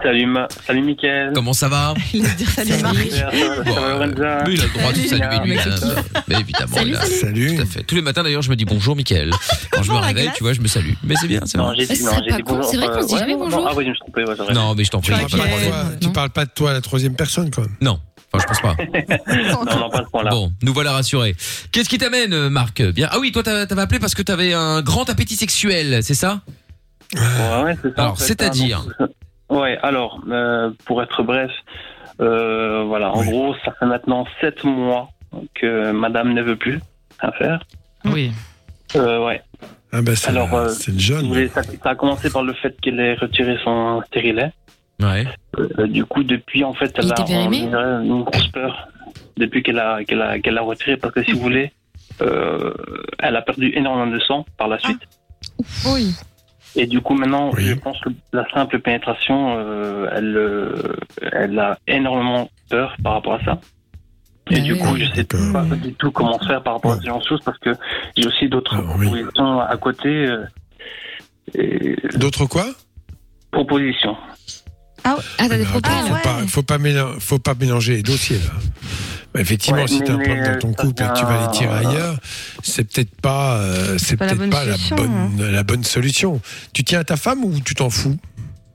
Salut, Ma... salut Mickaël. Comment ça va? Il va dire salut Marc. Ça va, ça va, Lorenza? Mais il a le droit de saluer lui. Salut. hein. Mais évidemment. Salut, il a- salut. Tout à fait. Tous les matins d'ailleurs, je me dis bonjour Mickaël. Quand je me Bonjour, réveille, tu vois, je me salue. Mais c'est bien, c'est Non, vrai. j'ai dit, non, j'ai dit bonjour. euh, non, non, Ah oui, je me suis trompé, ouais, c'est vrai. Non, mais je t'en prie. Tu parles pas de toi à la troisième personne quand même. Non. Enfin, je pense pas. non, non, pas ce point-là. Bon, nous voilà rassurés. Qu'est-ce qui t'amène, euh, Marc Bien. Ah oui, toi, t'avais appelé parce que t'avais un grand appétit sexuel, c'est ça? Ouais, ouais, c'est ça. Alors, en fait, c'est-à-dire hein, donc, Ouais, alors, euh, pour être bref, euh, voilà, en gros, ça fait maintenant sept mois que madame ne veut plus rien faire. Oui. Euh, ouais. Ah bah c'est Alors, euh, c'est le jeune. ça, ça a commencé par le fait qu'elle ait retiré son stérilet. Ouais. Euh, du coup, depuis, en fait, elle Il a une, une grosse peur depuis qu'elle a, qu'elle a, qu'elle a retiré. Parce que si vous voulez, euh, elle a perdu énormément de sang par la suite. Oui. Et du coup, maintenant, je pense que la simple pénétration, euh, elle, euh, elle a énormément peur par rapport à ça. Et du coup, je sais pas du tout comment faire par rapport à ce genre de choses parce que j'ai aussi d'autres Ah, propositions à côté. euh, D'autres quoi? Propositions. Ah, t'as des faut, pas, faut, pas mélanger, faut pas mélanger les dossiers là. Bah, effectivement, Ouais, si tu as un mais- problème dans ton couple et que tu vas les tirer ailleurs, c'est peut-être pas, euh, c'est pas la peut-être bonne pas la solution, bonne, la bonne solution. Tu tiens à ta femme ou tu t'en fous?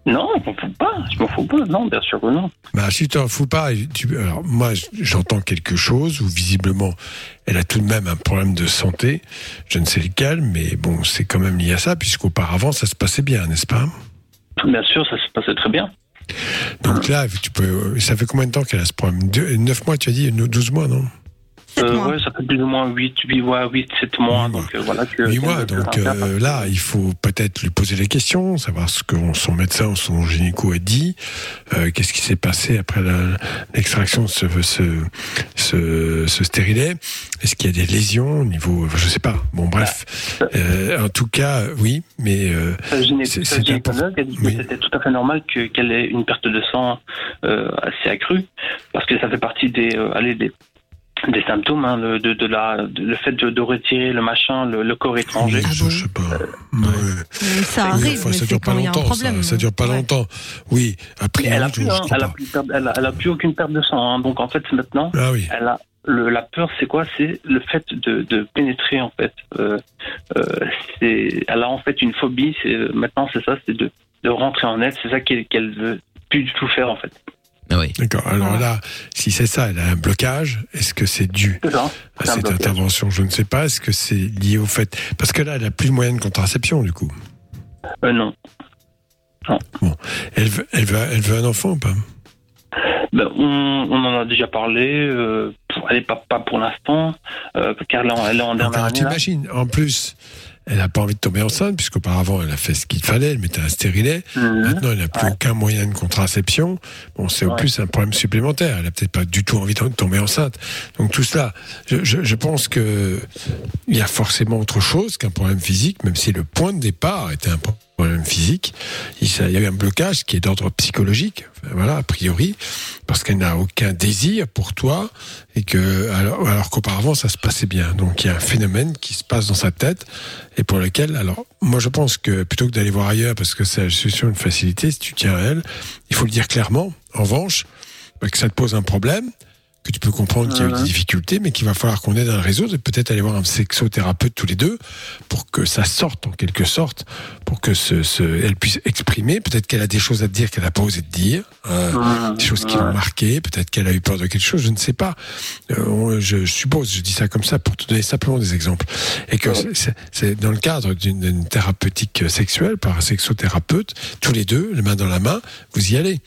Non, je m'en fous pas. Je m'en fous pas. Non, bien sûr que non. Bah, si tu t'en fous pas, tu, alors moi j'entends quelque chose où visiblement elle a tout de même un problème de santé. Je ne sais lequel, mais bon, c'est quand même lié à ça puisqu'auparavant ça se passait bien, n'est-ce pas? Bien sûr, ça se passait très bien. Donc là, tu peux. Ça fait combien de temps qu'elle a ce problème? Deux- Neuf mois, tu as dit 12 mois, non? Euh, ouais, ça fait plus ou moins 8, 8 mois, 8, 7 mois. Donc euh, voilà que. Huit mois, donc euh, là, il faut peut-être lui poser les questions, savoir ce que son médecin ou son gynéco a dit, euh, qu'est-ce qui s'est passé après l'extraction de ce, ce, ce, ce stérilet, est-ce qu'il y a des lésions au niveau, je sais pas. Bon, bref, Euh, en tout cas, oui, mais euh, c'est- sa c'est gynécologue a dit que c'était tout à fait normal que- qu'elle ait une perte de sang euh, assez accrue, parce que ça fait partie des, euh, allez, des, des symptômes, hein, le, de, de la, de- le fait de, de retirer le machin, le, le corps étranger. je sais pas. Ça Oui, arrive, enfin, mais ça c'est dure pas quand il y a un longtemps, problème. ça, ça dure pas longtemps. Oui, après, elle a plus, hein, elle a plus, perte- elle elle a plus aucune perte de sang. hein. Donc en fait, maintenant, Ah oui. elle a le, la peur, c'est quoi? C'est le fait de, de pénétrer en fait. Euh, euh, c'est, elle a en fait une phobie. C'est maintenant, c'est ça, c'est de, de rentrer en elle. C'est ça qu'elle, qu'elle veut plus du tout faire en fait. D'accord. Alors là, si c'est ça, elle a un blocage. Est-ce que c'est dû ça. à cette blocage. intervention? Je ne sais pas. Est-ce que c'est lié au fait? Parce que là, elle a plus de moyens de contraception, du coup. Euh, non. Elle veut, elle veut, elle veut un enfant ou pas? Ben, on, on en a déjà parlé. euh, elle est pas, pas pour l'instant, euh, car elle est en, elle est en dernière Alors, année. t'imagines, en plus, elle n'a pas envie de tomber enceinte, puisqu'auparavant, elle a fait ce qu'il fallait, elle mettait un stérilet. Maintenant, elle n'a plus aucun moyen de contraception. Bon, c'est au plus un problème supplémentaire. Elle a peut-être pas du tout envie de tomber enceinte. Donc, tout cela, je, je, je pense que il y a forcément autre chose qu'un problème physique, même si le point de départ était un problème physique. Il y a eu un blocage qui est d'ordre psychologique, voilà, a priori, parce qu'elle n'a aucun désir pour toi et que alors, qu'auparavant ça se passait bien. Donc il y a un phénomène qui se passe dans sa tête et pour lequel, alors moi je pense que plutôt que d'aller voir ailleurs parce que c'est sur une facilité, si tu tiens à elle, il faut le dire clairement. En revanche, bah, que ça te pose un problème, que tu peux comprendre qu'il y a eu des difficultés, mais qu'il va falloir qu'on aide le résoudre et peut-être aller voir un sexothérapeute tous les deux pour que ça sorte en quelque sorte, pour que ce, ce, elle puisse exprimer. Peut-être qu'elle a des choses à te dire qu'elle n'a pas osé te dire, euh, des choses qui l'ont marqué. Peut-être qu'elle a eu peur de quelque chose, je ne sais pas. Euh, on- je, suppose, je dis ça comme ça pour te donner simplement des exemples. Et que c'est- dans le cadre d'une thérapeutique sexuelle par un sexothérapeute, tous les deux, les mains dans la main, vous y allez.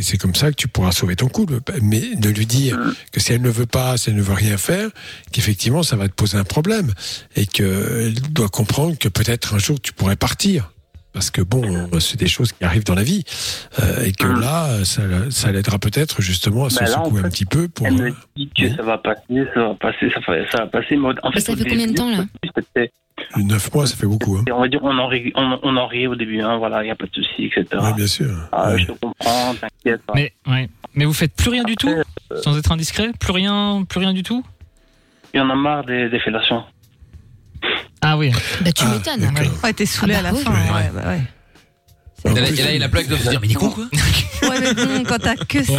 Et c'est comme ça que tu pourras sauver ton couple. Mais de lui dire que si elle ne veut pas, si elle ne veut rien faire, qu'effectivement ça va te poser un problème. Et qu'elle doit comprendre que peut-être un jour tu pourrais partir. Parce que bon, c'est des choses qui arrivent dans la vie. Euh, et que là, ça, ça l'aidera peut-être justement à se là, en secouer fait, un petit peu pour. Elle me dit que ça va passer, ça va passer, ça va, ça va passer. Mais en fait, ça fait combien de temps, là c'était- Neuf mois, ça fait beaucoup. Hein. On va dire, on en riait, on, on en riait au début, hein, voilà, il n'y a pas de souci, etc. Oui, bien sûr. Ah, Je te comprends, t'inquiète. pas. Mais, ouais. Mais vous faites plus rien du tout euh, Sans être indiscret? Plus rien, plus rien du tout? Il y en a marre des, des fellations. Ah oui. Bah, tu m'étonnes. Ouais, t'es saoulé Ah bah à la oui. fin. Ouais, bah ouais. Et là, il a plaque de se dire, mais il est con, quoi. Ouais, mais bon, quand t'as que ça.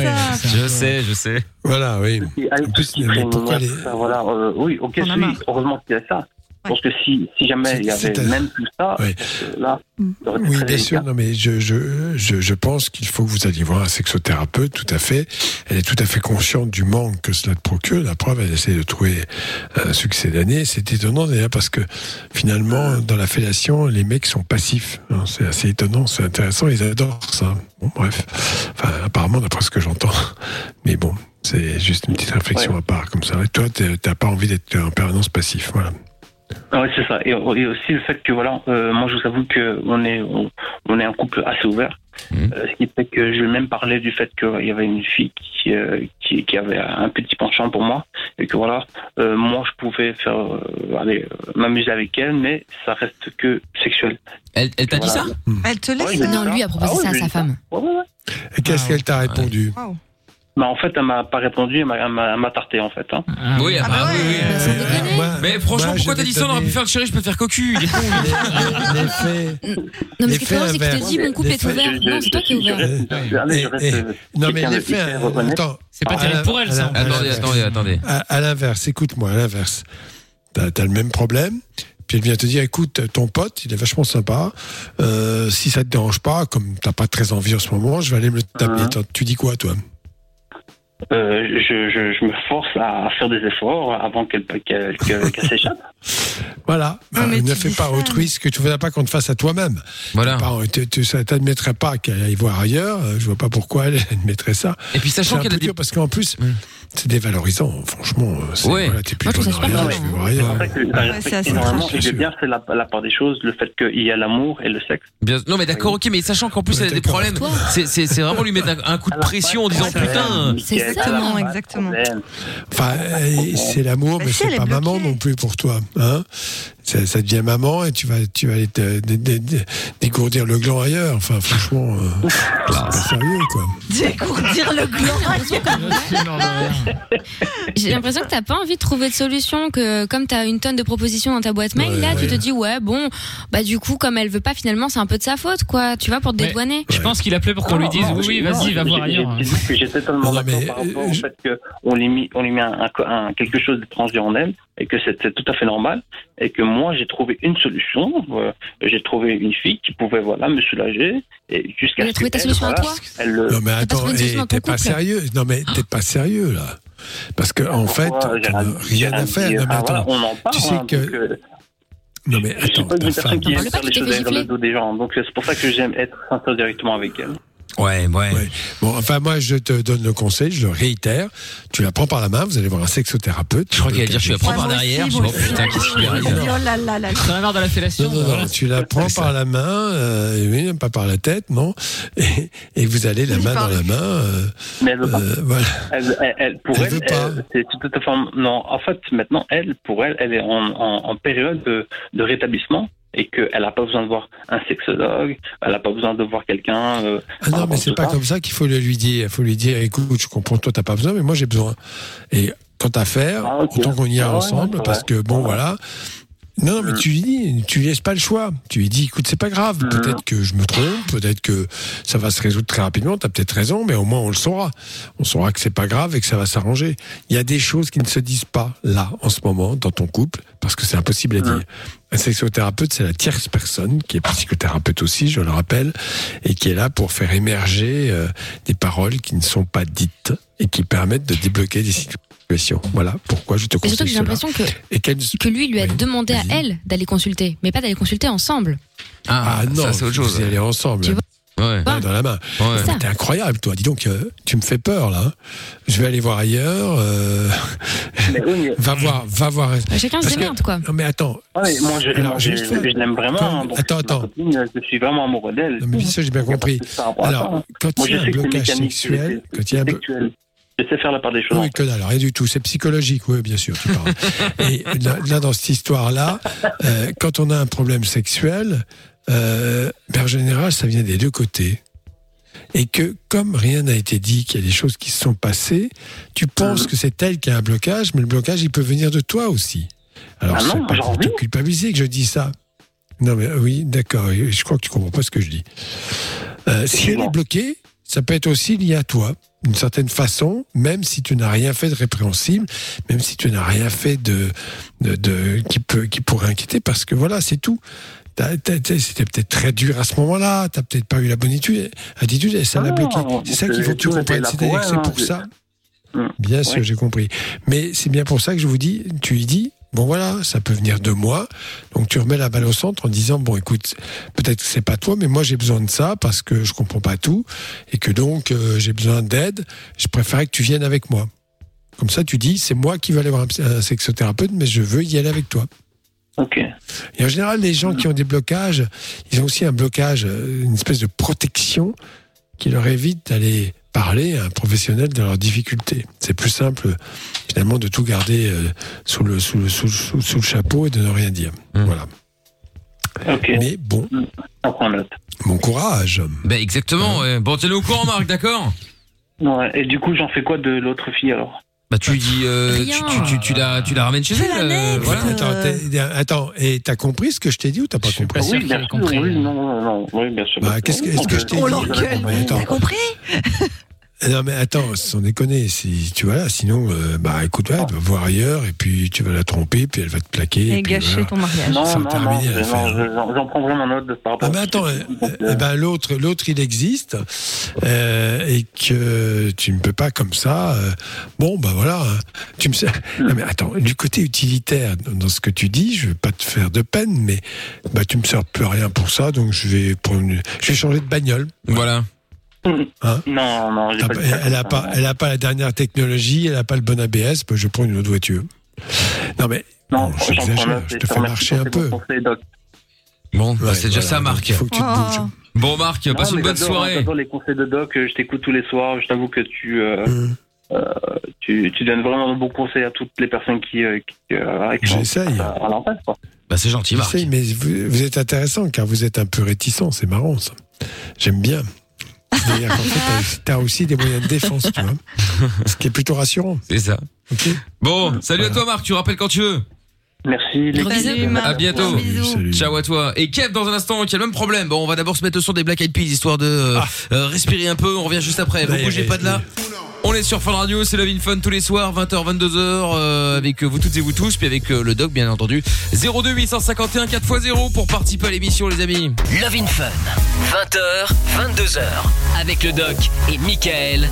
Je sais, je sais. Voilà, oui. Avec tout ce qui préliminaire, tout ça, voilà, euh, oui, ok, en a marre. heureusement qu'il y a ça. Parce que si, si jamais il y avait même plus ça, euh, là, ça Oui, bien sûr. Non, mais je, je, je, je pense qu'il faut que vous alliez voir un sexothérapeute, tout à fait. Elle est tout à fait consciente du manque que cela te procure. La preuve, elle essaie de trouver un succès d'année. C'est étonnant d'ailleurs parce que finalement, dans la fellation, les mecs sont passifs. hein. C'est assez étonnant, c'est intéressant. Ils adorent ça. Bon, bref. Enfin, apparemment, d'après ce que j'entends. Mais bon, c'est juste une petite réflexion Ouais. à part comme ça. Et toi, t'as pas envie d'être en permanence passif. Voilà. Ah Oui, c'est ça. Et, et aussi le fait que, voilà, euh, moi, je vous avoue qu'on est, on, on est un couple assez ouvert. Euh, ce qui fait que je vais même parler du fait qu'il y avait une fille qui, euh, qui, qui avait un petit penchant pour moi. Et que, voilà, euh, moi, je pouvais faire, euh, aller euh, m'amuser avec elle, mais ça reste que sexuel. Elle, elle t'a dit ça? Elle te laisse Ouais, Non, lui a proposé Ah ça à sa femme. Ouais, ouais, ouais. Et qu'est-ce qu'elle t'a répondu? Bah, en fait, elle m'a pas répondu, elle m'a- tarté, en fait. Hein. Oui, ah bah oui, oui. Moi- Mais franchement, pourquoi t'as dit ça On aurait pu faire le chéri, je peux te faire cocu. Il est con. L'effet. Non, mais ce qui est c'est qu'il te inverse. dit mon couple est ouvert. Non, c'est toi qui es ouvert. Eh, euh, Non, mais l'effet. Attends. C'est pas À terrible pour elle, ça. Attendez, attendez, attendez. À, l'inverse, écoute-moi, à l'inverse. T'as as le même problème, puis elle vient te dire, écoute, ton pote, il est vachement sympa. Euh, si ça te dérange pas, comme t'as pas très envie en ce moment, je vais aller me le taper. Attends, Tu dis quoi, toi? Euh, je, je, je me force à faire des efforts avant qu'elle s'échappe. Voilà. Bah, ne fais pas autrui ce que tu ne voudrais pas qu'on te fasse à toi-même. Voilà. Pas- Tu, tu, ça t'admettrait pas qu'elle aille voir ailleurs. euh, Je vois pas pourquoi elle admettrait ça. Et puis sachant qu'elle a des- parce qu'en plus, c'est dévalorisant. Franchement, euh, c'est- Ouais. voilà, plus Moi, je rien, tu veux voir C'est ailleurs. énormément j'ai bien fait la, la part des choses, le fait qu'il y a l'amour et le sexe. Bien- non mais d'accord ok mais sachant qu'en plus elle a des problèmes c'est c'est c'est vraiment lui mettre un, un coup de pression en disant putain Exactement, exactement. Enfin, c'est l'amour, Bah mais c'est est pas maman non plus pour toi. Hein ça, ça devient maman et tu vas, tu vas aller te, dé- dé- dé- dégourdir le gland ailleurs. Enfin, franchement, euh, c'est pas sérieux, quoi. Dégourdir le J'ai l'impression que t'as pas envie de trouver de solution, que comme t'as une tonne de propositions dans ta boîte mail, là tu te dis ouais bon, bah du coup comme elle veut pas finalement c'est un peu de sa faute quoi, tu vois pour te dédouaner. Je pense qu'il appelait pour qu'on lui dise oui, oui, vas-y, va voir ailleurs. J'ai dit que j'étais totalement d'accord par rapport au fait qu'on lui mit, on lui met un, un- un- quelque chose d'étranger en elle et que c'était tout à fait normal et que moi j'ai trouvé une solution. euh, j'ai trouvé une fille qui pouvait voilà me soulager et jusqu'à Elle a ce trouvé ta solution à toi Elle, Non, mais attends, t'es pas sérieux. Non, mais t'es pas sérieux, là. Parce que, en fait, rien- à faire. Non, mais voilà, attends. on en parle. Tu sais hein, que. euh, Non, mais je suis attends, pas ta une femme. personne qui aime faire les tu choses dans le dos des gens. Donc c'est pour ça que j'aime être sincère directement avec elle. Ouais, ouais, Bon, enfin, moi, je te donne le conseil, je le réitère. Tu la prends par la main, vous allez voir un sexothérapeute. Je crois qu'elle allait dire, tu la prends par derrière. Je dis, oh putain, qu'est-ce qui arrive Oh là là là. T'en as marre de la fellation Non, non, non, tu la prends par la main, euh, oui, pas par la tête, non. Et, et vous allez la main dans la main. euh, Mais elle veut pas. euh, voilà. Elle, elle- elle- pour Elle elle, veut pas. elle, c'est tout à fait. Non, en fait, maintenant, elle, pour elle, elle est en, en, en période de, de rétablissement et qu'elle n'a pas besoin de voir un sexologue, elle n'a pas besoin de voir quelqu'un. euh, Ah non, mais c'est pas comme ça qu'il faut le lui dire. Il faut lui dire, écoute, je comprends, toi, t'as pas besoin, mais moi, j'ai besoin. Et quant à faire, Ah, autant qu'on y a Ah ensemble, ouais, parce que bon, voilà. Non, mais tu lui dis, tu lui laisses pas le choix. Tu lui dis, écoute, c'est pas grave. Peut-être que je me trompe, peut-être que ça va se résoudre très rapidement. T'as peut-être raison, mais au moins on le saura. On saura que c'est pas grave et que ça va s'arranger. Il y a des choses qui ne se disent pas là, en ce moment, dans ton couple, parce que c'est impossible à dire. Un sexothérapeute, c'est la tierce personne qui est psychothérapeute aussi, je le rappelle, et qui est là pour faire émerger euh, des paroles qui ne sont pas dites et qui permettent de débloquer des situations. Voilà pourquoi je te Mais surtout conseille que j'ai l'impression que, Et qu'elle- que lui lui a demandé à elle d'aller consulter, mais pas d'aller consulter ensemble. Ah, non, ça, c'est autre chose. Allez ensemble. Tu vois Ouais. Dans la main. Ouais. T'es incroyable, toi. Dis donc, euh, tu me fais peur, là. Je vais aller voir ailleurs. euh, va voir, va voir. Chacun se démerde, quoi. Non, mais attends. Ouais, moi, je, l'aime vraiment. Quand- hein, donc, attends, attends. copine, je suis vraiment amoureux d'elle. Non, mais sûr, j'ai bien compris. ça, Alors, hein. quand Moi, il y a je un sais que c'est blocage mécanique, sexuel, quand il y a un blo- sexuel. Je sais faire la part des choses. Oui, que dalle, rien du tout. C'est psychologique, oui, bien sûr, tu parles. Et là, là, dans cette histoire-là, euh, quand on a un problème sexuel, euh, ben, en général, ça vient des deux côtés. Et que, comme rien n'a été dit, qu'il y a des choses qui se sont passées, tu penses que c'est elle qui a un blocage, mais le blocage, il peut venir de toi aussi. Alors, Ah c'est pas pour te culpabiliser que je dis ça. Non, mais euh, oui, d'accord, je crois que tu comprends pas ce que je dis. Euh, si elle est bloquée, ça peut être aussi lié à toi, d'une certaine façon, même si tu n'as rien fait de répréhensible, même si tu n'as rien fait de, de, de- qui peut, qui pourrait inquiéter, parce que voilà, c'est tout. C'était peut-être très dur à ce moment-là, t'as peut-être pas eu la bonne attitude, attitude et ça l'a Ah, bloqué. C'est ça qu'il faut que tu comprennes. c'est hein, pour ça. Hum. Bien sûr, j'ai compris. Mais c'est bien pour ça que je vous dis, tu lui dis, bon voilà, ça peut venir de moi. Donc tu remets la balle au centre en disant, bon écoute, peut-être que c'est pas toi, mais moi j'ai besoin de ça parce que je comprends pas tout et que donc euh, j'ai besoin d'aide. Je préférais que tu viennes avec moi. Comme ça, tu dis, c'est moi qui vais aller voir un, sexothérapeute, mais je veux y aller avec toi. Ok. Et en général, les gens qui ont des blocages, ils ont aussi un blocage, euh, une espèce de protection qui leur évite d'aller parler à un professionnel de leurs difficultés. C'est plus simple, finalement, de tout garder euh, sous, le, sous, le, sous, sous- sous le chapeau et de ne rien dire. Voilà. Mais bon, bon courage. Ben exactement. ouais. Bon, au courant, Marc, d'accord? Ouais, et du coup, j'en fais quoi de l'autre fille alors? Bah tu lui dis, euh, tu, tu, tu, tu la, tu la ramènes chez elle. euh, voilà. Attends, et t'as compris ce que je t'ai dit ou t'as pas compris Oui, bien sûr, oui, non, non, non, oui, bien sûr. Bah, qu'est-ce que, est-ce que je t'ai dit attends. T'as compris? Non mais attends, sans déconner, si tu vois là, sinon, euh, bah écoute, ouais, tu vas voir ailleurs et puis tu vas la tromper, puis elle va te plaquer. Et puis gâcher voilà. ton mariage. Non, non, va non, j'en prends vraiment note de par rapport Ah mais attends, euh, eh ben l'autre, l'autre il existe euh, et que tu ne peux pas comme ça. euh, bon bah voilà, hein. tu me sais. Non mais attends, du côté utilitaire dans ce que tu dis, je vais pas te faire de peine, mais bah tu me sers plus à rien pour ça, donc je vais prendre, je vais changer de bagnole. Voilà. Hein Non, non, j'ai Ah pas bah, dit ça elle a comme pas, elle a pas la dernière technologie, elle a pas le bon ABS, bah, je prends une autre voiture. Non mais Non, bon, je te fais marcher un peu. Bon, bah, Ouais, c'est déjà voilà, ça, Marc. Il faut que tu te bouges. Oh. Bon, Marc, Non, passe une bonne soirée. J'adore les conseils de Doc, je t'écoute tous les soirs, je t'avoue que tu, euh, Hum. euh, tu, tu donnes vraiment de bons conseils à toutes les personnes qui, euh, qui euh, avec- J'essaye. Bah c'est gentil, Marc. J'essaye, mais vous, vous êtes intéressant car vous êtes un peu réticent, c'est marrant ça. J'aime bien. C'est-à-dire qu'en fait, t'as- aussi des moyens de défense, tu vois. Ce qui est plutôt rassurant. C'est ça. Ok. Bon, salut à toi, Marc. Tu rappelles quand tu veux. Merci, les. À bientôt. Salut, salut. Ciao à toi. Et Kev dans un instant qui a le même problème. Bon, on va d'abord se mettre au son des Black Eyed Peas histoire de euh, euh, respirer un peu. On revient juste après. Vous bougez pas de là. On est sur Fun Radio, c'est Love in Fun tous les soirs, 20h, 22h, euh, avec vous toutes et vous tous, puis avec euh, le doc bien entendu. 02 851 4x0 pour participer à l'émission les amis. Love in Fun, 20h, 22h, avec le doc et Michael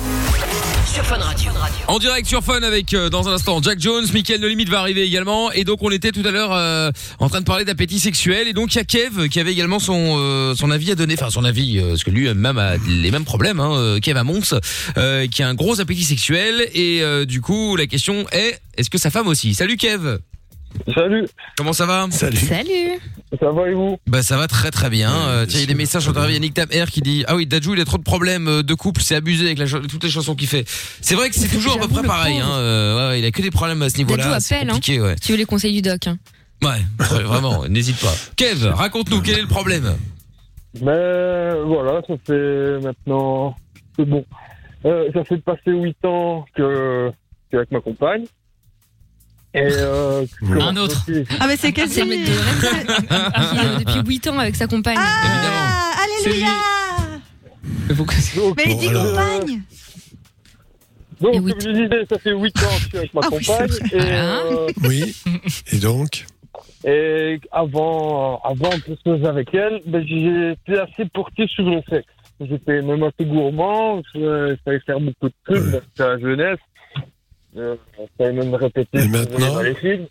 sur Fun Radio. En direct sur Fun avec euh, dans un instant Jack Jones, Mickaël No Limite va arriver également et donc on était tout à l'heure euh, en train de parler d'appétit sexuel et donc il y a Kev qui avait également son euh, son avis à donner, enfin son avis euh, parce que lui même a les mêmes problèmes hein, euh, Kev à Mons euh, qui a un gros appétit sexuel et euh, du coup la question est est-ce que sa femme aussi? Salut Kev. Salut. Comment ça va? Salut. Salut. Ça va et vous? Bah ça va très très bien. Euh, tiens, il y a des messages sur arrivent. Yannick Tam R qui dit ah oui Dajou il a trop de problèmes euh, de couple, c'est abusé avec la toutes les chansons qu'il fait. C'est vrai que c'est toujours à peu près pareil. Hein, euh, ouais, il a que des problèmes à ce niveau-là. C'est appelle, hein. ouais. Si tu veux les conseils du doc. Hein. Ouais, ouais, vraiment, n'hésite pas. Kev, raconte-nous quel est le problème? Mais voilà, ça fait maintenant. C'est bon. Euh, ça fait passer 8 ans que, que avec ma compagne. Et euh, que- Un autre. Ah, mais c'est est depuis 8 ans avec sa compagne. Ah, alléluia Mais il dit alors. compagne Donc, comme je disais, ça fait 8 ans que je suis avec ma Ah oui, c'est compagne. vrai. et, euh, Oui. Et donc et avant, avant de se poser avec elle, ben, j'étais assez porté sur le sexe. J'étais même assez gourmand, je savais faire beaucoup de trucs, c'était la jeunesse. Euh, je savais même répéter que dans les films.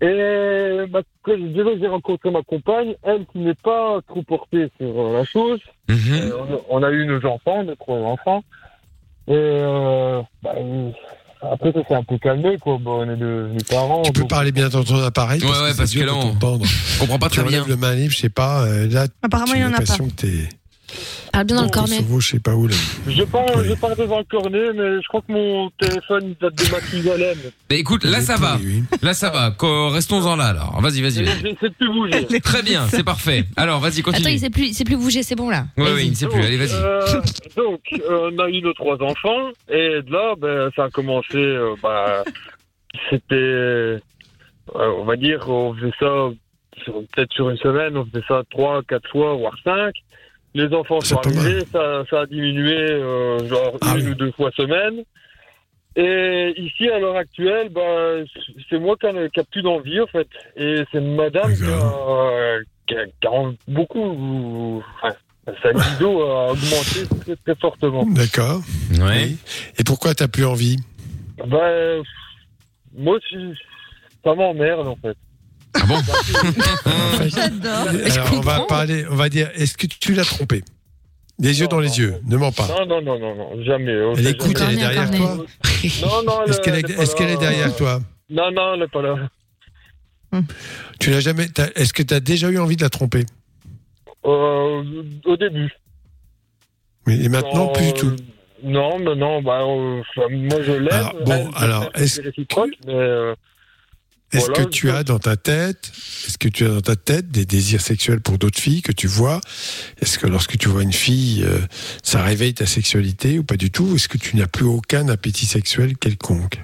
Et bah, quand j'ai- déjà j'ai rencontré ma compagne, elle qui n'est pas trop portée sur euh, la chose. Euh, on, a, on a eu nos enfants, nos trois enfants. Et euh, bah, après ça s'est un peu calmé quoi. Bon, on est devenus parents. Tu peux parler bien dans ton appareil Ouais, ouais, c'est parce que là, de on comprend pas Tu très bien. le main libre, je sais pas. Là, Apparemment, il en a pas. l'impression que t'es. Parle bien dans le cornet. Je sais pas où là. Je parle, je parle devant le cornet, mais je crois que mon téléphone il date de Mathusalem. Mais écoute, là ça va. Là ça va. Restons-en là alors. Vas-y, vas-y. J'essaie de plus bouger. Très bien, c'est parfait. Alors, vas-y, Attends, continue. il sait plus, il sait plus bouger, c'est bon là. Oui, oui, il ne sait plus. Allez, vas-y. Euh, donc, euh, on a eu nos trois enfants, et de là, ben, ça a commencé, euh, bah, c'était, euh, on va dire, on faisait ça peut-être sur une semaine, on faisait ça trois, quatre fois, voire cinq. Les enfants sont arrivés, ça, ça a diminué, euh, genre une ou deux fois semaine. Et ici, à l'heure actuelle, bah, c'est moi qui a plus d'envie, en fait. Et c'est madame qui a, qui a- qui a beaucoup, enfin, sa libido a augmenté très, très fortement. D'accord. Oui. Et pourquoi t'as plus envie? Bah, moi, ça m'emmerde, en fait. Ah bon J'adore. Alors, on va parler, on va dire, est-ce que tu l'as trompé? Les yeux dans les yeux, ne mens pas. Non, non, non, non, non, jamais. on Elle écoute, elle jamais. est derrière toi Non, non, elle Est-ce qu'elle est, elle pas est-ce qu'elle est derrière toi? Non, non, elle n'est pas là. Tu l'as jamais. t'as- Est-ce que tu as déjà eu envie de la tromper? Euh, au début. Oui, Et maintenant, Non, plus du tout. Non, mais non, bah, euh, enfin, moi je l'aime. Alors, bon, elle, alors, c'est est-ce- réciproque, mais, euh, Est-ce voilà, que tu as dans ta tête, est-ce que tu as dans ta tête des désirs sexuels pour d'autres filles que tu vois? Est-ce que lorsque tu vois une fille, euh, ça réveille ta sexualité ou pas du tout? Est-ce que tu n'as plus aucun appétit sexuel quelconque?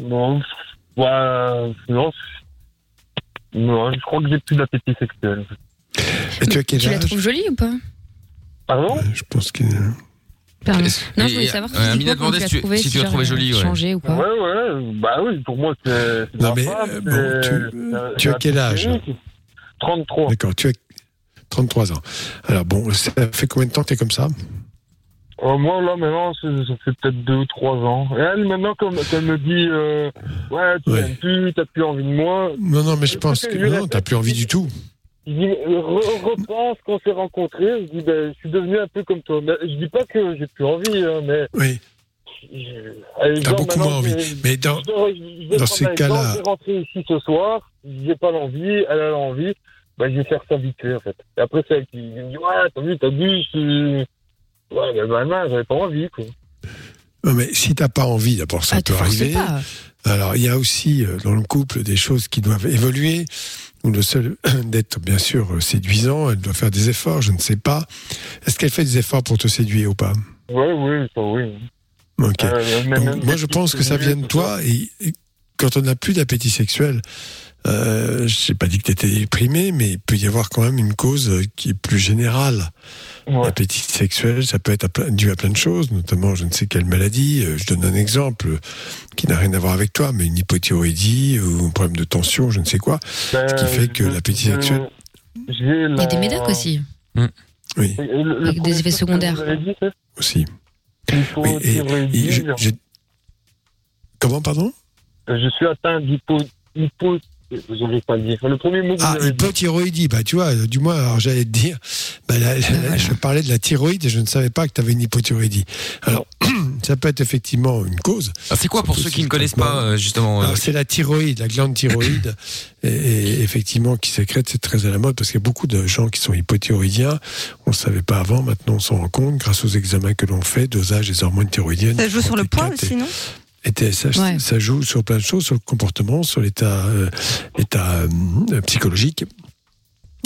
Non, non, non, je crois que j'ai plus d'appétit sexuel. Et tu as quel Tu la trouves jolie ou pas? Pardon? Je pense que. Pardon. Non, je voulais savoir euh, Amina demandait tu si tu- trouvé, si tu l'as genre, trouvé a ouais. changé ou pas. Ouais, ouais, bah oui, pour moi, c'est. Non, ma mais, euh, bon, tu- as quel âge truc. 33. D'accord, tu as 33 ans. Alors bon, ça fait combien de temps que tu es comme ça? Euh, moi, là, maintenant, ça, ça fait peut-être deux ou trois ans. Et elle, maintenant, comme elle me dit, euh, ouais, tu m'aimes plus, t'as plus envie de moi. Non, non, mais je pense que non, t'as plus envie du tout. Je dis, euh, re- repense quand on s'est rencontrés. Je dis, ben, je suis devenu un peu comme toi. Mais je dis pas que j'ai plus envie, hein, mais. Oui. Allez, T'as beaucoup moins envie. je- Mais dans- je je dans ces cas-là- Je vais rentrer ici ce soir. J'ai pas l'envie, elle a l'envie. Ben, je vais faire fait, en fait. Et après, c'est elle qui me dit, ouais, t'as vu, t'as vu, je... Ouais, ben, ben, non, j'avais pas envie, quoi. Non, mais si t'as pas envie, d'abord ça Ah, peut arriver. pas. Alors il y a aussi euh, dans le couple des choses qui doivent évoluer. Ou le seul d'être bien sûr euh, séduisant, elle doit faire des efforts. Je ne sais pas. Est-ce qu'elle fait des efforts pour te séduire ou pas? Oui, ça, oui. Ok. Euh, Donc, moi, je pense que ça vient de toi. Et, et quand on n'a plus d'appétit sexuel, euh, je n'ai pas dit que tu étais déprimé, mais il peut y avoir quand même une cause euh, qui est plus générale. L'appétit sexuel, ça peut être dû à plein de choses, notamment je ne sais quelle maladie. Euh, Je donne un exemple qui n'a rien à voir avec toi, mais une hypothyroïdie ou un problème de tension, je ne sais quoi, ce qui fait que l'appétit sexuel. Il y a des médocs aussi, Oui, avec des effets secondaires. aussi. Oui, et- et je- je- Comment, pardon? Je suis atteint d'hypo. Hypo J'arrive pas à le dire. Le premier mot que Ah, vous avez dit. hypothyroïdie, bah tu vois, euh, du moins, alors j'allais te dire, bah, là, là, je parlais de la thyroïde et je ne savais pas que tu avais une hypothyroïdie. Alors, ça peut être effectivement une cause. Ah, c'est quoi pour ceux qui ne connaissent pas euh, justement euh, c'est la thyroïde, la glande thyroïde, et, et effectivement qui sécrète, c'est très à la mode parce qu'il y a beaucoup de gens qui sont hypothyroïdiens. On ne savait pas avant, maintenant on s'en rend compte grâce aux examens que l'on fait, dosage des hormones thyroïdiennes. Ça joue sur le poids aussi, non? Et TSH, Ouais. ça joue sur plein de choses, sur le comportement, sur l'état euh, état, euh, psychologique.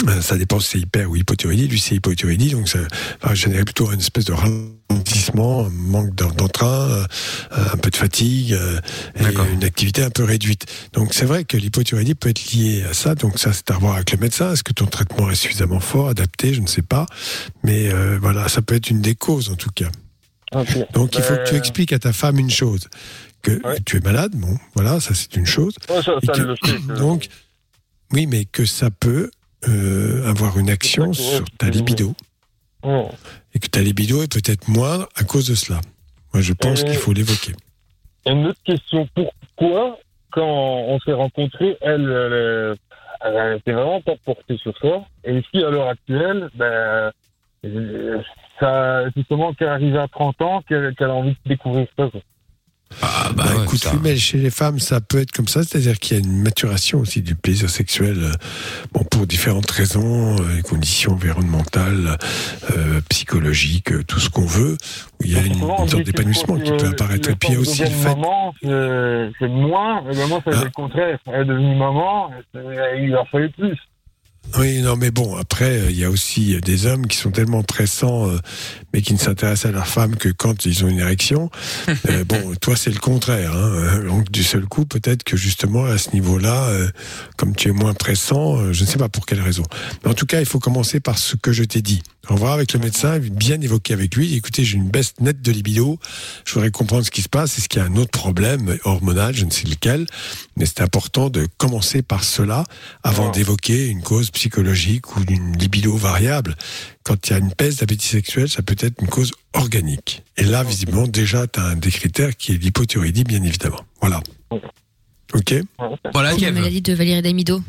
Euh, Ça dépend si c'est hyper ou hypothyroïdie. Lui, c'est hypothyroïdie, donc ça va générer plutôt une espèce de ralentissement, un manque d'en- d'entrain, un peu de fatigue et une activité un peu réduite. Donc c'est vrai que l'hypothyroïdie peut être liée à ça. Donc ça, c'est à voir avec le médecin. Est-ce que ton traitement est suffisamment fort, adapté? Je ne sais pas. Mais euh, voilà, ça peut être une des causes en tout cas. Donc il faut que tu expliques à ta femme une chose, que tu es malade, bon, voilà, ça c'est une chose. Ouais, ça, Et ça, que- elle le sait, que- donc, oui, mais que ça peut euh, avoir une action sur ta libido, et que ta libido est peut-être moindre à cause de cela. Moi, je pense Euh, qu'il faut l'évoquer. Une autre question. Pourquoi, quand on s'est rencontrés, elle, elle, elle, était vraiment pas portée sur ça. Et ici, à l'heure actuelle, ben, euh, ça, justement, qu'elle arrive à 30 ans, qu'elle qu'elle a envie de découvrir ça. Quoi. bah, écoute, oui, mais chez les femmes, ça peut être comme ça, c'est-à-dire qu'il y a une maturation aussi du plaisir sexuel, euh, bon, pour différentes raisons, euh, les conditions environnementales, euh, psychologiques, euh, tout ce qu'on veut, où il y a une, sorte d'épanouissement qui peut apparaître. Et puis il y a aussi le fait Ah. maman, c'est c'est moins. Et moi, c'est le contraire. Elle est devenue maman, il a fallu plus. Oui, non, mais bon, après, euh, il y a aussi des hommes qui sont tellement pressants, euh, mais qui ne s'intéressent à leur femme que quand ils ont une érection. Euh, bon, toi, c'est le contraire. Hein. Euh, Donc, du seul coup, peut-être que justement, à ce niveau-là, euh, comme tu es moins pressant, euh, je ne sais pas pour quelle raison. Mais en tout cas, il faut commencer par ce que je t'ai dit. En voir avec le médecin, bien évoquer avec lui. Écoutez, j'ai une baisse nette de libido. Je voudrais comprendre ce qui se passe. Est-ce qu'il y a un autre problème hormonal? Je ne sais lequel. Mais c'est important de commencer par cela avant d'évoquer une cause psychologique ou d'une libido variable. Quand il y a une baisse d'appétit sexuel, ça peut être une cause organique. Et là, visiblement, déjà, tu as un des critères qui est l'hypothyroïdie, bien évidemment. Voilà. OK Voilà, la maladie de Valérie Damido.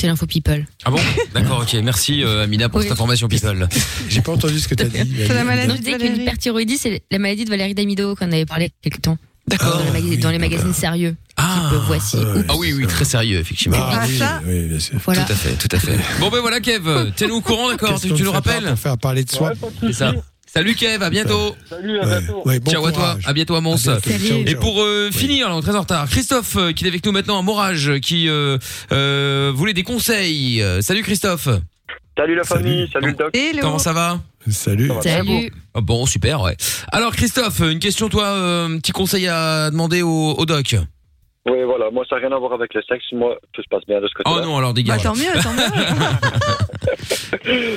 C'est l'info people. Ah bon D'accord, ok. Merci euh, Amina pour Oui. cette information people. J'ai pas entendu ce que tu as dit. Non, je disais qu'une hyperthyroïdie, c'est la maladie de Valérie Damido qu'on avait parlé il y a quelques temps. D'accord. Dans, les maga- dans les magazines sérieux. Ah, Type Voici. Ah oui, oui, très sérieux, effectivement. Ah, oui, ça oui, bien sûr. Voilà. Tout à fait, tout à fait. Bon ben voilà, Kev, tiens-nous au courant, d'accord Qu'est-ce Tu, qu'on nous fait rappelles Pour faire parler de soi. C'est ça. Salut Kev, à bientôt. Salut, à bientôt. Ouais, bon ciao à toi, à bientôt à Mons. À bientôt. Salut. Et pour euh, finir, là, on est très en retard. Christophe euh, qui est avec nous maintenant à Morage, qui euh, euh, voulait des conseils. Salut Christophe. Salut la famille, salut le doc. Comment ça va Salut. Salut. Ah Bon, super, ouais. Alors Christophe, une question, toi, euh, un petit conseil à demander au, au doc. Oui, voilà, moi ça n'a rien à voir avec le sexe, moi tout se passe bien de ce côté-là. Oh non, alors dégage. Bah, tant mieux, tant mieux.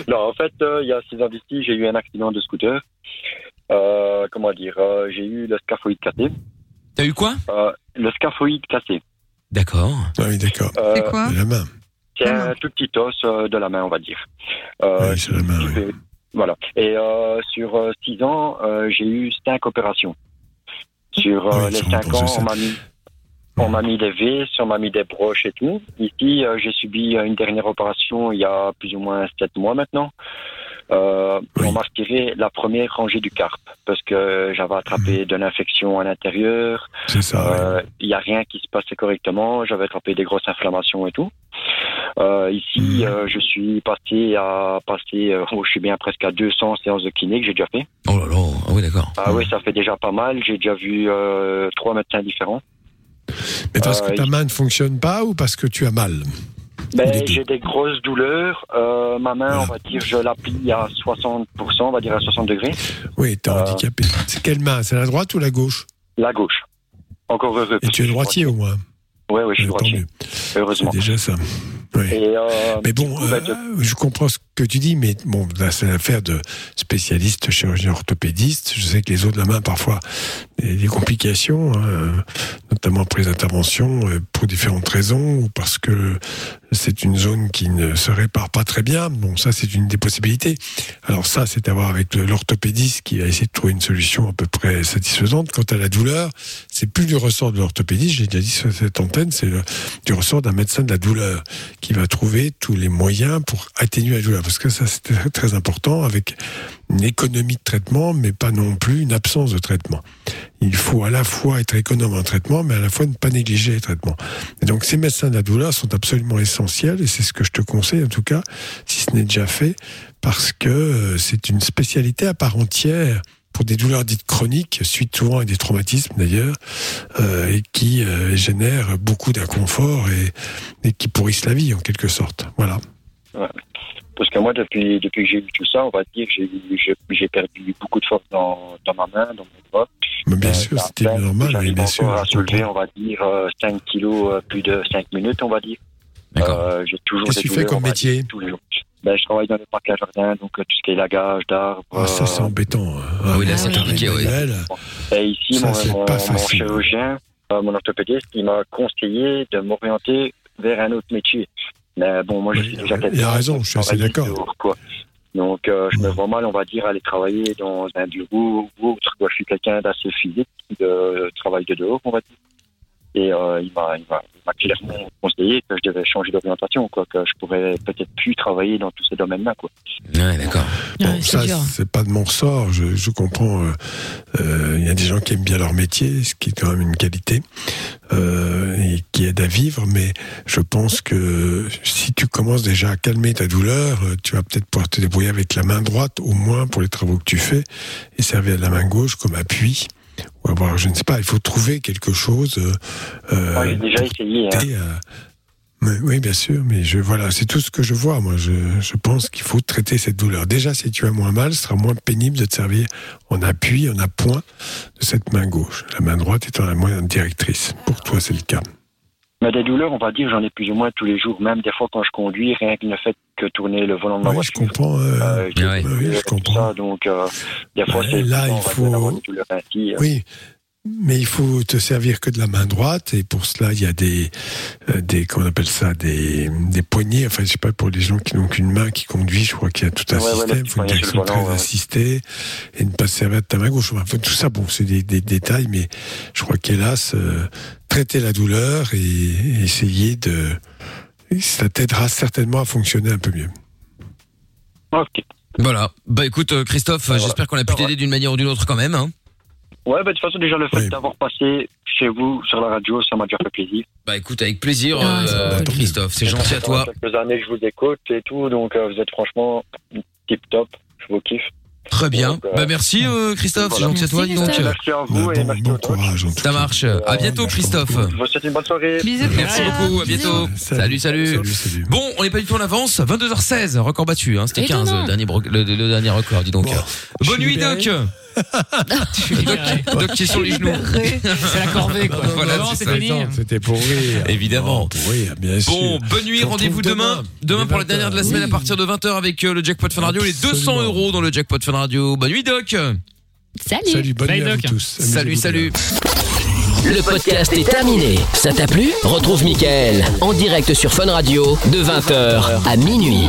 non, en fait, euh, il y a six ans d'ici, j'ai eu un accident de scooter. Euh, comment dire euh, J'ai eu le scaphoïde cassé. T'as eu quoi? Euh, Le scaphoïde cassé. D'accord. Ah oui, d'accord. Euh, C'est quoi? La main. C'est un tout petit os de la main, on va dire. Euh, Oui, c'est la main, oui. fait- Voilà. Et euh, sur six ans, euh, j'ai eu cinq opérations. Sur euh, Oui, les cinq ans, on m'a mis, on m'a mis des vis, on m'a mis des broches et tout. Ici, euh, j'ai subi euh, une dernière opération il y a plus ou moins sept mois maintenant. Euh, On m'a retiré la première rangée du carpe parce que j'avais attrapé de l'infection à l'intérieur. C'est ça. Il n'y a rien qui se passait correctement. J'avais attrapé des grosses inflammations et tout. Euh, ici, euh, je suis passé à passer, euh, oh, je suis bien presque à 200 séances de kiné que j'ai déjà fait. Oh là là, ah oui d'accord. Ah oui, ça fait déjà pas mal. J'ai déjà vu trois médecins différents. Mais parce que Euh, ta main ne fonctionne pas ou parce que tu as mal Ben, j'ai des grosses douleurs. Euh, ma main, on va dire, je l'appuie à 60%, on va dire à 60 degrés. Oui, t'es Euh. handicapé. C'est quelle main? C'est la droite ou la gauche? La gauche. Encore heureux. Et tu es droitier au moins Ouais, ouais, je suis droitier. Heureusement. C'est déjà ça. Oui. Et, euh, Mais bon, coup, euh, je comprends ce que tu dis, mais bon, là, c'est l'affaire de spécialistes chirurgiens orthopédistes. Je sais que les os de la main, parfois, des, des complications, hein, notamment après les interventions, euh, pour différentes raisons, ou parce que c'est une zone qui ne se répare pas très bien. Bon, ça, c'est une des possibilités. Alors ça, c'est à voir avec l'orthopédiste qui va essayer de trouver une solution à peu près satisfaisante. Quant à la douleur, c'est plus du ressort de l'orthopédiste, j'ai déjà dit sur cette antenne, c'est du ressort d'un médecin de la douleur qui va trouver tous les moyens pour atténuer la douleur. Parce que ça, très, très important avec une économie de traitement, mais pas non plus une absence de traitement. Il faut à la fois être économe en traitement, mais à la fois ne pas négliger les traitements. Et donc ces médecins de la douleur sont absolument essentiels, et c'est ce que je te conseille en tout cas, si ce n'est déjà fait, parce que euh, c'est une spécialité à part entière pour des douleurs dites chroniques, suite souvent à des traumatismes d'ailleurs, euh, et qui euh, génèrent beaucoup d'inconfort et, et qui pourrissent la vie en quelque sorte. Voilà. Ouais. Parce que moi, depuis, depuis que j'ai eu tout ça, on va dire que j'ai perdu beaucoup de force dans, dans ma main, dans mon bras. Mais bien sûr, ça c'était normal, J'arrive bien encore sûr. à soulever, on va dire, euh, 5 kilos, euh, plus de 5 minutes, on va dire. Euh, j'ai toujours Qu'est-ce que tu fais comme métier dire, tous les jours. Ben, je travaille dans le parc à jardin, donc euh, tout ce qui est lagage d'arbres. Ah, ça, c'est euh, embêtant. Ah oui, là, c'est compliqué, oui. Et ici, Ça, mon, mon- chirurgien, euh, mon orthopédiste, il m'a conseillé de m'orienter vers un autre métier. Mais bon, moi, je suis déjà Il a raison, je suis assez d'accord. Donc, euh, je me vois mal, on va dire, aller travailler dans un bureau ou autre. Quoi. Je suis quelqu'un d'assez physique, de travail de dehors, on va dire. Et euh, il m'a il m'a- il m'a clairement conseillé que je devais changer d'orientation, quoi, que je pourrais peut-être plus travailler dans tous ces domaines-là, quoi. Ouais, d'accord. Bon, ça, c'est pas de mon ressort. Je, je comprends. euh, euh, Il y a des gens qui aiment bien leur métier, ce qui est quand même une qualité euh, et qui aide à vivre. Mais je pense que si tu commences déjà à calmer ta douleur, euh, tu vas peut-être pouvoir te débrouiller avec la main droite, au moins pour les travaux que tu fais, et servir de la main gauche comme appui. Ou avoir, je ne sais pas, il faut trouver quelque chose. euh, euh, j'ai déjà essayé. hein. mais- oui, bien sûr, mais je voilà, c'est tout ce que je vois. Moi, je, je pense qu'il faut traiter cette douleur. Déjà, si tu as moins mal, ce sera moins pénible de te servir en appui, en appoint de cette main gauche. La main droite étant la moins directrice. Pour toi, c'est le cas. Mais des douleurs, on va dire, j'en ai plus ou moins tous les jours, même des fois quand je conduis, rien que le fait que tourner le volant de ma Oui, je voiture. comprends. euh, j'ai oui, oui, je comprends. ça, donc, euh, des fois, c'est là, il faut- ainsi, euh. Oui, mais il faut te servir que de la main droite et pour cela il y a des des comment on appelle ça des des poignées. Enfin, je sais pas pour les gens qui n'ont qu'une main qui conduit, je crois qu'il y a tout un Ouais, système. Il faut une direction très ouais. assistée et ne pas se servir de ta main gauche. Enfin, tout ça, bon, c'est des, des détails, mais je crois qu'hélas, euh, traiter la douleur et, essayer de ça t'aidera certainement à fonctionner un peu mieux. Voilà. Bah écoute, euh, Christophe, j'espère qu'on a pu t'aider d'une manière ou d'une autre quand même. Hein. Ouais, bah, de toute façon, déjà, le fait d'avoir passé chez vous sur la radio, ça m'a déjà fait plaisir. Bah écoute, avec plaisir, Ah, euh. Christophe. C'est gentil à toi. Ça fait quelques années que je vous écoute et tout, donc euh, vous êtes franchement tip top. Je vous kiffe. Très bien. Donc, euh, Bah merci euh, Christophe, c'est voilà. gentil à toi, dis donc. Merci à vous et merci bon courage. Ça marche. À bientôt Christophe. Je vous souhaite une bonne soirée. Merci beaucoup, à bientôt. Salut, salut. Bon, on n'est pas du tout en avance. 22h16, record battu. Hein. C'était 15, le dernier, le dernier record, dis donc. Bonne nuit, Doc. Doc, Doc qui est sur les genoux. C'est la corvée, quoi. Voilà, Non, c'est fini. C'était pour rire. Évidemment. pour rire, bien sûr. Bon, bonne nuit, rendez-vous demain. Demain pour la dernière de la semaine à partir de 20h avec euh, le jackpot Fun Radio. Les 200 euros dans le jackpot Fun Radio. Bonne nuit, Doc. Salut. Salut, bonne nuit à vous tous. Salut, salut. Le podcast est terminé. Ça t'a plu? Retrouve Mickaël en direct sur Fun Radio de 20h à minuit.